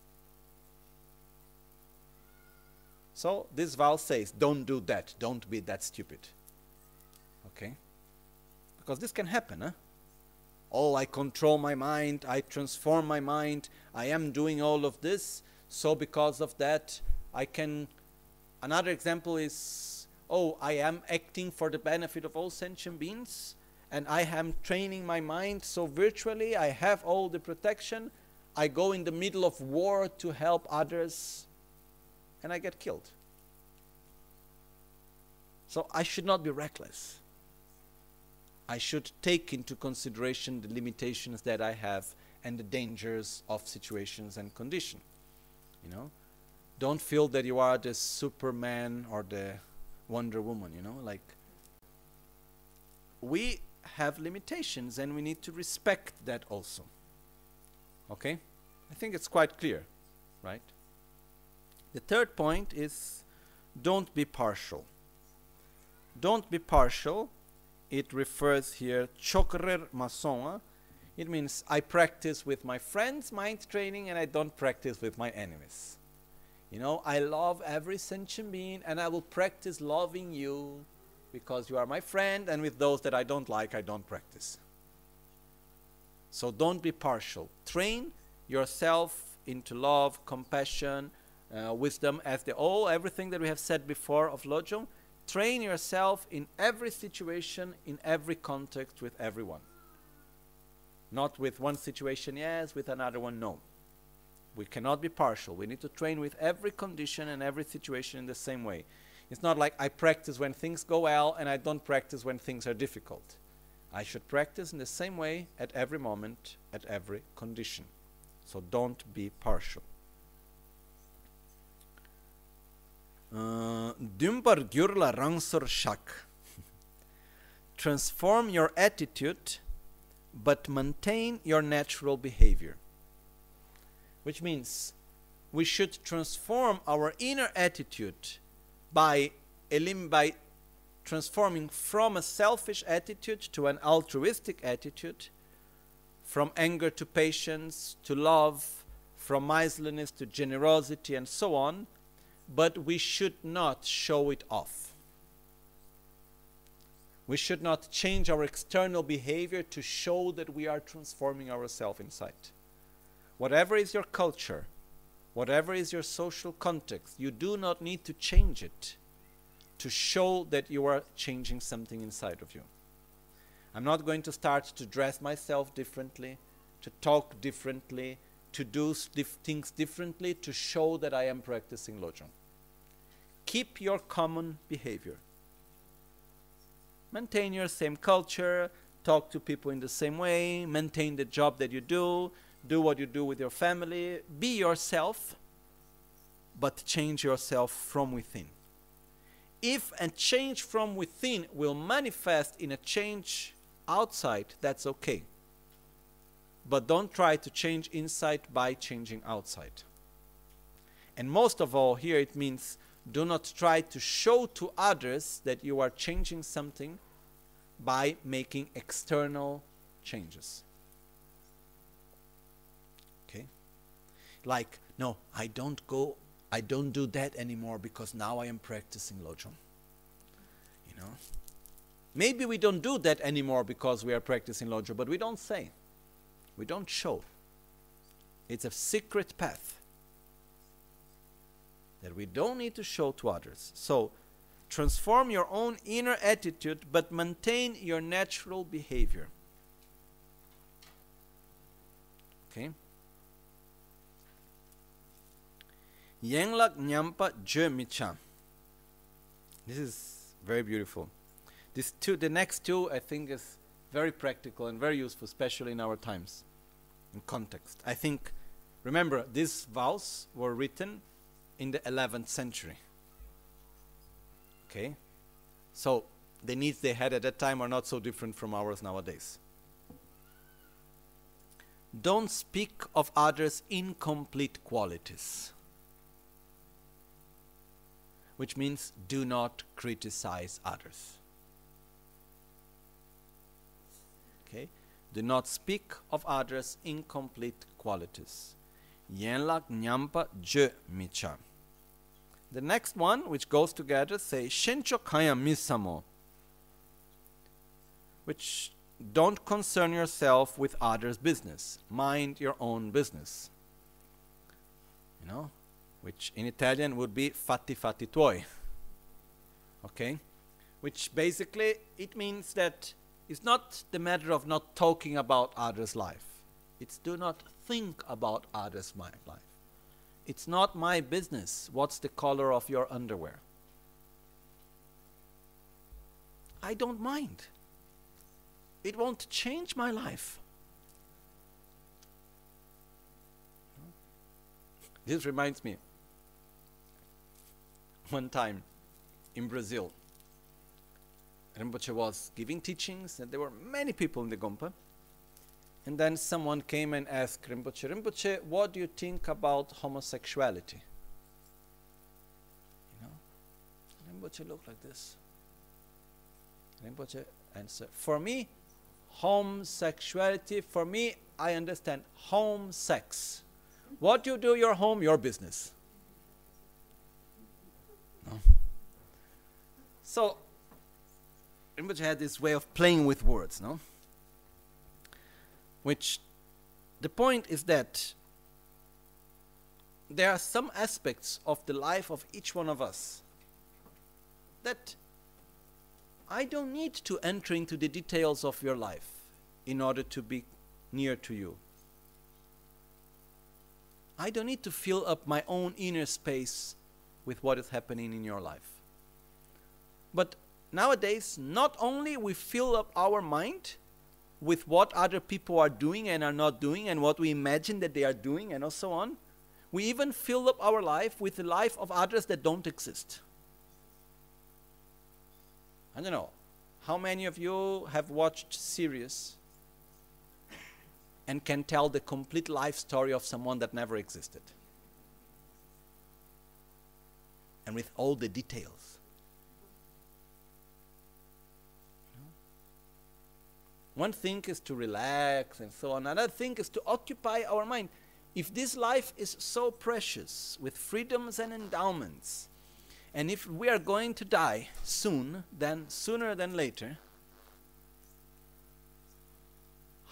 So this vow says, don't do that. Don't be that stupid. Okay? Because this can happen, huh? Oh, I control my mind. I transform my mind. I am doing all of this. So because of that, I can. Another example is, oh, I am acting for the benefit of all sentient beings. And I am training my mind so virtually. I have all the protection. I go in the middle of war to help others and I get killed. So I should not be reckless. I should take into consideration the limitations that I have and the dangers of situations and condition. You know, don't feel that you are the Superman or the Wonder Woman. You know, like we have limitations and we need to respect that also. Okay, I think it's quite clear, right? The third point is don't be partial. Don't be partial. It refers here chokrer masonga. It means I practice with my friends mind training and I don't practice with my enemies. You know, I love every sentient being and I will practice loving you because you are my friend and with those that I don't like I don't practice. So don't be partial. Train yourself into love, compassion, uh, wisdom as the all everything that we have said before of Lojong. Train yourself in every situation, in every context with everyone. Not with one situation, yes, with another one, no. We cannot be partial. We need to train with every condition and every situation in the same way. It's not like I practice when things go well and I don't practice when things are difficult. I should practice in the same way at every moment, at every condition. So don't be partial. Uh, Rangsur shak. Transform your attitude, but maintain your natural behavior. Which means we should transform our inner attitude by, elim- by transforming from a selfish attitude to an altruistic attitude, from anger to patience to love, from miserliness to generosity, and so on but we should not show it off. We should not change our external behavior to show that we are transforming ourselves inside. Whatever is your culture, whatever is your social context, you do not need to change it to show that you are changing something inside of you. I'm not going to start to dress myself differently, to talk differently, to do things differently to show that I am practicing Lojong. Keep your common behavior. Maintain your same culture, talk to people in the same way, maintain the job that you do, do what you do with your family, be yourself, but change yourself from within. If a change from within will manifest in a change outside, that's okay. But don't try to change inside by changing outside. And most of all, here it means do not try to show to others that you are changing something by making external changes. Okay? Like, no, I don't go, I don't do that anymore because now I am practicing Lojong. You know? Maybe we don't do that anymore because we are practicing Lojong, but we don't say. We don't show. It's a secret path that we don't need to show to others. So, transform your own inner attitude, but maintain your natural behavior. Okay? Yenglak Nyampa Micha. This is very beautiful. This two, the next two, I think, is very practical and very useful, especially in our times, in context. I think, remember, these vows were written in the 11th century. Okay? So, the needs they had at that time are not so different from ours nowadays. Don't speak of others' incomplete qualities. Which means do not criticize others. Okay? Do not speak of others' incomplete qualities. Yenlak nyampa je micha. The next one, which goes together, say shencho kaya misamo, which don't concern yourself with others' business. Mind your own business. You know, which in Italian would be fatti fatti tuoi. Okay, which basically it means that it's not the matter of not talking about others' life. It's do not think about others' life. It's not my business what's the color of your underwear. I don't mind. It won't change my life. This reminds me one time in Brazil, Rinpoche was giving teachings, and there were many people in the Gompa. And then someone came and asked Rinpoche, Rinpoche, what do you think about homosexuality? You know? Rinpoche looked like this. Rinpoche answered, For me, homosexuality, for me, I understand home sex. What you do your home, your business. No. So, Rinpoche had this way of playing with words, no? which the point is that there are some aspects of the life of each one of us that I don't need to enter into the details of your life in order to be near to you. I don't need to fill up my own inner space with what is happening in your life. But nowadays, not only we fill up our mind, with what other people are doing and are not doing and what we imagine that they are doing and so on. We even fill up our life with the life of others that don't exist. I don't know. How many of you have watched series and can tell the complete life story of someone that never existed? And with all the details. One thing is to relax and so on. Another thing is to occupy our mind. If this life is so precious with freedoms and endowments, and if we are going to die soon, then sooner than later,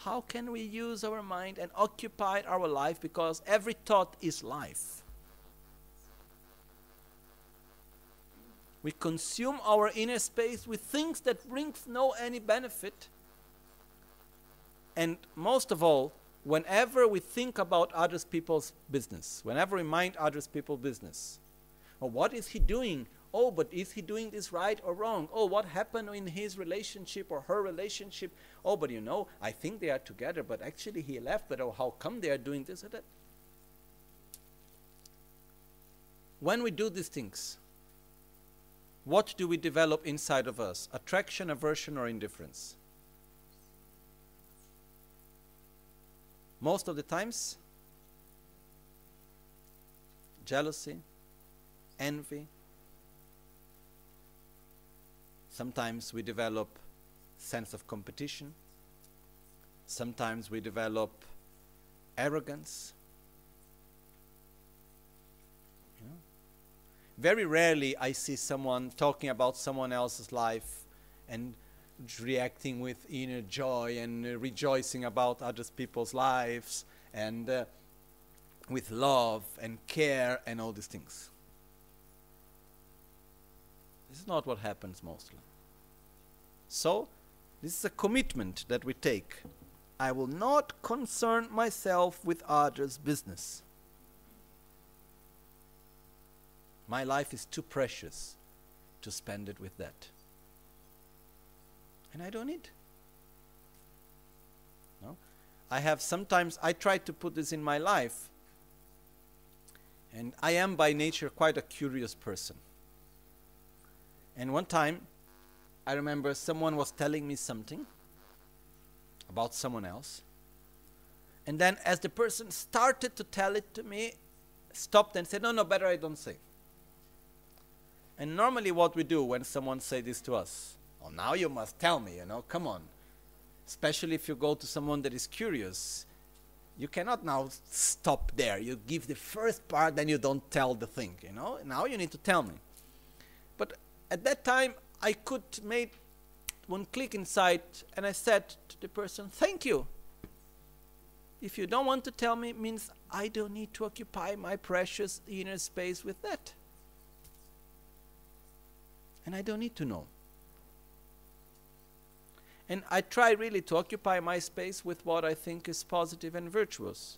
how can we use our mind and occupy our life because every thought is life? We consume our inner space with things that brings no any benefit and most of all, whenever we think about other people's business, whenever we mind other people's business, well, what is he doing? Oh, but is he doing this right or wrong? Oh, what happened in his relationship or her relationship? Oh, but you know, I think they are together, but actually he left, but oh, how come they are doing this or that? When we do these things, what do we develop inside of us? Attraction, aversion, or indifference? Most of the times, jealousy, envy. Sometimes we develop sense of competition. Sometimes we develop arrogance. Very rarely I see someone talking about someone else's life and reacting with inner joy and uh, rejoicing about other people's lives and uh, with love and care and all these things. This is not what happens mostly. So, this is a commitment that we take. I will not concern myself with others' business. My life is too precious to spend it with that. And I don't need. No? I have sometimes, I try to put this in my life. And I am by nature quite a curious person. And one time, I remember someone was telling me something about someone else. And then, as the person started to tell it to me, stopped and said, No, no, better I don't say. And normally, what we do when someone say this to us, oh, now you must tell me, you know, come on. Especially if you go to someone that is curious, you cannot now stop there. You give the first part, then you don't tell the thing, you know. Now you need to tell me. But at that time, I could make one click inside, and I said to the person, "Thank you." If you don't want to tell me, it means I don't need to occupy my precious inner space with that and I don't need to know. And I try really to occupy my space with what I think is positive and virtuous.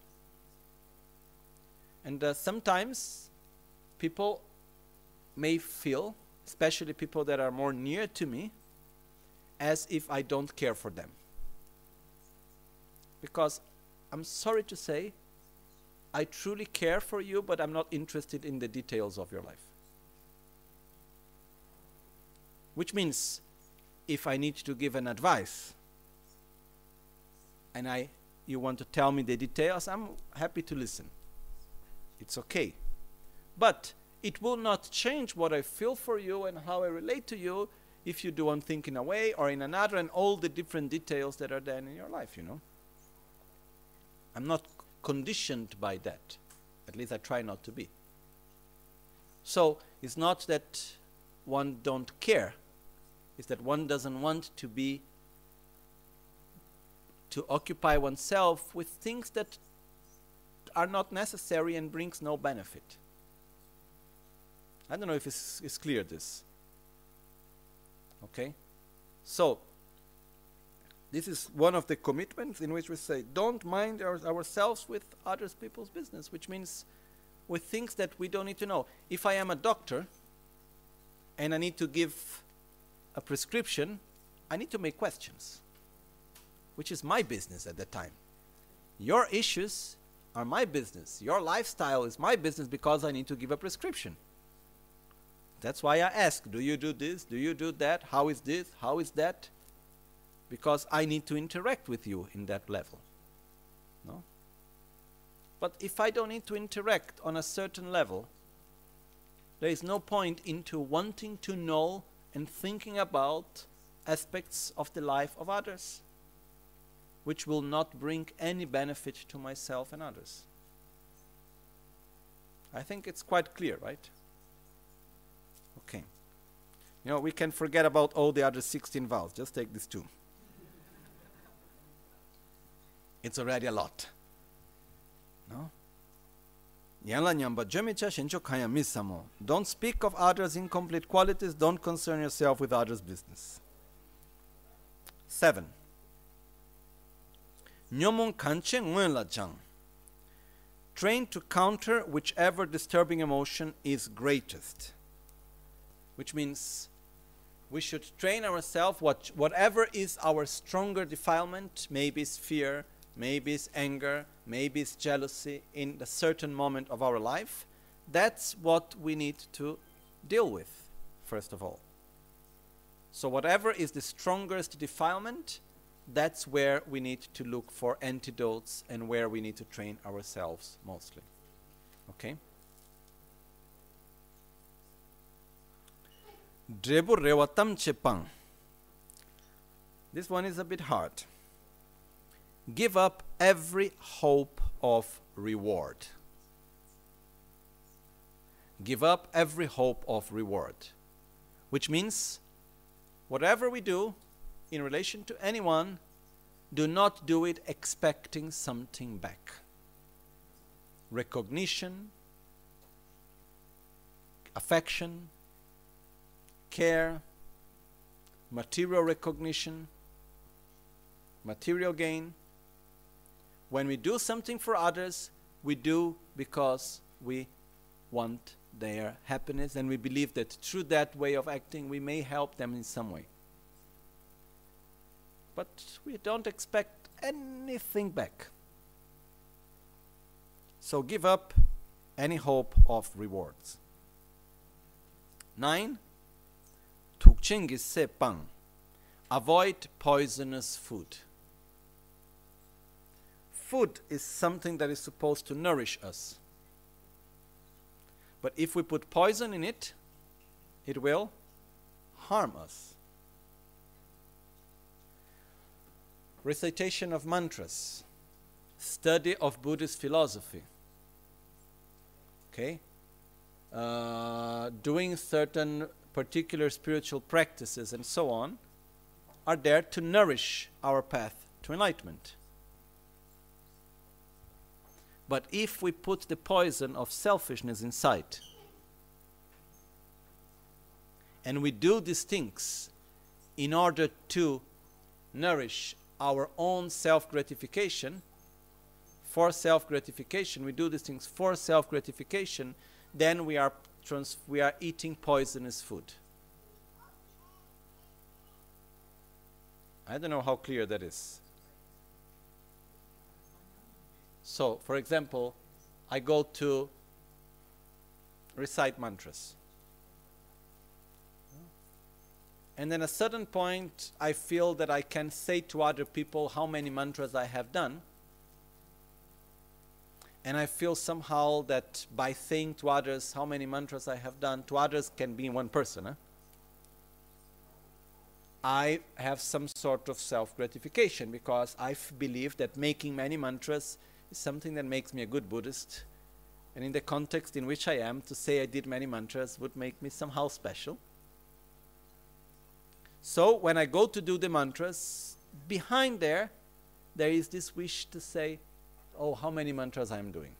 And uh, sometimes people may feel, especially people that are more near to me, as if I don't care for them. Because I'm sorry to say, I truly care for you, but I'm not interested in the details of your life. Which means if I need to give an advice and I you want to tell me the details, I'm happy to listen. It's okay. But it will not change what I feel for you and how I relate to you if you do one thing in a way or in another and all the different details that are there in your life, you know. I'm not conditioned by that. At least I try not to be. So it's not that one don't care is that one doesn't want to be to occupy oneself with things that are not necessary and brings no benefit. I don't know if it's, it's clear this. Okay? So, this is one of the commitments in which we say, don't mind our, ourselves with other people's business, which means with things that we don't need to know. If I am a doctor and I need to give a prescription, I need to make questions, which is my business at that time. Your issues are my business. Your lifestyle is my business because I need to give a prescription. That's why I ask, do you do this? Do you do that? How is this? How is that? Because I need to interact with you in that level. No? But if I don't need to interact on a certain level, there is no point into wanting to know and thinking about aspects of the life of others, which will not bring any benefit to myself and others. I think it's quite clear, right? Okay. You know, we can forget about all the other 16 vows. Just take these two. it's already a lot. No? Misamo. Don't speak of others' incomplete qualities. Don't concern yourself with others' business. Seven. Nyomon kanche la jang. Train to counter whichever disturbing emotion is greatest. which means we should train ourselves what, whatever is our stronger defilement maybe it's fear maybe it's anger maybe it's jealousy in a certain moment of our life that's what we need to deal with first of all so whatever is the strongest defilement that's where we need to look for antidotes and where we need to train ourselves mostly okay. This one is a bit hard. Give up every hope of reward. Give up every hope of reward. Which means, whatever we do in relation to anyone, do not do it expecting something back. Recognition, affection, care, material recognition, material gain. When we do something for others, we do because we want their happiness and we believe that through that way of acting we may help them in some way. But we don't expect anything back. So give up any hope of rewards. Nine, Tukchingi sepang. Avoid poisonous food. Food is something that is supposed to nourish us. But if we put poison in it, it will harm us. Recitation of mantras, study of Buddhist philosophy. Okay? Uh, doing certain particular spiritual practices and so on are there to nourish our path to enlightenment. But if we put the poison of selfishness inside, and we do these things in order to nourish our own self gratification, for self gratification, we do these things for self gratification, then we are trans- we are eating poisonous food. I don't know how clear that is. So, for example, I go to recite mantras. And then at a certain point, I feel that I can say to other people how many mantras I have done and I feel somehow that by saying to others how many mantras I have done, to others can be one person, eh? I have some sort of self gratification because I believe that making many mantras is something that makes me a good Buddhist. And in the context in which I am, to say I did many mantras would make me somehow special. So when I go to do the mantras, behind there, there is this wish to say, oh, how many mantras I am doing.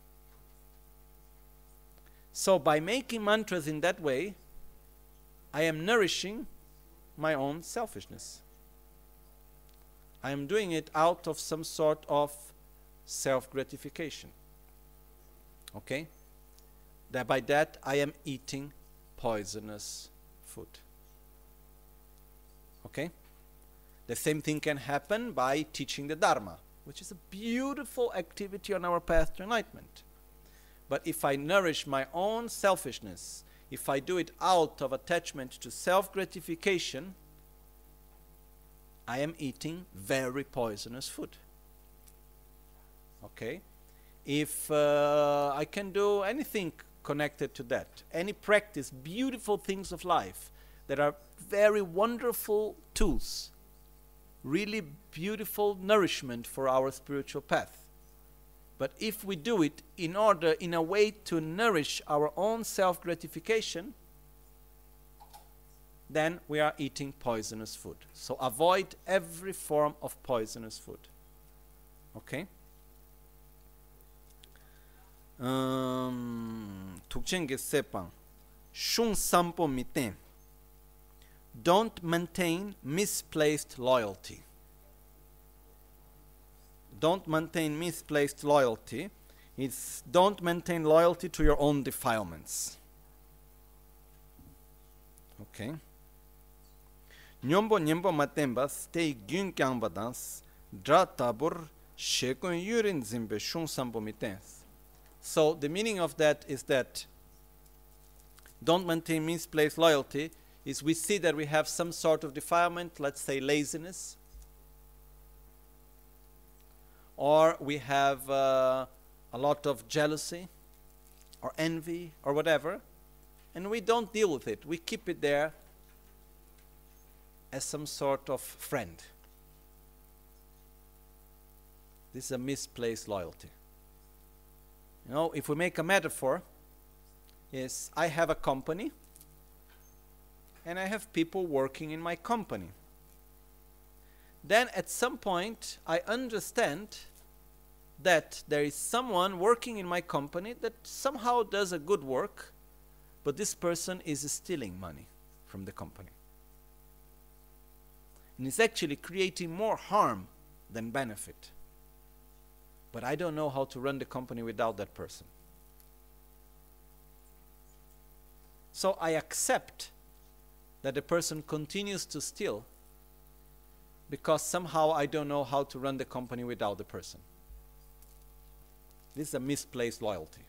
So by making mantras in that way, I am nourishing my own selfishness. I am doing it out of some sort of self gratification. Okay? That by that I am eating poisonous food. Okay? The same thing can happen by teaching the Dharma which is a beautiful activity on our path to enlightenment. But if I nourish my own selfishness, if I do it out of attachment to self gratification, I am eating very poisonous food. Okay? If uh, I can do anything connected to that, any practice, beautiful things of life that are very wonderful tools really beautiful nourishment for our spiritual path. But if we do it in order, in a way to nourish our own self gratification, then we are eating poisonous food. So avoid every form of poisonous food. Okay? Um, tukchenge sepan shun sampo miten don't maintain misplaced loyalty. Don't maintain misplaced loyalty. It's don't maintain loyalty to your own defilements. Okay. Nyombo nyembo matembas te gyun kyang badans dra tabur shekun yurin zimbe shung sambo mitens. So the meaning of that is that don't maintain misplaced loyalty is we see that we have some sort of defilement, let's say laziness, or we have uh, a lot of jealousy or envy or whatever, and we don't deal with it. We keep it there as some sort of friend. This is a misplaced loyalty. You know, if we make a metaphor, is I have a company and I have people working in my company. Then at some point I understand that there is someone working in my company that somehow does a good work, but this person is stealing money from the company. And is actually creating more harm than benefit. But I don't know how to run the company without that person. So I accept that the person continues to steal because somehow I don't know how to run the company without the person. This is a misplaced loyalty.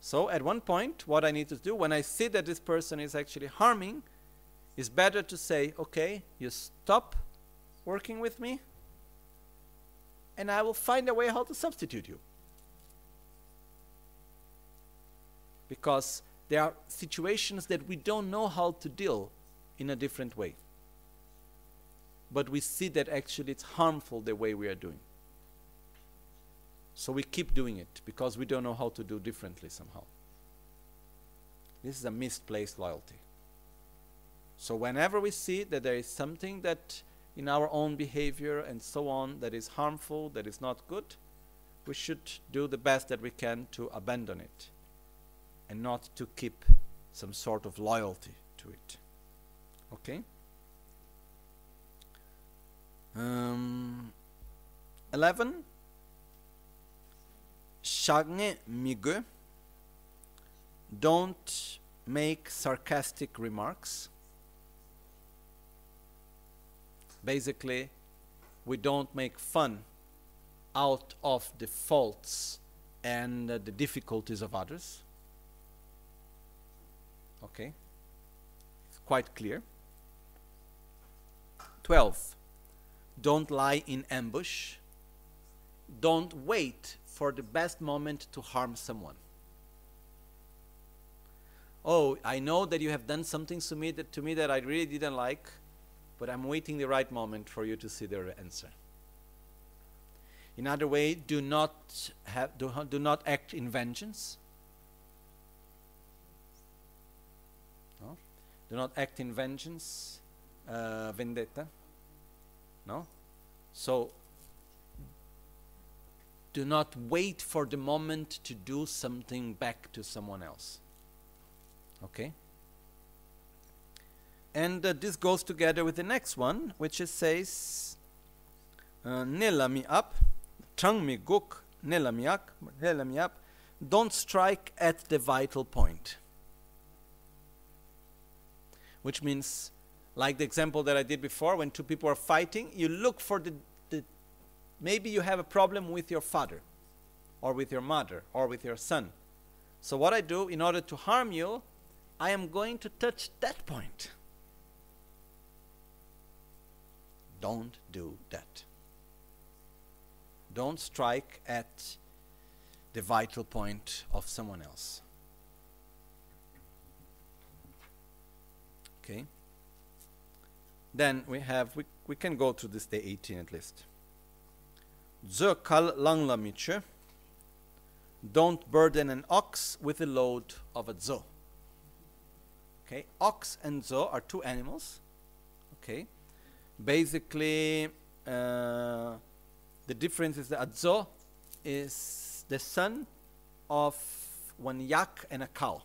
So at one point, what I need to do when I see that this person is actually harming, is better to say, okay, you stop working with me, and I will find a way how to substitute you. Because there are situations that we don't know how to deal in a different way. But we see that actually it's harmful the way we are doing. So we keep doing it because we don't know how to do differently somehow. This is a misplaced loyalty. So whenever we see that there is something that in our own behavior and so on that is harmful, that is not good, we should do the best that we can to abandon it and not to keep some sort of loyalty to it. Okay? Um, 11. Shagne migue. Don't make sarcastic remarks. Basically, we don't make fun out of the faults and uh, the difficulties of others. Okay? It's quite clear. 12. Don't lie in ambush. Don't wait for the best moment to harm someone. Oh, I know that you have done something to me that, to me that I really didn't like, but I'm waiting the right moment for you to see the answer. In other way, do not have do, do not act in vengeance. No? Do not act in vengeance, uh, vendetta. No? So do not wait for the moment to do something back to someone else. Okay? And uh, this goes together with the next one, which it says, uh, Nela mi up, Trang mi guk, Nela mi ak, Nela mi up, don't strike at the vital point. Which means, like the example that I did before, when two people are fighting, you look for the, the maybe you have a problem with your father, or with your mother, or with your son. So, what I do in order to harm you, I am going to touch that point. Don't do that. Don't strike at the vital point of someone else. Okay? Then we have, we, we can go to this day 18 at least. Don't burden an ox with the load of a zo. Okay, ox and zo are two animals. Okay, basically uh, the difference is that a zo is the son of one yak and a cow.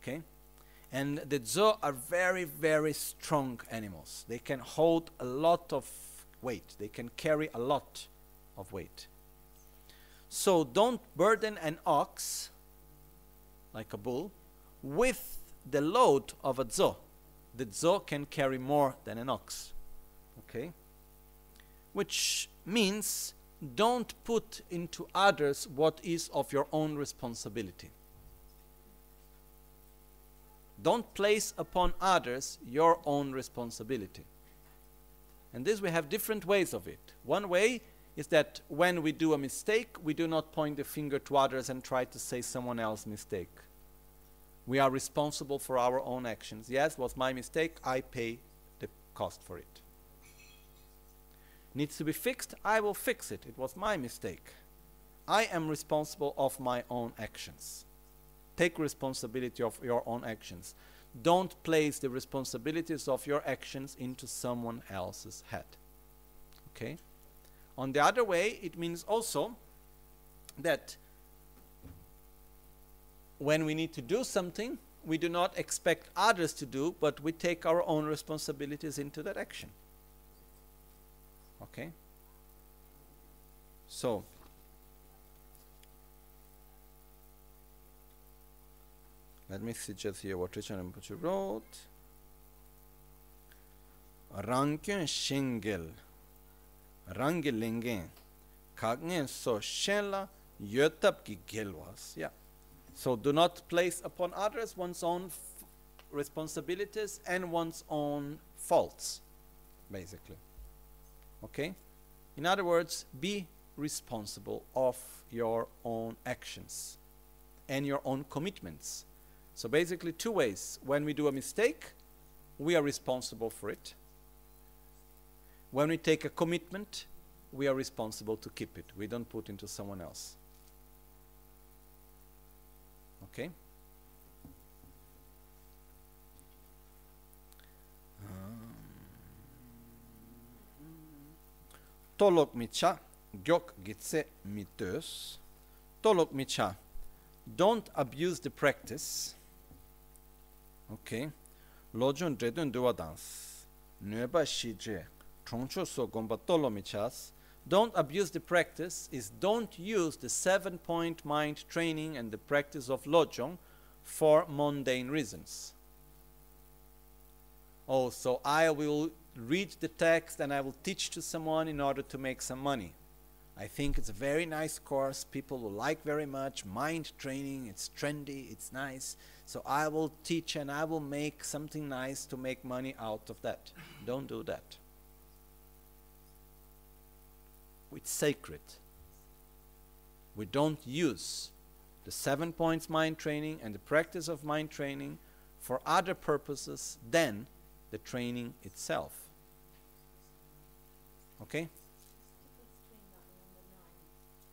Okay, and the zo are very very strong animals. They can hold a lot of weight. They can carry a lot of weight. So don't burden an ox like a bull with the load of a zo. The zo can carry more than an ox. Okay? Which means don't put into others what is of your own responsibility. Don't place upon others your own responsibility. And this we have different ways of it. One way is that when we do a mistake, we do not point the finger to others and try to say someone else's mistake. We are responsible for our own actions. Yes, was my mistake, I pay the cost for it. Needs to be fixed, I will fix it. It was my mistake. I am responsible of my own actions. Take responsibility of your own actions. Don't place the responsibilities of your actions into someone else's head. Okay? On the other way, it means also that when we need to do something, we do not expect others to do, but we take our own responsibilities into that action. Okay? So, let me see just here what Richard Rinpoche wrote. Rankyun shingel, rangelingen, kagnen so shela, yotab ki gelwas. Yeah. So do not place upon others one's own responsibilities and one's own faults, basically. Okay? In other words, be responsible of your own actions and your own commitments. So basically, two ways. When we do a mistake, we are responsible for it. When we take a commitment, we are responsible to keep it. We don't put into someone else. Okay? Um. Tolok micha, gyok gitse mitös. Tolok micha, don't abuse the practice. Okay? Lojon dredun duwa dans. Nueba shije, chongcho so gomba tolo michas. Don't abuse the practice is don't use the seven point mind training and the practice of lojong for mundane reasons. Oh, so I will read the text and I will teach to someone in order to make some money. I think it's a very nice course. People will like very much. Mind training, it's trendy, it's nice. So I will teach and I will make something nice to make money out of that. Don't do that. It's sacred. We don't use the seven points mind training and the practice of mind training for other purposes than the training itself. Okay?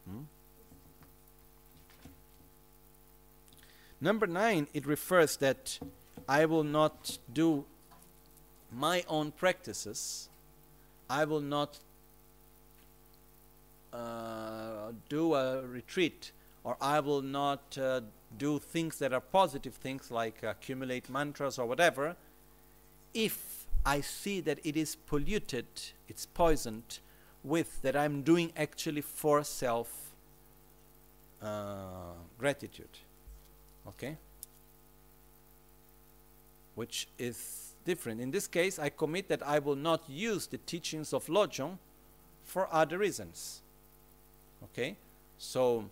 Hmm? Number nine, it refers that I will not do my own practices. I will not uh, do a retreat, or I will not uh, do things that are positive things like accumulate mantras or whatever, if I see that it is polluted, it's poisoned with that I'm doing actually for self uh, gratitude. Okay? Which is different. In this case, I commit that I will not use the teachings of Lojong for other reasons. Okay? So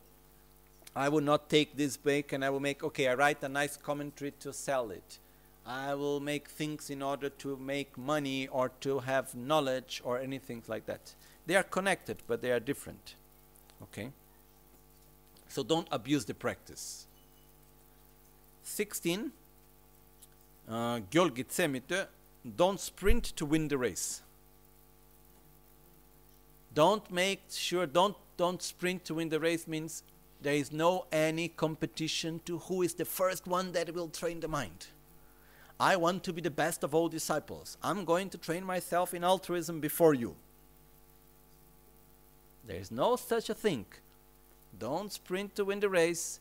I will not take this book and I will make, okay, I write a nice commentary to sell it. I will make things in order to make money or to have knowledge or anything like that. They are connected, but they are different. Okay? So don't abuse the practice. 16. Uh, don't sprint to win the race. Don't make sure, don't, don't sprint to win the race means there is no any competition to who is the first one that will train the mind. I want to be the best of all disciples. I'm going to train myself in altruism before you. There is no such a thing. Don't sprint to win the race.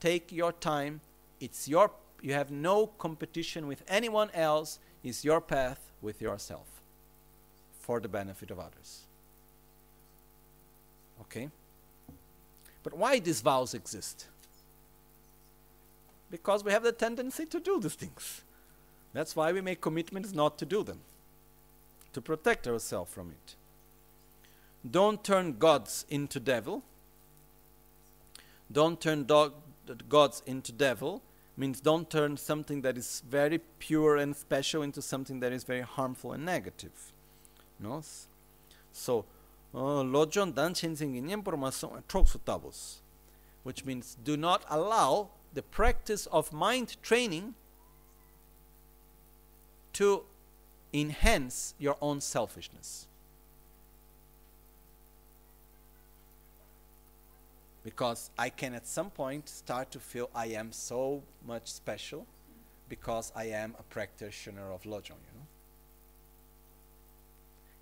Take your time. It's your you have no competition with anyone else. It's your path with yourself for the benefit of others. Okay? But why these vows exist? Because we have the tendency to do these things. That's why we make commitments not to do them, to protect ourselves from it. Don't turn gods into devil. Don't turn dog, gods into devil means don't turn something that is very pure and special into something that is very harmful and negative. No? So, lojon dan chensing informação tabos, which means do not allow the practice of mind training to enhance your own selfishness. Because I can at some point start to feel I am so much special because I am a practitioner of Lojong, you know.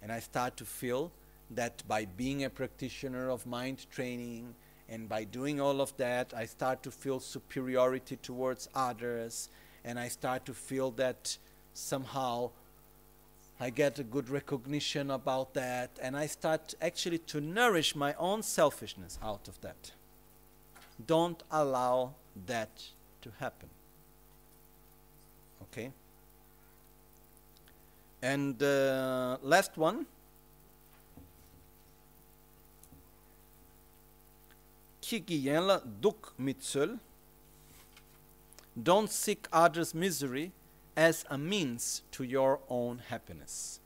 And I start to feel that by being a practitioner of mind training and by doing all of that, I start to feel superiority towards others and I start to feel that somehow I get a good recognition about that, and I start actually to nourish my own selfishness out of that. Don't allow that to happen. Okay? And uh, last one. Duk Don't seek others' misery as a means to your own happiness.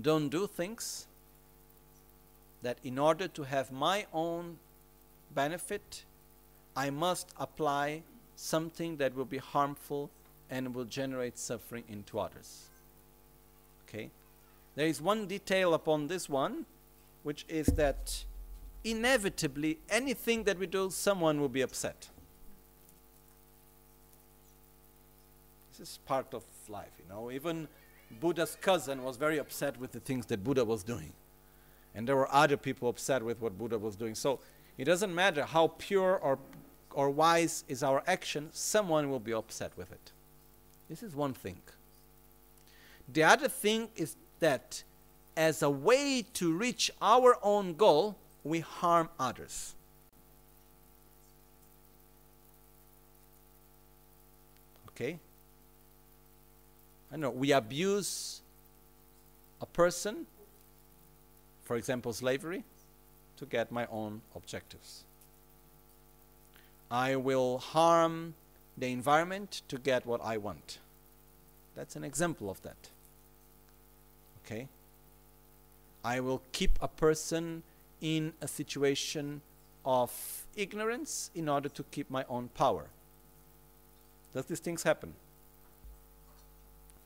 Don't do things that in order to have my own benefit, I must apply something that will be harmful and will generate suffering into others. Okay? There is one detail upon this one, which is that inevitably anything that we do, someone will be upset. This is part of life, you know. Even Buddha's cousin was very upset with the things that Buddha was doing. And there were other people upset with what Buddha was doing. So it doesn't matter how pure or, or wise is our action, someone will be upset with it. This is one thing. The other thing is that as a way to reach our own goal, we harm others. Okay? I know we abuse a person, for example, slavery, to get my own objectives. I will harm the environment to get what I want. That's an example of that. Okay? I will keep a person in a situation of ignorance in order to keep my own power. Does these things happen?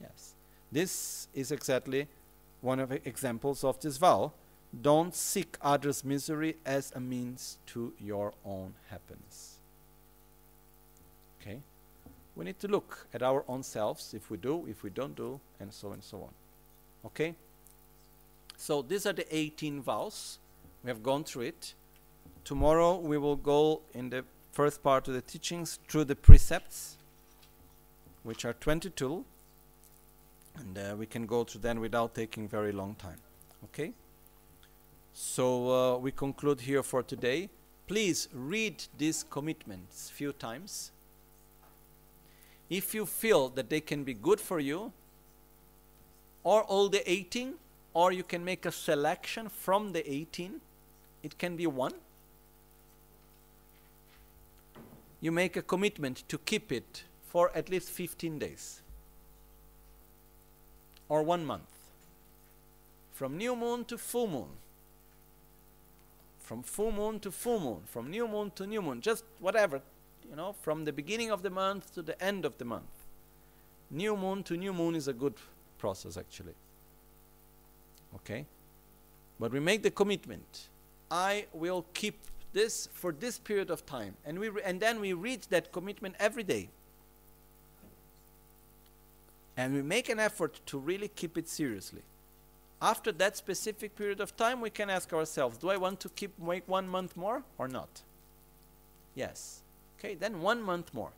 Yes. This is exactly one of the examples of this vow. Don't seek others' misery as a means to your own happiness. Okay? We need to look at our own selves, if we do, if we don't do, and so and so on. Okay? So these are the 18 vows. We have gone through it. Tomorrow we will go in the first part of the teachings through the precepts, which are 22 and uh, we can go through them without taking very long time. Okay? So uh, we conclude here for today. Please read these commitments few times. If you feel that they can be good for you or all the 18 or you can make a selection from the 18 it can be one you make a commitment to keep it for at least 15 days or one month. From new moon to full moon. From full moon to full moon. From new moon to new moon. Just whatever. You know, from the beginning of the month to the end of the month. New moon to new moon is a good process actually. Okay? But we make the commitment. I will keep this for this period of time. And, we and then we read that commitment every day and we make an effort to really keep it seriously. After that specific period of time, we can ask ourselves, do I want to keep wait one month more or not? Yes. Okay, then one month more.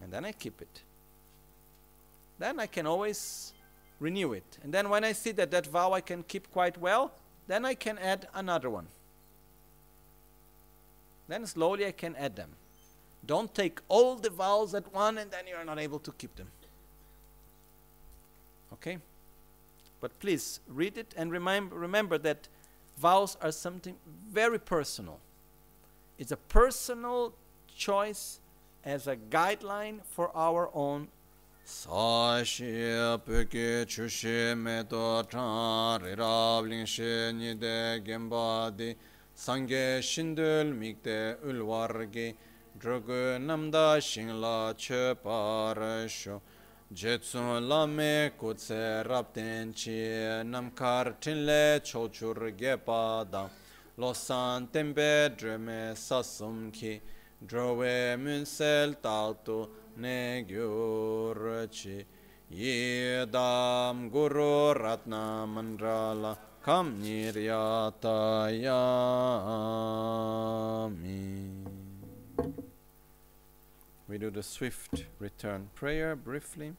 And then I keep it. Then I can always renew it. And then when I see that that vow I can keep quite well, then I can add another one. Then slowly I can add them. Don't take all the vows at one and then you are not able to keep them. Okay? But please read it and remember, remember that vows are something very personal. It's a personal choice as a guideline for our own Sāshī pūkī chūshī mētō chāng rīrāb līngshī nidē gēmbādī sāngē shindul mīkdē ulvārgī drugū namdā shīnglā chē pārshū jētsū lāmē kūtsē rābdēn chī namkār tīnlē chōchūr gē pādā lōsān tēmbē drēmē sāsum kī drōwē mūnsēl tāltū yedam guru ratna mandrala kam niryatayami. We do the swift return prayer briefly.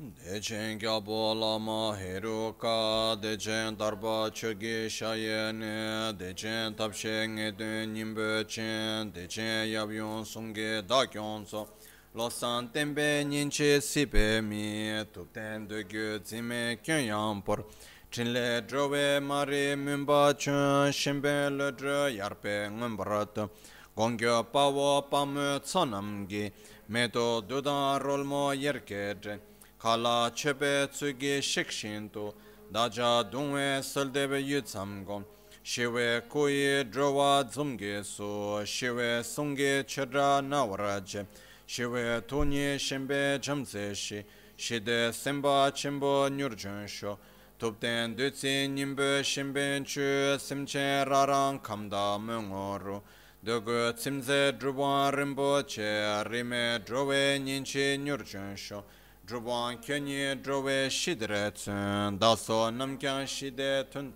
Dechen gyabo lama heruka, dechen darba choge shayene, dechen tabshe ngeden nimbechen, dechen yabyon sunge dakyon so, losan tembe ninche sipe mi, tupten dögü zime kyon yampor, chinle drove mari mümba chun, shimbe lödre yarpe ngumbarat, gongyo pawo pamu tsonamgi, meto dudan rolmo yerkedre, kala chepe tsugi shikshintu, daja dungwe saldebe yutsamgom, shiwe kuyi drowa dzumge su, shiwe sungi chedra nawaraje, shiwe tuni shimbe jamze shi shide simba chimbo nyurjun sho. Tupten dutsi nimbe shimben chu, simche rarang kamda mungoru, dugu tsimze drubwa rimbo che rime drowe nyinchi nyurjunsho, Drupon kenyi drove shidre tsun, daso namkyan shide tun,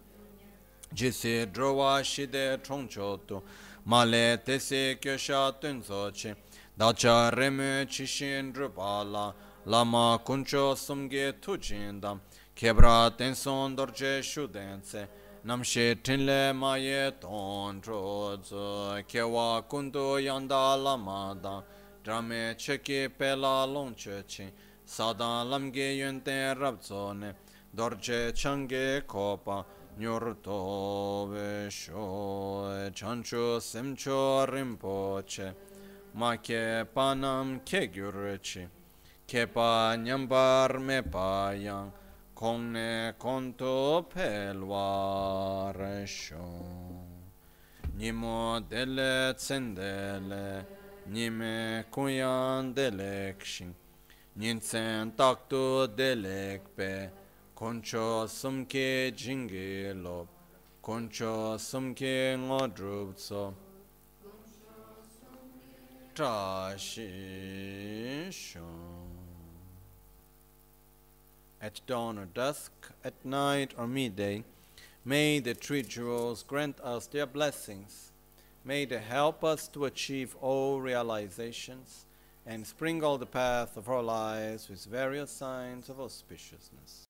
jisi drova shide chongcho tu, male tesi kyosha tunso chi, dacha remu chishin drupala, lama kuncho sumge tu jindam, kebra tenson dorje shudense, namshi tinle maye ton trodzu, kewa kundu yanda lama da, drame cheki pela longche chi, Sada lamge yönte rabzone Dorce çange kopa Nyurto ve şoe Çanço semço rimpoçe Make panam ke gürçi Kepa nyambar me payang Kongne konto pelvar şoe Nimo dele tsendele Nime kuyan delekşin Ninsen taktu delekpe, koncho sumke jingi lop, koncho sumke ngodrubso, trashi At dawn or dusk, at night or midday, may the three jewels grant us their blessings. May they help us to achieve all realizations and sprinkle the path of our lives with various signs of auspiciousness.